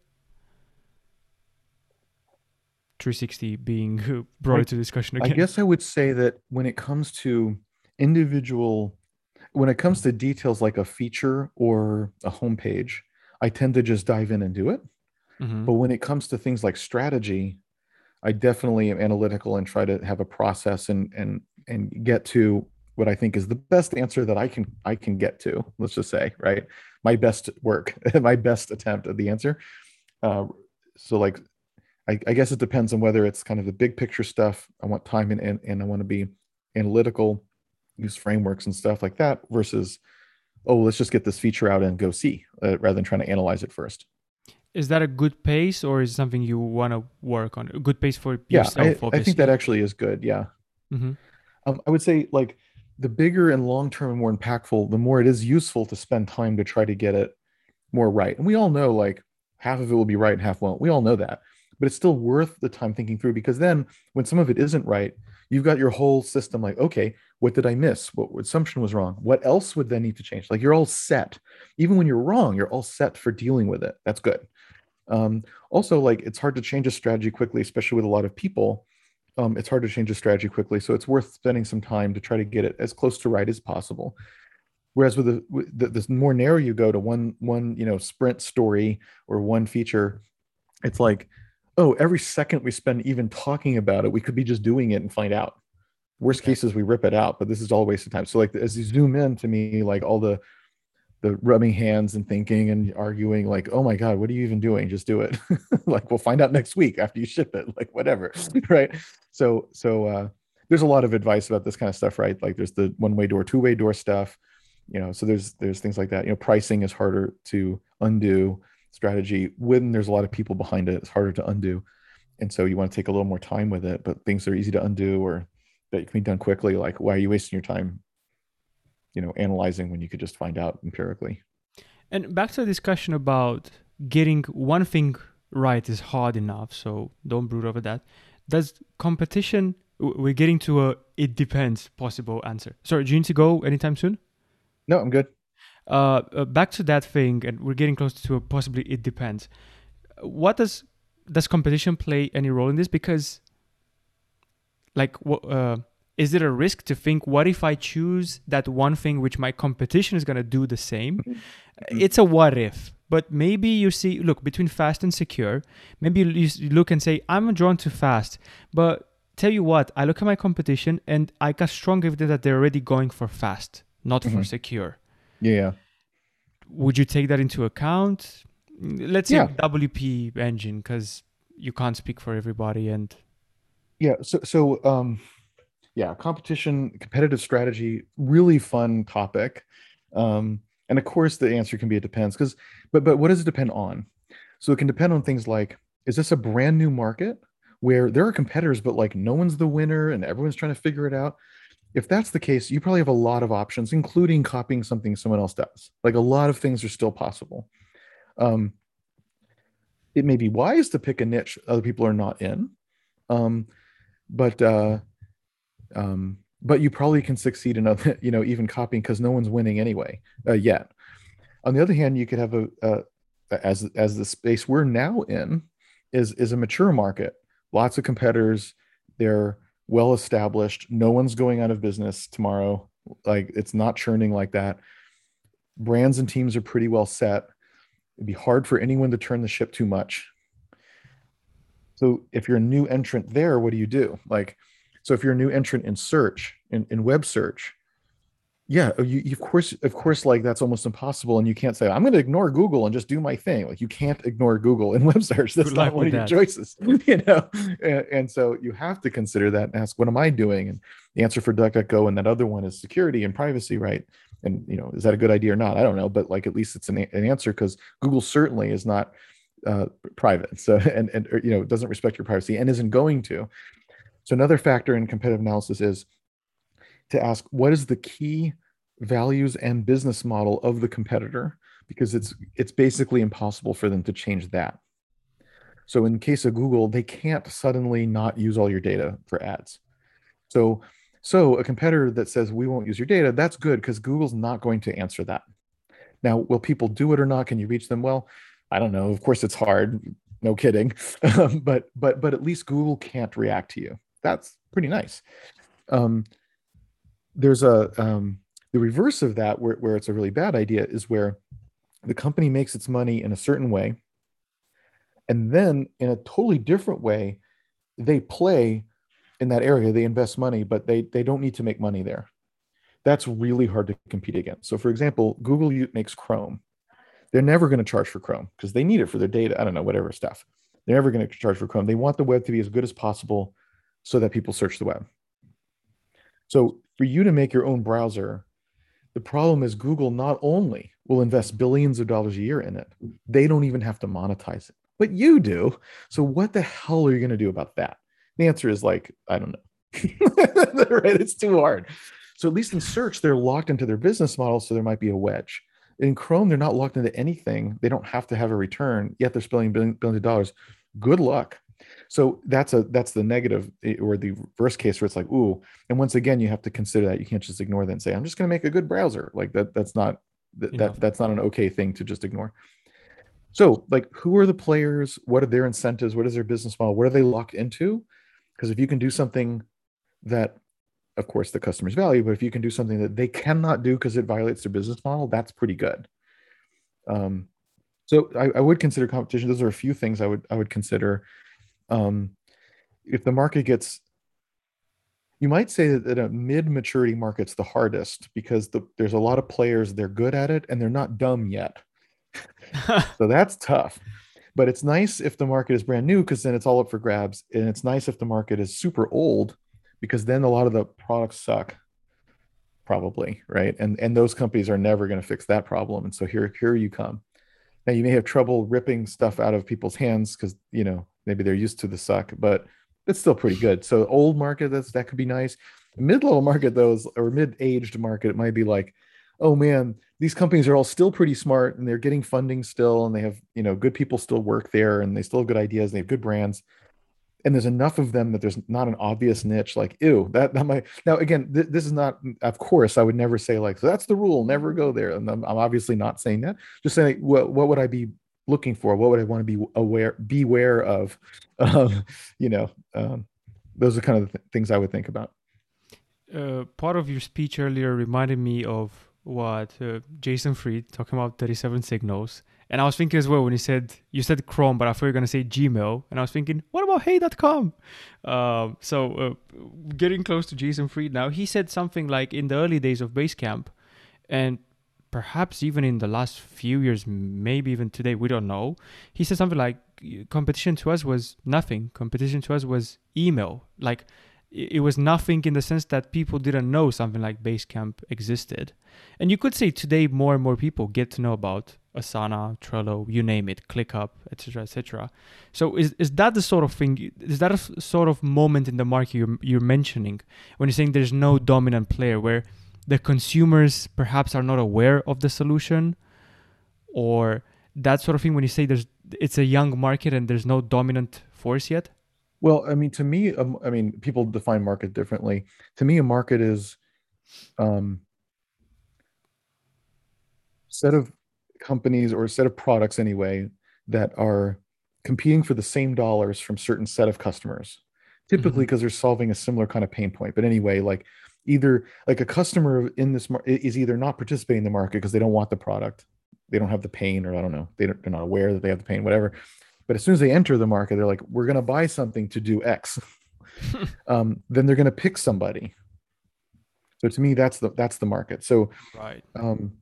360 being brought into discussion again. I guess I would say that when it comes to individual, when it comes to details like a feature or a homepage, I tend to just dive in and do it. Mm-hmm. But when it comes to things like strategy, I definitely am analytical and try to have a process and and and get to what I think is the best answer that I can I can get to. Let's just say, right, my best work, my best attempt at the answer. Uh, so like I, I, guess it depends on whether it's kind of the big picture stuff. I want time and, and, and I want to be analytical, use frameworks and stuff like that versus, oh, let's just get this feature out and go see uh, rather than trying to analyze it first. Is that a good pace or is something you want to work on? A good pace for yourself? Yeah, I, I think that actually is good. Yeah. Mm-hmm. Um, I would say like the bigger and long term and more impactful, the more it is useful to spend time to try to get it more right. And we all know like half of it will be right and half won't. We all know that but it's still worth the time thinking through because then when some of it isn't right, you've got your whole system like, okay, what did I miss? What assumption was wrong? What else would then need to change? Like you're all set. Even when you're wrong, you're all set for dealing with it. That's good. Um, also, like it's hard to change a strategy quickly, especially with a lot of people. Um, it's hard to change a strategy quickly. So it's worth spending some time to try to get it as close to right as possible. Whereas with the, with the, the more narrow you go to one one you know sprint story or one feature, it's like oh, every second we spend even talking about it, we could be just doing it and find out. Worst okay. cases, we rip it out, but this is all a waste of time. So, like, as you zoom in to me, like all the the rubbing hands and thinking and arguing, like, oh my God, what are you even doing? Just do it. like, we'll find out next week after you ship it, like, whatever. right. So, so, uh, there's a lot of advice about this kind of stuff, right? Like, there's the one way door, two way door stuff, you know, so there's, there's things like that. You know, pricing is harder to undo strategy when there's a lot of people behind it it's harder to undo. And so you want to take a little more time with it but things that are easy to undo or that can be done quickly like why are you wasting your time you know analyzing when you could just find out empirically? And back to the discussion about getting one thing right is hard enough so don't brood over that. Does competition we're getting to a it depends possible answer. Sorry do you need to go anytime soon? No i'm good uh, uh, back to that thing, and we're getting close to possibly it depends. What does does competition play any role in this? Because, like, uh, is it a risk to think, what if I choose that one thing which my competition is gonna do the same? Mm-hmm. It's a what if. But maybe you see, look, between fast and secure, maybe you look and say, I'm drawn to fast, but tell you what, I look at my competition and I got strong evidence that they're already going for fast, not mm-hmm. for secure. Yeah. Would you take that into account? Let's say yeah. WP engine, because you can't speak for everybody. And yeah, so so um, yeah, competition, competitive strategy, really fun topic. Um, and of course, the answer can be it depends. Because, but but what does it depend on? So it can depend on things like: is this a brand new market where there are competitors, but like no one's the winner and everyone's trying to figure it out? If that's the case, you probably have a lot of options, including copying something someone else does. Like a lot of things are still possible. Um, it may be wise to pick a niche other people are not in, um, but uh, um, but you probably can succeed in other, you know, even copying because no one's winning anyway uh, yet. On the other hand, you could have a, a as as the space we're now in is is a mature market. Lots of competitors. They're well established. No one's going out of business tomorrow. Like it's not churning like that. Brands and teams are pretty well set. It'd be hard for anyone to turn the ship too much. So if you're a new entrant there, what do you do? Like, so if you're a new entrant in search, in, in web search, yeah you, you, of course of course like that's almost impossible and you can't say i'm going to ignore google and just do my thing. Like you can't ignore google in web search. That's not one of your choices you know? And, and, so you have to consider that and ask what am i doing? And the answer for duckduckgo and that other one is security and privacy right? And you know is that a good idea or not? I don't know but like at least it's an, an answer because google certainly is not uh, private so and and you know doesn't respect your privacy and isn't going to. So another factor in competitive analysis is to ask what is the key values and business model of the competitor? Because it's it's basically impossible for them to change that. So in case of google they can't suddenly not use all your data for ads. So so a competitor that says we won't use your data that's good because google's not going to answer that. Now will people do it or not? Can you reach them? Well i don't know. Of course it's hard. No kidding. But but but at least google can't react to you. That's pretty nice. Um, there's a um, the reverse of that where, where it's a really bad idea is where the company makes its money in a certain way and then in a totally different way they play in that area. They invest money but they they don't need to make money there. That's really hard to compete against. So for example google makes chrome. They're never going to charge for chrome because they need it for their data i don't know whatever stuff. They're never going to charge for chrome. They want the web to be as good as possible so that people search the web. So for you to make your own browser, the problem is Google not only will invest billions of dollars a year in it, they don't even have to monetize it, but you do. So what the hell are you going to do about that? The answer is like, I don't know. right? It's too hard. So at least in search, they're locked into their business model. So there might be a wedge. In Chrome, they're not locked into anything. They don't have to have a return, yet they're spending billions of dollars. Good luck. So that's a that's the negative eh, or the worst case where it's like, ooh, and once again, you have to consider that you can't just ignore that and say, I'm just going to make a good browser. Like that that's not that, that that's not an okay thing to just ignore. So, like, who are the players? What are their incentives? What is their business model? What are they locked into? Because if you can do something that, of course, the customers value, but if you can do something that they cannot do because it violates their business model, that's pretty good. Um, so I, I, would consider competition. Those are a few things I would I would consider um, if the market gets you might say that, a mid maturity market's the hardest because the, there's a lot of players they're good at it and they're not dumb yet. So that's tough. But it's nice if the market is brand new because then it's all up for grabs and it's nice if the market is super old because then a lot of the products suck probably right? And and those companies are never going to fix that problem and so here here you come. Now you may have trouble ripping stuff out of people's hands because you know maybe they're used to the suck, but it's still pretty good. So old market, that's that could be nice. Mid-level market, those or mid-aged market, it might be like, oh man, these companies are all still pretty smart and they're getting funding still, and they have you know good people still work there, and they still have good ideas, and they have good brands. And there's enough of them that there's not an obvious niche like, ew, that, that might. Now, again, th- this is not, of course, I would never say like, so that's the rule, never go there. And I'm, I'm obviously not saying that. Just saying, what, what would I be looking for? What would I want to be aware, beware of? Um, you know, um, those are kind of the th- things I would think about. Uh, part of your speech earlier reminded me of what uh, Jason Fried talking about 37signals. And I was thinking as well when he said, you said Chrome, but I thought you were going to say Gmail. And I was thinking, what about hey.com? Um, so uh, getting close to Jason Fried now, he said something like in the early days of Basecamp, and perhaps even in the last few years, maybe even today, we don't know. He said something like, competition to us was nothing. Competition to us was email. Like it was nothing in the sense that people didn't know something like Basecamp existed. And you could say today more and more people get to know about Asana, Trello, you name it, ClickUp, etc., etc. So is is that the sort of thing? Is that a sort of moment in the market you're you're mentioning when you're saying there's no dominant player where the consumers perhaps are not aware of the solution, or that sort of thing when you say there's it's a young market and there's no dominant force yet? Well, I mean, to me, um, I mean, people define market differently. To me, a market is um, set of companies or a set of products anyway that are competing for the same dollars from certain set of customers typically because mm-hmm. they're solving a similar kind of pain point but anyway like either like a customer in this mar- is either not participating in the market because they don't want the product they don't have the pain or i don't know they don't, they're not aware that they have the pain whatever but as soon as they enter the market they're like we're going to buy something to do x. Um, then they're going to pick somebody. So to me that's the that's the market. So right. um,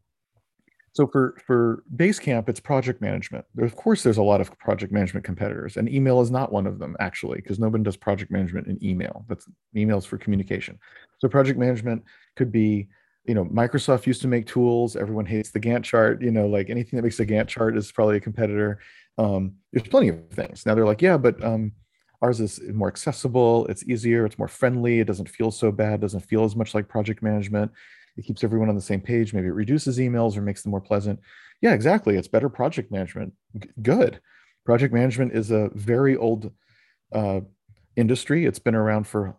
so for for Basecamp, it's project management. Of course, there's a lot of project management competitors, and email is not one of them actually, because nobody does project management in email. That's emails for communication. So project management could be, you know, Microsoft used to make tools. Everyone hates the Gantt chart. You know, like anything that makes a Gantt chart is probably a competitor. Um, there's plenty of things. Now they're like, yeah, but um, ours is more accessible. It's easier. It's more friendly. It doesn't feel so bad. Doesn't feel as much like project management it keeps everyone on the same page. Maybe it reduces emails or makes them more pleasant. Yeah exactly. It's better project management. G- good. Project management is a very old uh, industry. It's been around for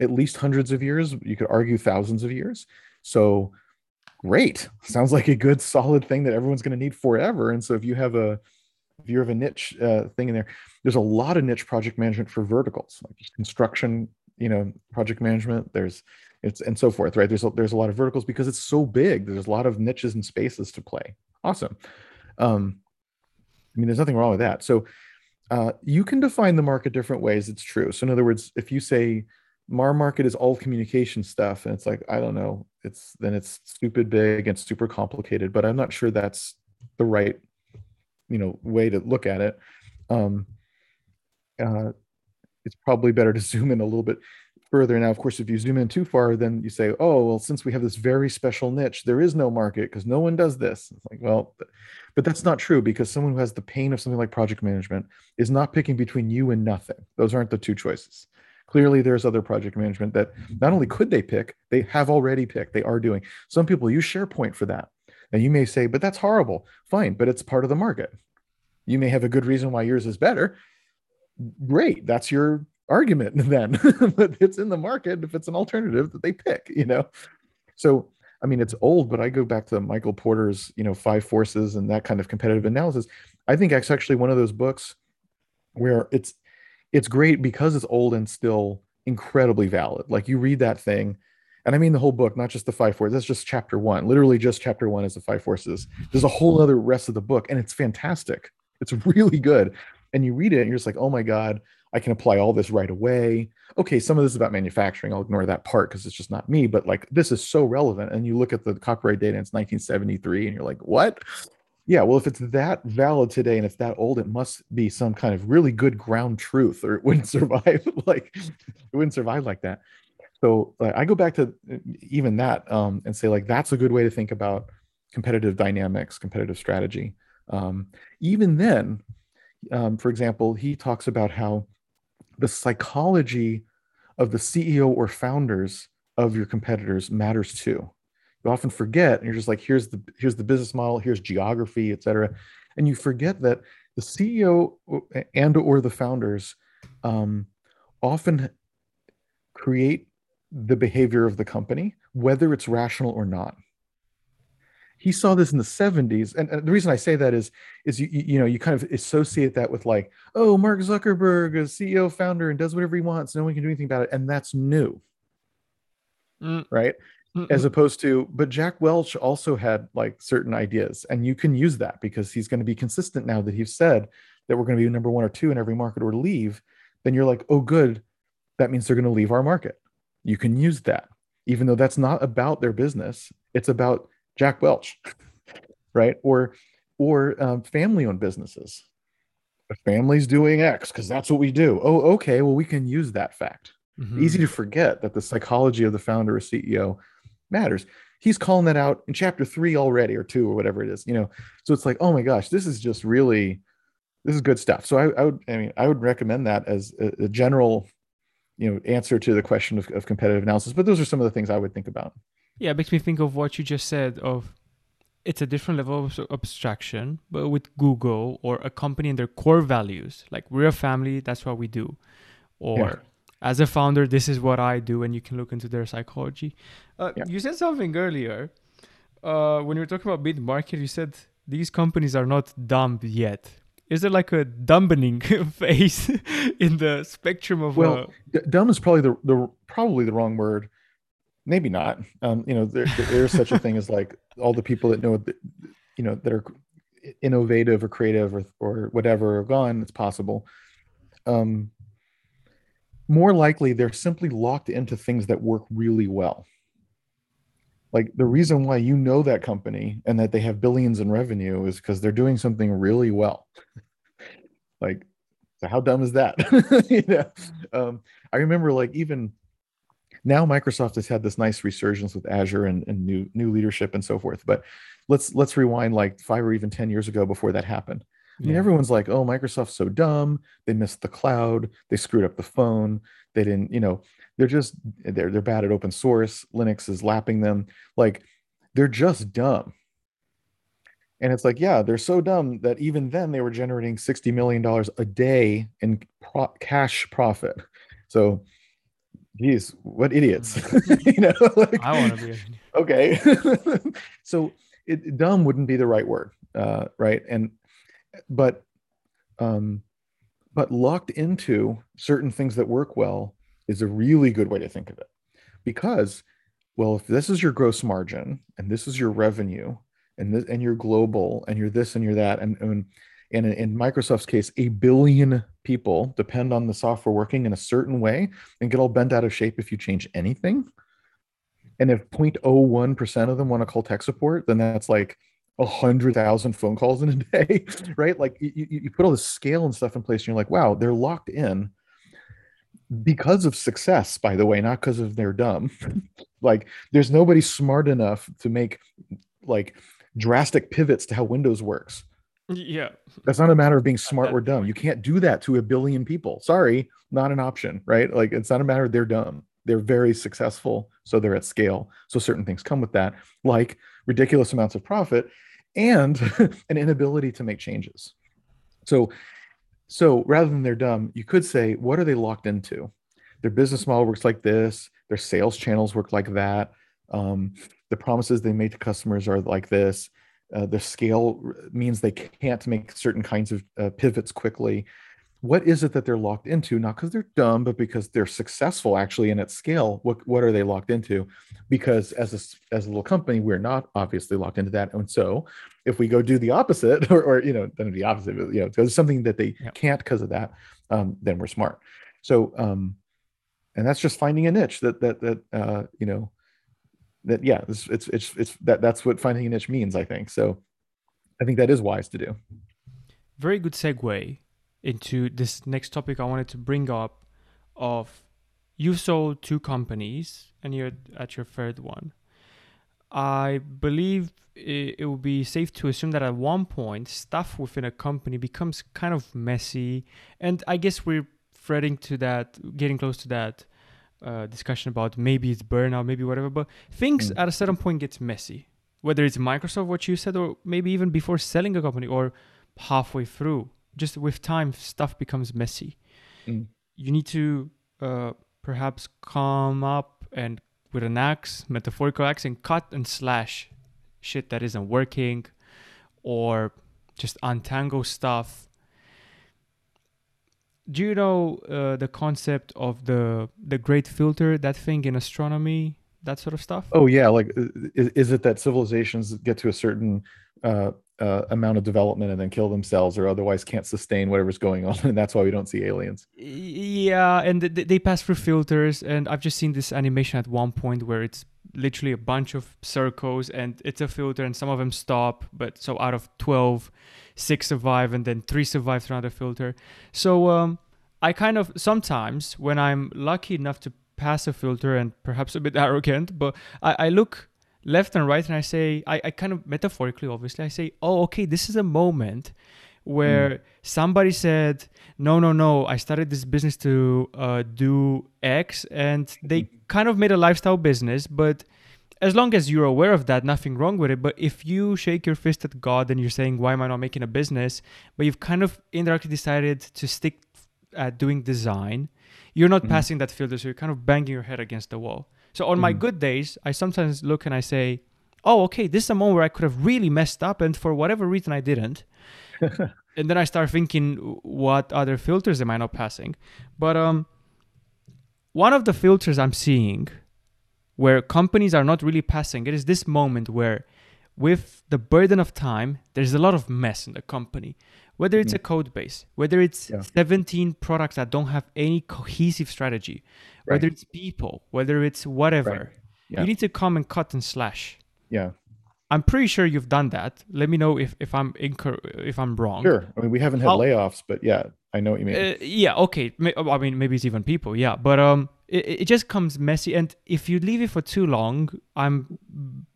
at least hundreds of years. You could argue thousands of years. So great. Sounds like a good solid thing that everyone's going to need forever. And so if you have a if you have a niche uh, thing in there there's a lot of niche project management for verticals like construction you know project management. There's it's and so forth right? There's a, there's a lot of verticals because it's so big there's a lot of niches and spaces to play. Awesome. Um i mean there's nothing wrong with that. So uh, you can define the market different ways it's true. So in other words if you say mar market is all communication stuff and it's like i don't know it's then it's stupid big and super complicated but i'm not sure that's the right you know way to look at it. Um uh, it's probably better to zoom in a little bit further. Now, of course, if you zoom in too far, then you say, oh, well, since we have this very special niche, there is no market because no one does this. It's like, well, but that's not true because someone who has the pain of something like project management is not picking between you and nothing. Those aren't the two choices. Clearly, there's other project management that not only could they pick, they have already picked, they are doing. Some people use SharePoint for that. And you may say, but that's horrible. Fine, but it's part of the market. You may have a good reason why yours is better. Great. That's your argument then but it's in the market if it's an alternative that they pick you know? So i mean it's old but i go back to michael porter's you know five forces and that kind of competitive analysis. I think it's actually one of those books where it's it's great because it's old and still incredibly valid. Like you read that thing and i mean the whole book not just the five forces that's just chapter one literally just chapter one is the five forces. There's a whole other rest of the book and it's fantastic. It's really good. And you read it and you're just like oh my god I can apply all this right away. Okay, some of this is about manufacturing. I'll ignore that part because it's just not me, but like this is so relevant. And you look at the copyright data, it's 1973, and you're like, what? Yeah, well, if it's that valid today and it's that old, it must be some kind of really good ground truth, or it wouldn't survive. like it wouldn't survive like that. So I go back to uh, even that um, and say like that's a good way to think about competitive dynamics, competitive strategy. Um, even then, um, for example, he talks about how the psychology of the CEO or founders of your competitors matters too. You often forget, and you're just like, here's the here's the business model, here's geography, et cetera, and you forget that the CEO and or the founders um, often create the behavior of the company, whether it's rational or not he saw this in the 70s and, and, the reason i say that is is you you know you kind of associate that with like oh mark zuckerberg is ceo founder and does whatever he wants no one can do anything about it and that's new mm. right Mm-mm. as opposed to but jack welch also had like certain ideas and you can use that because he's going to be consistent now that he's said that we're going to be number one or two in every market or leave then you're like oh good that means they're going to leave our market you can use that even though that's not about their business it's about Jack Welch, right? Or or um, family-owned businesses. The family's doing X because that's what we do. Oh, okay. Well, we can use that fact, Mhm. Easy to forget that the psychology of the founder or CEO matters. He's calling that out in chapter three already, or two, or whatever it is. You know, so it's like, oh my gosh, this is just really, this is good stuff. So I, I would, I mean, I would recommend that as a, a general, you know, answer to the question of, of competitive analysis. But those are some of the things I would think about. Yeah, it makes me think of what you just said of it's a different level of abstraction, but with Google or a company and their core values, like we're a family, that's what we do. Or Yeah. as a founder, this is what I do, and you can look into their psychology. Uh, Yeah. You said something earlier uh, when you were talking about mid market. You said these companies are not dumb yet. Is there like a dumbening phase in the spectrum of? Well, uh, D- dumb is probably the, the probably the wrong word. Maybe not. Um, you know, there, there is such a thing as like all the people that know, you know, that are innovative or creative or or whatever are gone. It's possible. Um, more likely, they're simply locked into things that work really well. Like the reason why you know that company and that they have billions in revenue is because they're doing something really well. like, so how dumb is that? you know, um, I remember like even now Microsoft has had this nice resurgence with Azure and, and new new leadership and so forth. But let's let's rewind like five or even ten years ago before that happened. I mean, yeah. everyone's like, "Oh, Microsoft's so dumb. They missed the cloud. They screwed up the phone. They didn't, you know, they're just they're they're bad at open source. Linux is lapping them. Like, they're just dumb." And it's like, yeah, they're so dumb that even then they were generating sixty million dollars a day in pro- cash profit. So, geez, what idiots, you know? Like, I want to be. Okay so it, dumb wouldn't be the right word uh, right and but um but locked into certain things that work well is a really good way to think of it because well if this is your gross margin and this is your revenue and this and you're global and you're this and you're that and and, and in, in microsoft's case a billion people depend on the software working in a certain way and get all bent out of shape if you change anything and if 0.01% of them want to call tech support, then that's like a hundred thousand phone calls in a day, right? Like you, you put all the scale and stuff in place, and you're like, wow, they're locked in because of success, by the way, not because of they're dumb. like there's nobody smart enough to make like drastic pivots to how Windows works. Yeah. That's not a matter of being smart or dumb. You can't do that to a billion people. Sorry, not an option, right? Like it's not a matter of they're dumb. They're very successful, so they're at scale. So certain things come with that, like ridiculous amounts of profit and an inability to make changes. So so rather than they're dumb, you could say, what are they locked into? Their business model works like this, their sales channels work like that. Um, the promises they make to customers are like this. Uh, the scale means they can't make certain kinds of uh, pivots quickly. What is it that they're locked into? Not because they're dumb, but because they're successful actually and at scale. What what are they locked into? Because as a as a little company, we're not obviously locked into that. And so, if we go do the opposite, or, or you know, then the opposite, but, you know, because something that they Yep. can't because of that, um, then we're smart. So, um, and that's just finding a niche that that that uh, you know that yeah, it's it's it's, it's that that's what finding a niche means. I think so. I think that is wise to do. very good segue into this next topic I wanted to bring up of you sold two companies and you're at your third one. I believe it, it would be safe to assume that at one point stuff within a company becomes kind of messy and I guess we're threading to that getting close to that uh, discussion about maybe it's burnout maybe whatever but things Mm. at a certain point gets messy whether it's Microsoft what you said or maybe even before selling a company or halfway through. Just with time, stuff becomes messy. Mm. You need to uh, perhaps come up and with an axe, metaphorical axe, and cut and slash shit that isn't working, or just untangle stuff. Do you know uh, the concept of the the great filter? That thing in astronomy, that sort of stuff. Oh yeah, like is, is it that civilizations get to a certain uh, uh, amount of development and then kill themselves, or otherwise can't sustain whatever's going on, and that's why we don't see aliens? Yeah, and th- they pass through filters, and I've just seen this animation at one point where it's literally a bunch of circles, and it's a filter, and some of them stop, but so out of 12, six survive, and then three survive through another filter. So um, I kind of sometimes when I'm lucky enough to pass a filter and perhaps a bit arrogant, but I, I look left and right and I say, I, I kind of metaphorically, obviously, I say, oh, okay, this is a moment where mm. somebody said, no, no, no, I started this business to uh, do X, and they mm-hmm. kind of made a lifestyle business, but as long as you're aware of that, nothing wrong with it. But if you shake your fist at God and you're saying, why am I not making a business? But you've kind of indirectly decided to stick at doing design, you're not mm. passing that filter, so you're kind of banging your head against the wall. So on mm. my good days, I sometimes look and I say, oh, okay, this is a moment where I could have really messed up, and for whatever reason I didn't. and then I start thinking, what other filters am I not passing? But um, one of the filters I'm seeing where companies are not really passing it is this moment where with the burden of time there's a lot of mess in the company whether it's mm. a code base whether it's yeah. 17 products that don't have any cohesive strategy right. whether it's people whether it's whatever right. yeah. you need to come and cut and slash yeah I'm pretty sure you've done that. Let me know if, if I'm incor- if I'm wrong. Sure. I mean, we haven't had I'll, layoffs, but yeah, I know what you mean. Uh, yeah. Okay. I mean, maybe it's even people. Yeah. But um, it, it just comes messy, and if you leave it for too long, I'm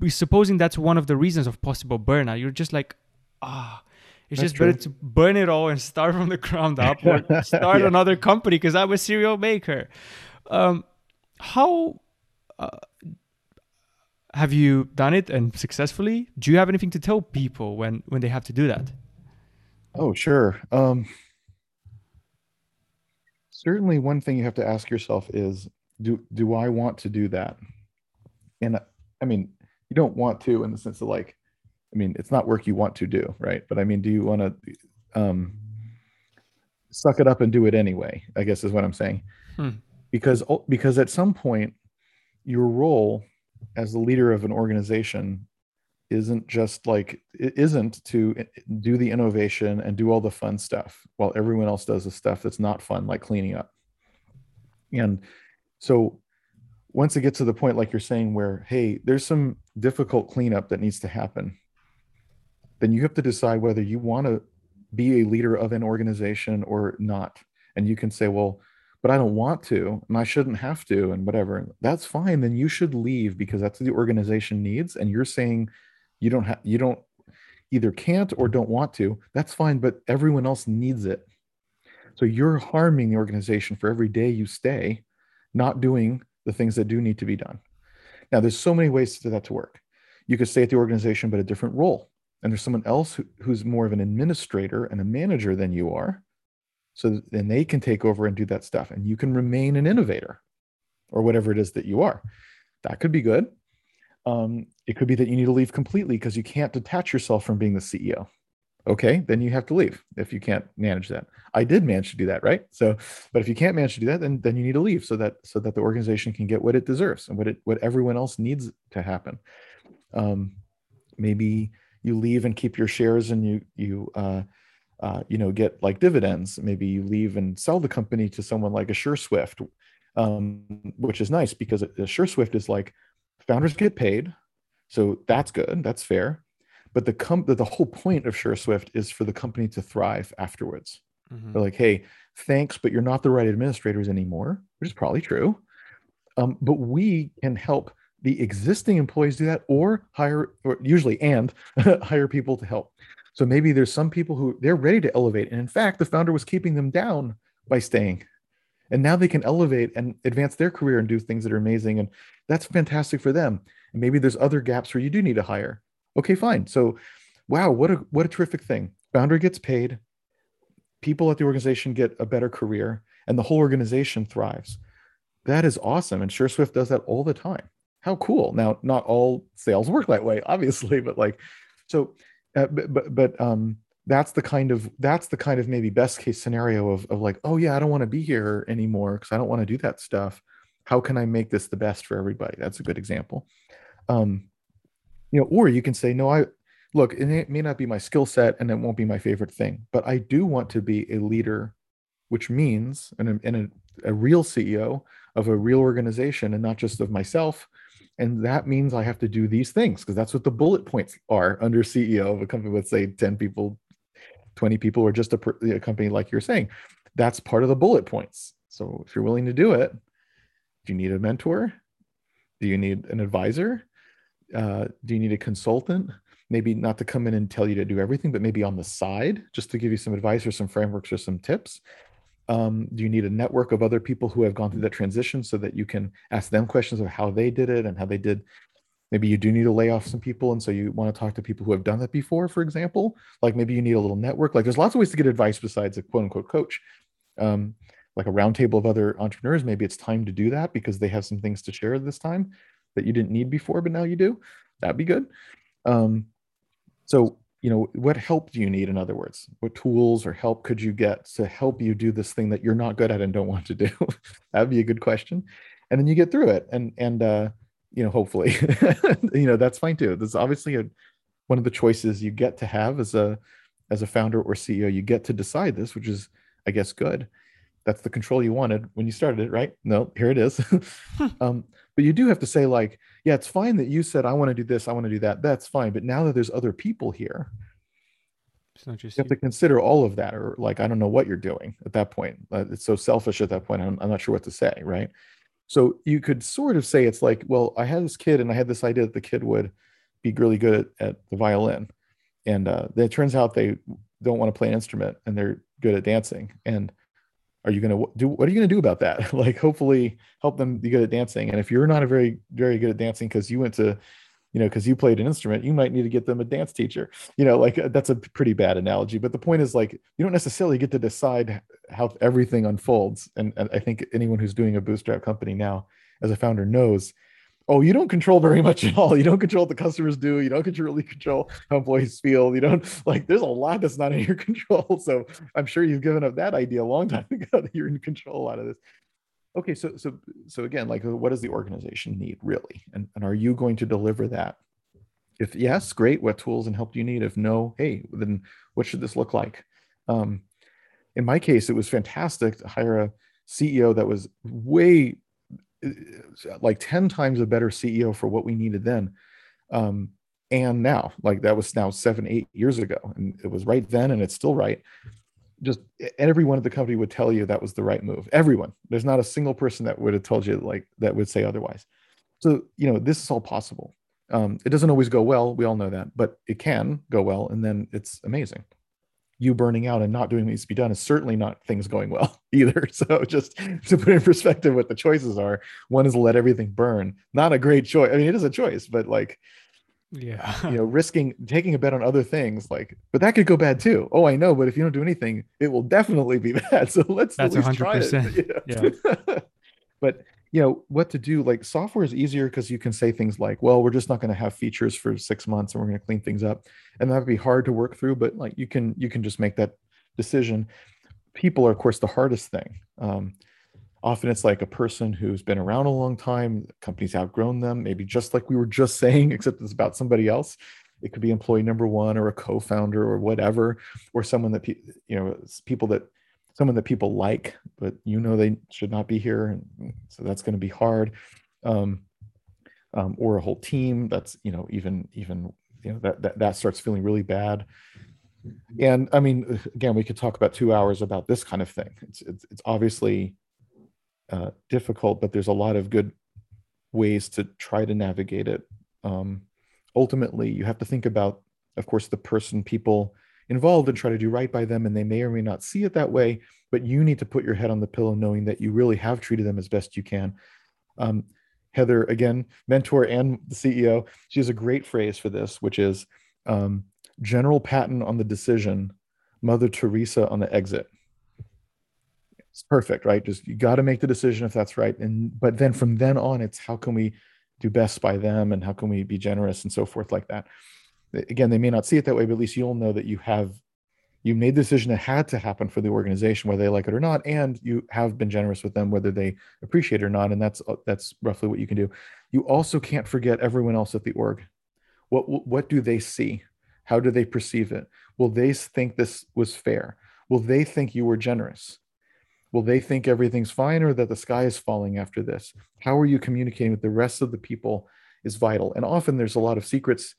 supposing that's one of the reasons of possible burnout. You're just like, ah. It's that's just true. better to burn it all and start from the ground up or start yeah. another company because I'm a serial maker. Um, how uh, have you done it and successfully? Do you have anything to tell people when when they have to do that? Oh, sure. Um, certainly, one thing you have to ask yourself is, do do I want to do that? And I mean, you don't want to in the sense of like, I mean, it's not work you want to do, right? But I mean, do you want to um, suck it up and do it anyway? I guess is what I'm saying. Hmm. Because because at some point, your role as the leader of an organization isn't just like it isn't to eh, do the innovation and do all the fun stuff while everyone else does the stuff that's not fun like cleaning up and so once it gets to the point like you're saying where hey there's some difficult cleanup that needs to happen then you have to decide whether you want to be a leader of an organization or not and you can say well but I don't want to and I shouldn't have to and whatever. That's fine. Then you should leave because that's what the organization needs. And you're saying you don't have you don't either can't or don't want to. That's fine, but everyone else needs it. So you're harming the organization for every day you stay, not doing the things that do need to be done. Now, there's so many ways for that to work. You could stay at the organization, but a different role. And there's someone else who, who's more of an administrator and a manager than you are so then they can take over and do that stuff and you can remain an innovator or whatever it is that you are that could be good um, it could be that you need to leave completely because you can't detach yourself from being the ceo okay then you have to leave if you can't manage that. I did manage to do that right? So but if you can't manage to do that then then you need to leave so that so that the organization can get what it deserves and what it what everyone else needs to happen. Um, maybe you leave and keep your shares and you you uh, uh, you know, get like dividends. Maybe you leave and sell the company to someone like a SureSwift, um, which is nice because a SureSwift is like founders get paid, so that's good, that's fair. But the com- the, the whole point of SureSwift is for the company to thrive afterwards. Mm-hmm. They're like, hey, thanks, but you're not the right administrators anymore, which is probably true. Um, but we can help the existing employees do that or hire or usually and hire people to help so maybe there's some people who they're ready to elevate. And in fact, the founder was keeping them down by staying. And now they can elevate and advance their career and do things that are amazing. And that's fantastic for them. And maybe there's other gaps where you do need to hire. Okay, fine. So wow, what a what a terrific thing. Founder gets paid, people at the organization get a better career, and the whole organization thrives. That is awesome. And SureSwift does that all the time. How cool. Now, not all sales work that way, obviously, but like, so uh, but, but um, that's the kind of that's the kind of maybe best case scenario of, of like oh yeah i don't want to be here anymore because i don't want to do that stuff. How can i make this the best for everybody? That's a good example. Um, you know or you can say no i look it may not be my skill set and it won't be my favorite thing but i do want to be a leader which means and a, and a, a real ceo of a real organization and not just of myself. And that means I have to do these things because that's what the bullet points are under CEO of a company with, say, 10 people, 20 people, or just a, a company like you're saying. that's part of the bullet points. So if you're willing to do it, do you need a mentor? Do you need an advisor? Uh, do you need a consultant? Maybe not to come in and tell you to do everything, but maybe on the side, just to give you some advice or some frameworks or some tips. Um, do you need a network of other people who have gone through that transition so that you can ask them questions of how they did it and how they did maybe you do need to lay off some people and so you want to talk to people who have done that before for example. Like maybe you need a little network. Like there's lots of ways to get advice besides a quote unquote coach. Um, like a roundtable of other entrepreneurs maybe it's time to do that because they have some things to share this time that you didn't need before but now you do. That'd be good. Um, so you know what help do you need in other words? What tools or help could you get to help you do this thing that you're not good at and don't want to do? That'd be a good question. And then you get through it. And and uh, you know, hopefully, you know, that's fine too. There's obviously a, one of the choices you get to have as a, as a founder or CEO, you get to decide this, which is, I guess, good. That's the control you wanted when you started it, right? No, here it is. um, but you do have to say, like, yeah, it's fine that you said, I want to do this, I want to do that. That's fine. But now that there's other people here, it's not just you have to consider all of that, or like, I don't know what you're doing at that point. Uh, it's so selfish at that point. I'm, I'm not sure what to say, right? So you could sort of say it's like, well, I had this kid and I had this idea that the kid would be really good at, at the violin. And uh, it turns out they don't want to play an instrument and they're good at dancing. And are you going to do, what are you going to do about that? like, hopefully help them be good at dancing. And if you're not a very, very good at dancing because you went to you know, because you played an instrument, you might need to get them a dance teacher. You know, like uh, that's a pretty bad analogy. But the point is, like, you don't necessarily get to decide how everything unfolds. And, and I think anyone who's doing a bootstrap company now, as a founder, knows. Oh, you don't control very much at all. You don't control what the customers do. You don't really control how employees feel. You don't like. There's a lot that's not in your control. So I'm sure you've given up that idea a long time ago that you're in control a lot of this okay so so so again like what does the organization need really? And, and are you going to deliver that? If yes great what tools and help do you need? If no hey then what should this look like? Um, in my case it was fantastic to hire a ceo that was way uh, like 10 times a better ceo for what we needed then. Um, and now like that was now seven eight years ago and it was right then and it's still right just everyone at the company would tell you that was the right move. Everyone. There's not a single person that would have told you like that would say otherwise. So you know this is all possible. Um, it doesn't always go well. We all know that, but it can go well, and then it's amazing. You burning out and not doing what needs to be done is certainly not things going well either. So just to put in perspective what the choices are, one is let everything burn. Not a great choice. I mean, it is a choice, but like yeah. You know risking taking a bet on other things like but that could go bad too. Oh i know but if you don't do anything it will definitely be bad. So let's that's at least 100% try it. yeah. But you know what to do like software is easier because you can say things like well we're just not going to have features for six months and we're going to clean things up. And that would be hard to work through but like you can you can just make that decision. People are of course the hardest thing. Um, Often it's like a person who's been around a long time, companies outgrown them, maybe just like we were just saying, except it's about somebody else. It could be employee number one or a co-founder or whatever, or someone that you know, people that someone that people like, but you know they should not be here, and so that's going to be hard. Um, um, or a whole team that's you know even even you know that that, that starts feeling really bad and i mean again we could talk about two hours about this kind of thing it's it's, it's obviously uh, difficult, but there's a lot of good ways to try to navigate it. Um, ultimately, you have to think about, of course, the person, people involved, and try to do right by them. And they may or may not see it that way, but you need to put your head on the pillow knowing that you really have treated them as best you can. Um, Heather, again, mentor and the CEO, she has a great phrase for this, which is um, General Patton on the decision, Mother Teresa on the exit it's perfect, right? Just you got to make the decision if that's right. And but then from then on, it's how can we do best by them and how can we be generous and so forth like that. Again, they may not see it that way, but at least you'll know that you have you made the decision that had to happen for the organization, whether they like it or not, and you have been generous with them, whether they appreciate it or not. And that's uh, that's roughly what you can do. You also can't forget everyone else at the org. What what do they see? How do they perceive it? Will they think this was fair? Will they think you were generous? Will they think everything's fine or that the sky is falling after this? How are you communicating with the rest of the people is vital. And often there's a lot of secrets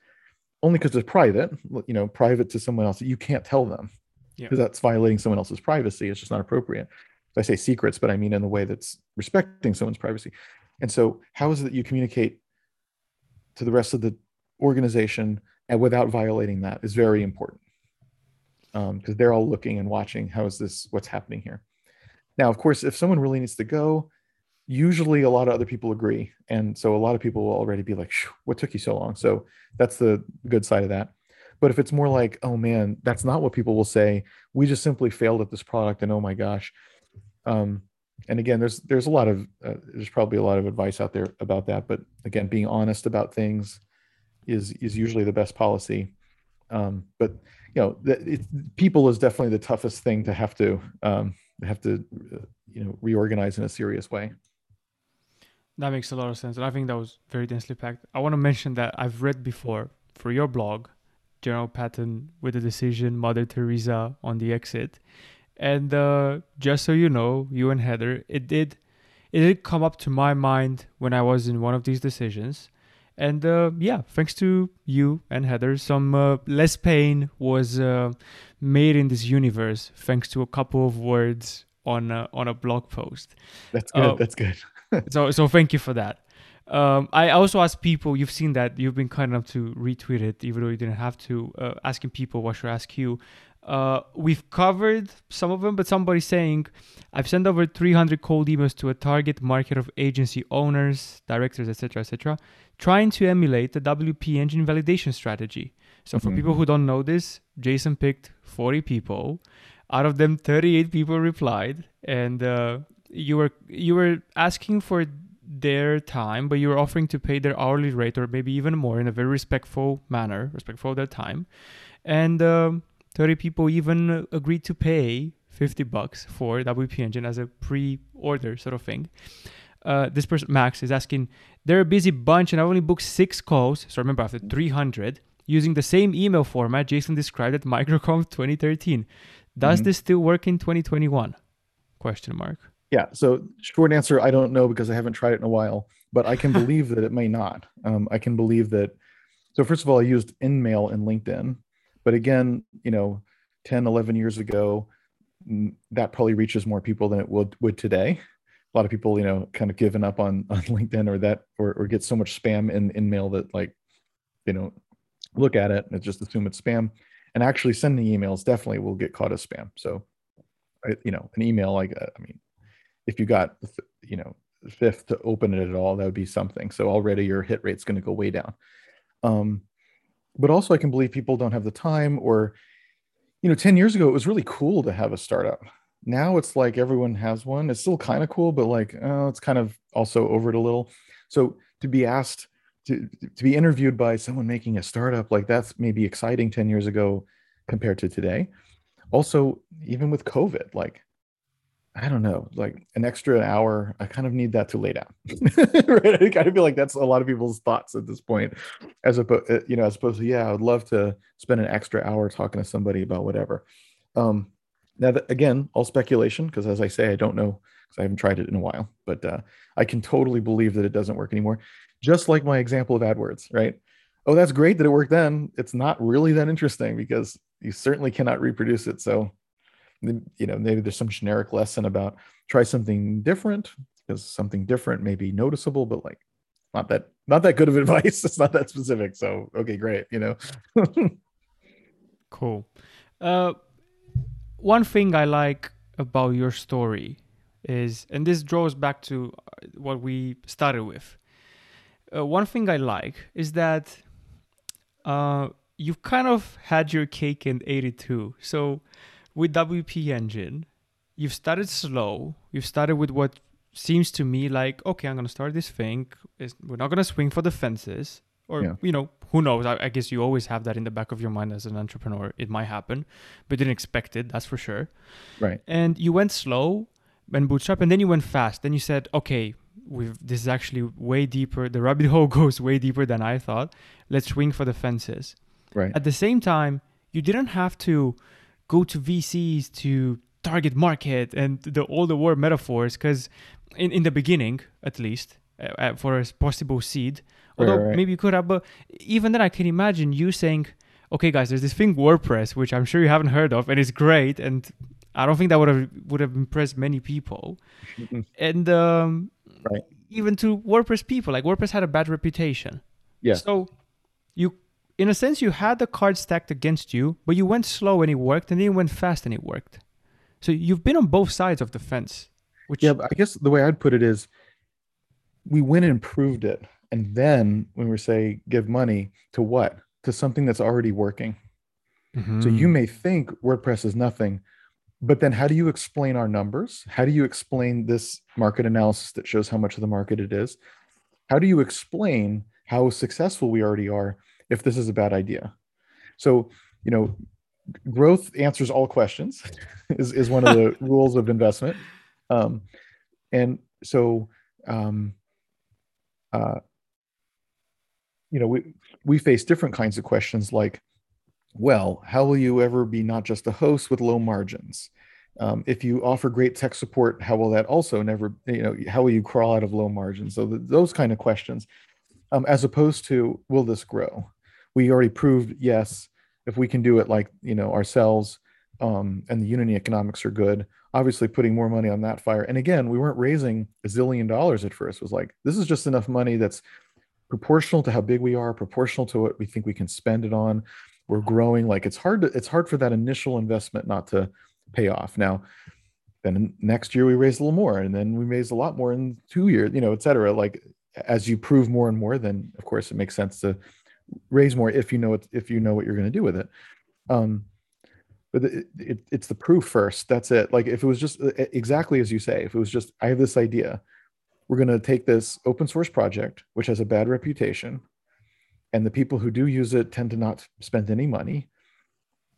only because it's private, you know, private to someone else that you can't tell them. because that's violating someone else's privacy. It's just not appropriate. I say secrets, but I mean in a way that's respecting someone's privacy. And so, how is it that you communicate to the rest of the organization and without violating that is very important because um, they're all looking and watching. How is this? What's happening here? Now, of course, if someone really needs to go, usually a lot of other people agree, and so a lot of people will already be like, "What took you so long?" So that's the good side of that. But if it's more like, "Oh man, that's not what people will say," we just simply failed at this product, and oh my gosh. Um, and again, there's there's a lot of uh, there's probably a lot of advice out there about that. But again, being honest about things is is usually the best policy. Um, but you know, it, people is definitely the toughest thing to have to um, have to uh, you know reorganize in a serious way. That makes a lot of sense, and I think that was very densely packed. I want to mention that I've read before for your blog, General Patton with the decision, Mother Teresa on the exit, and uh, just so you know, you and Heather, it did it did come up to my mind when I was in one of these decisions. And uh, yeah, thanks to you and Heather, some uh, less pain was uh, made in this universe thanks to a couple of words on a, on a blog post. That's good. Uh, that's good. so so thank you for that. Um, I also asked people. You've seen that. You've been kind enough to retweet it, even though you didn't have to. Uh, asking people what should I ask you. Uh, we've covered some of them, but somebody's saying, I've sent over 300 cold emails to a target market of agency owners, directors, etc., etc., trying to emulate the WP Engine validation strategy. So, mm-hmm. for people who don't know this, Jason picked 40 people. Out of them, 38 people replied, and uh, you were you were asking for their time, but you were offering to pay their hourly rate or maybe even more in a very respectful manner, respectful of their time, and. Um, 30 people even agreed to pay 50 bucks for WP Engine as a pre-order sort of thing. Uh, this person, Max, is asking, they're a busy bunch and I only booked six calls. So remember, after 300, using the same email format Jason described at MicroConf 2013. Does mm-hmm. this still work in 2021? Question mark. Yeah. So short answer, I don't know because I haven't tried it in a while, but I can believe that it may not. Um, I can believe that. So first of all, I used InMail and LinkedIn but again, you know, 10, 11 years ago, that probably reaches more people than it would would today. A lot of people, you know, kind of given up on on LinkedIn or that or, or get so much spam in in mail that like, you know, look at it and just assume it's spam. And actually sending emails definitely will get caught as spam. So, you know, an email like uh, I mean, if you got you know fifth to open it at all, that would be something. So already your hit rate's going to go way down. Um, but also I can believe people don't have the time or you know 10 years ago it was really cool to have a startup. Now it's like everyone has one. It's still kind of cool but like oh, it's kind of also over it a little. So to be asked to, to be interviewed by someone making a startup like that's maybe exciting 10 years ago compared to today. Also even with covid like I don't know, like an extra hour. I kind of need that to lay down. right? I kind of feel like that's a lot of people's thoughts at this point, as opposed, uh, you know, as opposed to yeah, I would love to spend an extra hour talking to somebody about whatever. Um, now, that, again, all speculation because as I say, I don't know because I haven't tried it in a while. But uh, I can totally believe that it doesn't work anymore. Just like my example of AdWords, right? Oh, that's great that it worked then. It's not really that interesting because you certainly cannot reproduce it. So you know maybe there's some generic lesson about try something different because something different may be noticeable but like not that not that good of advice. It's not that specific. So okay great you know? Cool. Uh one thing i like about your story is and this draws back to uh, what we started with. Uh, one thing i like is that uh you've kind of had your cake and ate it too. So with WP Engine, you've started slow. You've started with what seems to me like, okay, I'm going to start this thing. It's, we're not going to swing for the fences. Or, yeah. you know, who knows? I, I, guess you always have that in the back of your mind as an entrepreneur. It might happen, but didn't expect it, that's for sure. Right. And you went slow and bootstrap, and then you went fast. Then you said, okay, we've, this is actually way deeper. The rabbit hole goes way deeper than I thought. Let's swing for the fences. Right. At the same time, you didn't have to go to VCs to target market and the, all the word metaphors because in, in the beginning at least uh, uh, for a possible seed although right, right. maybe you could have but even then i can imagine you saying okay, guys, there's this thing WordPress, which I'm sure you haven't heard of, and it's great, and I don't think that would have would have impressed many people. Mhm. And um, Right. even to WordPress people, like WordPress had a bad reputation. Yeah. So you, in a sense, you had the card stacked against you, but you went slow and it worked, and then you went fast and it worked. So you've been on both sides of the fence. Which Yeah, but I guess the way I'd put it is we went and proved it. And then when we say give money to what? To something that's already working. So you Mhm. may think WordPress is nothing, but then how do you explain our numbers? How do you explain this market analysis that shows how much of the market it is? How do you explain how successful we already are if this is a bad idea? So, you know, growth answers all questions is, is one of the rules of investment. Um, and so, um, uh, you know, we, we face different kinds of questions like, well, how will you ever be not just a host with low margins? Um, if you offer great tech support, how will that also never, you know, how will you crawl out of low margins? So th- those kind of questions, um, as opposed to will this grow? We already proved yes, if we can do it like you know ourselves, um, and the unit economics are good. Obviously, putting more money on that fire. And again, we weren't raising a zillion dollars at first. It was like this is just enough money that's proportional to how big we are, proportional to what we think we can spend it on. We're growing. Like it's hard to it's hard for that initial investment not to pay off. Now, then next year we raised a little more, and then we raised a lot more in two years, you know, et cetera. Like as you prove more and more, then of course it makes sense to raise more if you know it, if you know what you're going to do with it. Um, but it, it, it's the proof first. That's it. Like if it was just exactly as you say, if it was just I have this idea, we're going to take this open source project which has a bad reputation, and the people who do use it tend to not spend any money,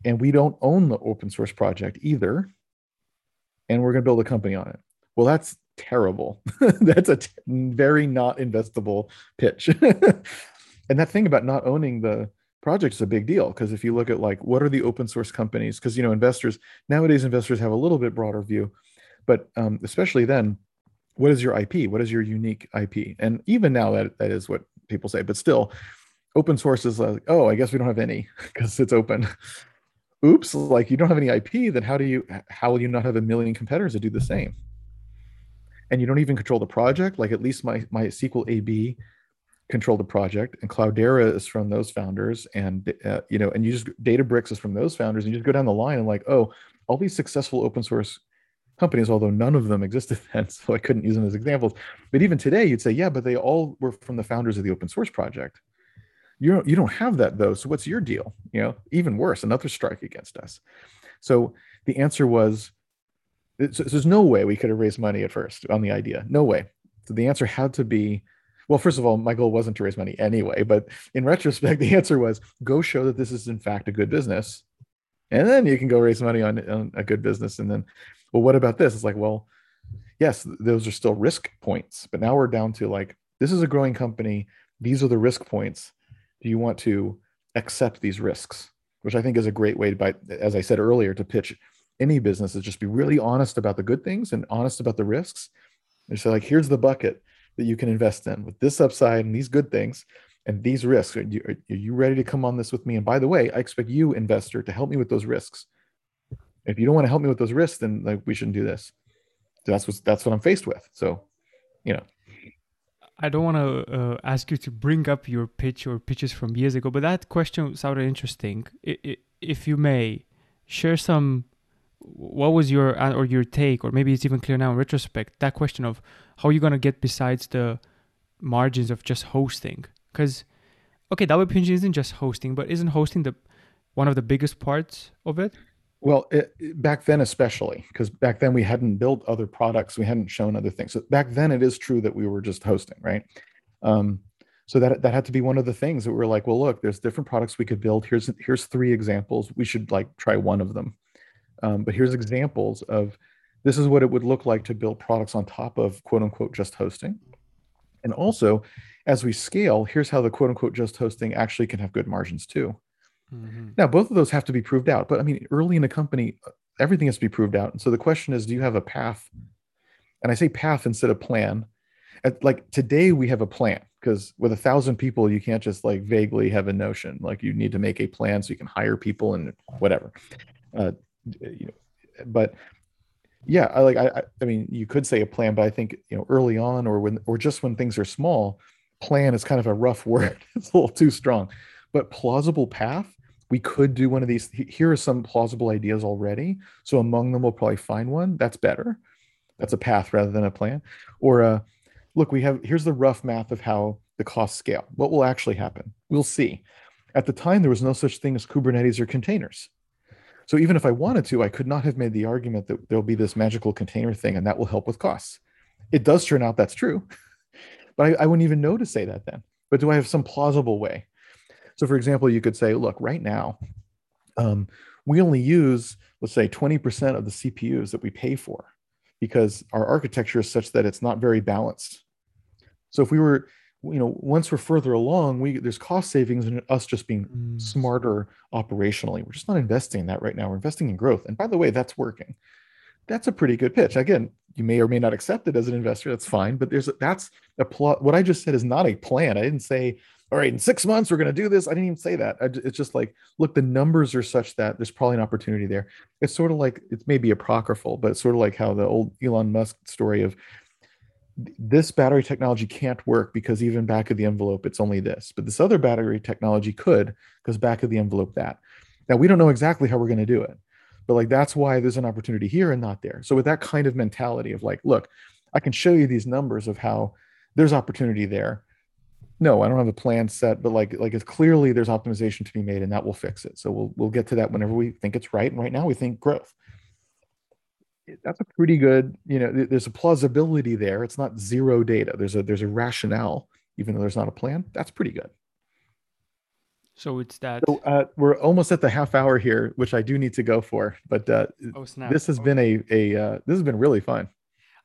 and we don't own the open source project either, and we're going to build a company on it. Well, that's terrible. that's a t- very not investable pitch. and that thing about not owning the project is a big deal because if you look at like what are the open source companies because you know investors nowadays investors have a little bit broader view. But um, especially then what is your ip what is your unique ip and even now that that is what people say but still open source is like oh i guess we don't have any because it's open. Oops like you don't have any ip then how do you how will you not have a million competitors that do the same? And you don't even control the project? Like at least my MySQL AB control the project and cloudera is from those founders and uh, you know and you just databricks is from those founders and you just go down the line and like oh all these successful open source companies although none of them existed then so i couldn't use them as examples. But even today you'd say yeah but they all were from the founders of the open source project. You don't you don't have that though so what's your deal? You know even worse another strike against us. So the answer was there's no way we could have raised money at first on the idea. No way. So the answer had to be well first of all my goal wasn't to raise money anyway but in retrospect the answer was go show that this is in fact a good business and then you can go raise money on, on a good business and then well what about this? It's like well yes those are still risk points but now we're down to like this is a growing company. These are the risk points. Do you want to accept these risks? Which i think is a great way to by as i said earlier to pitch any business is just be really honest about the good things and honest about the risks. And say like here's the bucket that you can invest in with this upside and these good things and these risks. Are you, are you ready to come on this with me? And by the way i expect you investor to help me with those risks. If you don't want to help me with those risks then like we shouldn't do this. So that's what that's what i'm faced with. So you know. I don't want to uh, ask you to bring up your pitch or pitches from years ago, but that question sounded interesting. If you may, share some. What was your uh, or your take, or maybe it's even clear now in retrospect, that question of how are you're gonna get besides the margins of just hosting? Because okay, WP Engine isn't just hosting, but isn't hosting the one of the biggest parts of it? Well, it- back then, especially because back then we hadn't built other products, we hadn't shown other things. So back then, it is true that we were just hosting, right? Um, so that that had to be one of the things that we were like, well, look, there's different products we could build. Here's here's three examples. We should like try one of them. Um, but here's examples of this is what it would look like to build products on top of quote unquote just hosting. And also, as we scale, here's how the quote unquote just hosting actually can have good margins too. Now, both of those have to be proved out. But I mean, early in a company, everything has to be proved out. And so the question is, do you have a path? And I say path instead of plan. at, like today we have a plan because with a thousand people you can't just like vaguely have a notion like you need to make a plan so you can hire people and whatever uh, you know but yeah i like I, I mean you could say a plan but i think you know early on or when or just when things are small plan is kind of a rough word. It's a little too strong. But plausible path we could do one of these. Here are some plausible ideas already. So among them we'll probably find one. That's better. That's a path rather than a plan. Or uh, look we have here's the rough math of how the cost scale. What will actually happen? We'll see. At the time there was no such thing as kubernetes or containers so even if i wanted to i could not have made the argument that there'll be this magical container thing and that will help with costs. It does turn out that's true but I, I wouldn't even know to say that then. But do i have some plausible way? So for example you could say look right now um, we only use let's say 20% of the cpus that we pay for because our architecture is such that it's not very balanced. So if we were, you know, once we're further along, we there's cost savings in us just being mm. smarter operationally. We're just not investing in that right now. We're investing in growth. And by the way, that's working. That's a pretty good pitch. Again, you may or may not accept it as an investor. That's fine. But there's a, that's a plot. What I just said is not a plan. I didn't say all right, in six months, we're going to do this. I didn't even say that. I, it's just like, look, the numbers are such that there's probably an opportunity there. It's sort of like, it's maybe apocryphal, but it's sort of like how the old Elon Musk story of this battery technology can't work because even back of the envelope, it's only this. But this other battery technology could, because back of the envelope, that. Now, we don't know exactly how we're going to do it, but like that's why there's an opportunity here and not there. So, with that kind of mentality of like, look, I can show you these numbers of how there's opportunity there no, I don't have a plan set, but like like it's clearly there's optimization to be made, and that will fix it. So we'll we'll get to that whenever we think it's right. And right now we think growth. That's a pretty good, you know. There's a plausibility there. It's not zero data. There's a there's a rationale, even though there's not a plan. That's pretty good. So it's that. So, uh, we're almost at the half hour here, which I do need to go for. But uh, oh, snap. this has been a a uh, this has been really fun.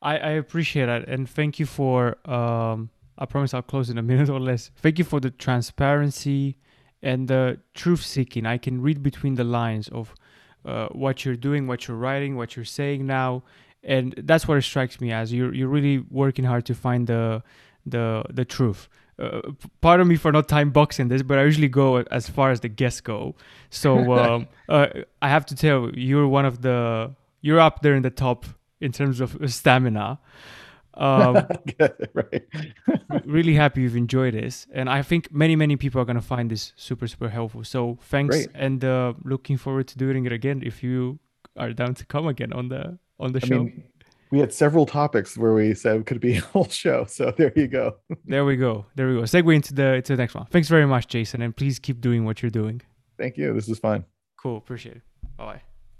I, I appreciate that and thank you for um, I promise I'll close in a minute or less. Thank you for the transparency and the truth seeking. I can read between the lines of uh, what you're doing, what you're writing, what you're saying now, and that's what it strikes me as. You're you're really working hard to find the the the truth. Uh, pardon me for not time boxing this, but I usually go as far as the guests go. So um, uh, I have to tell you, you're one of the you're up there in the top in terms of stamina. Um, right. really happy you've enjoyed this, and I think many many people are gonna find this super super helpful. So thanks, Great. and uh, looking forward to doing it again if you are down to come again on the on the I show. Mean, we had several topics where we said it could be a whole show. So there you go. there we go. There we go. Segue into the into the next one. Thanks very much, Jason, and please keep doing what you're doing. Thank you. This is fun. Cool. Appreciate it. Bye bye.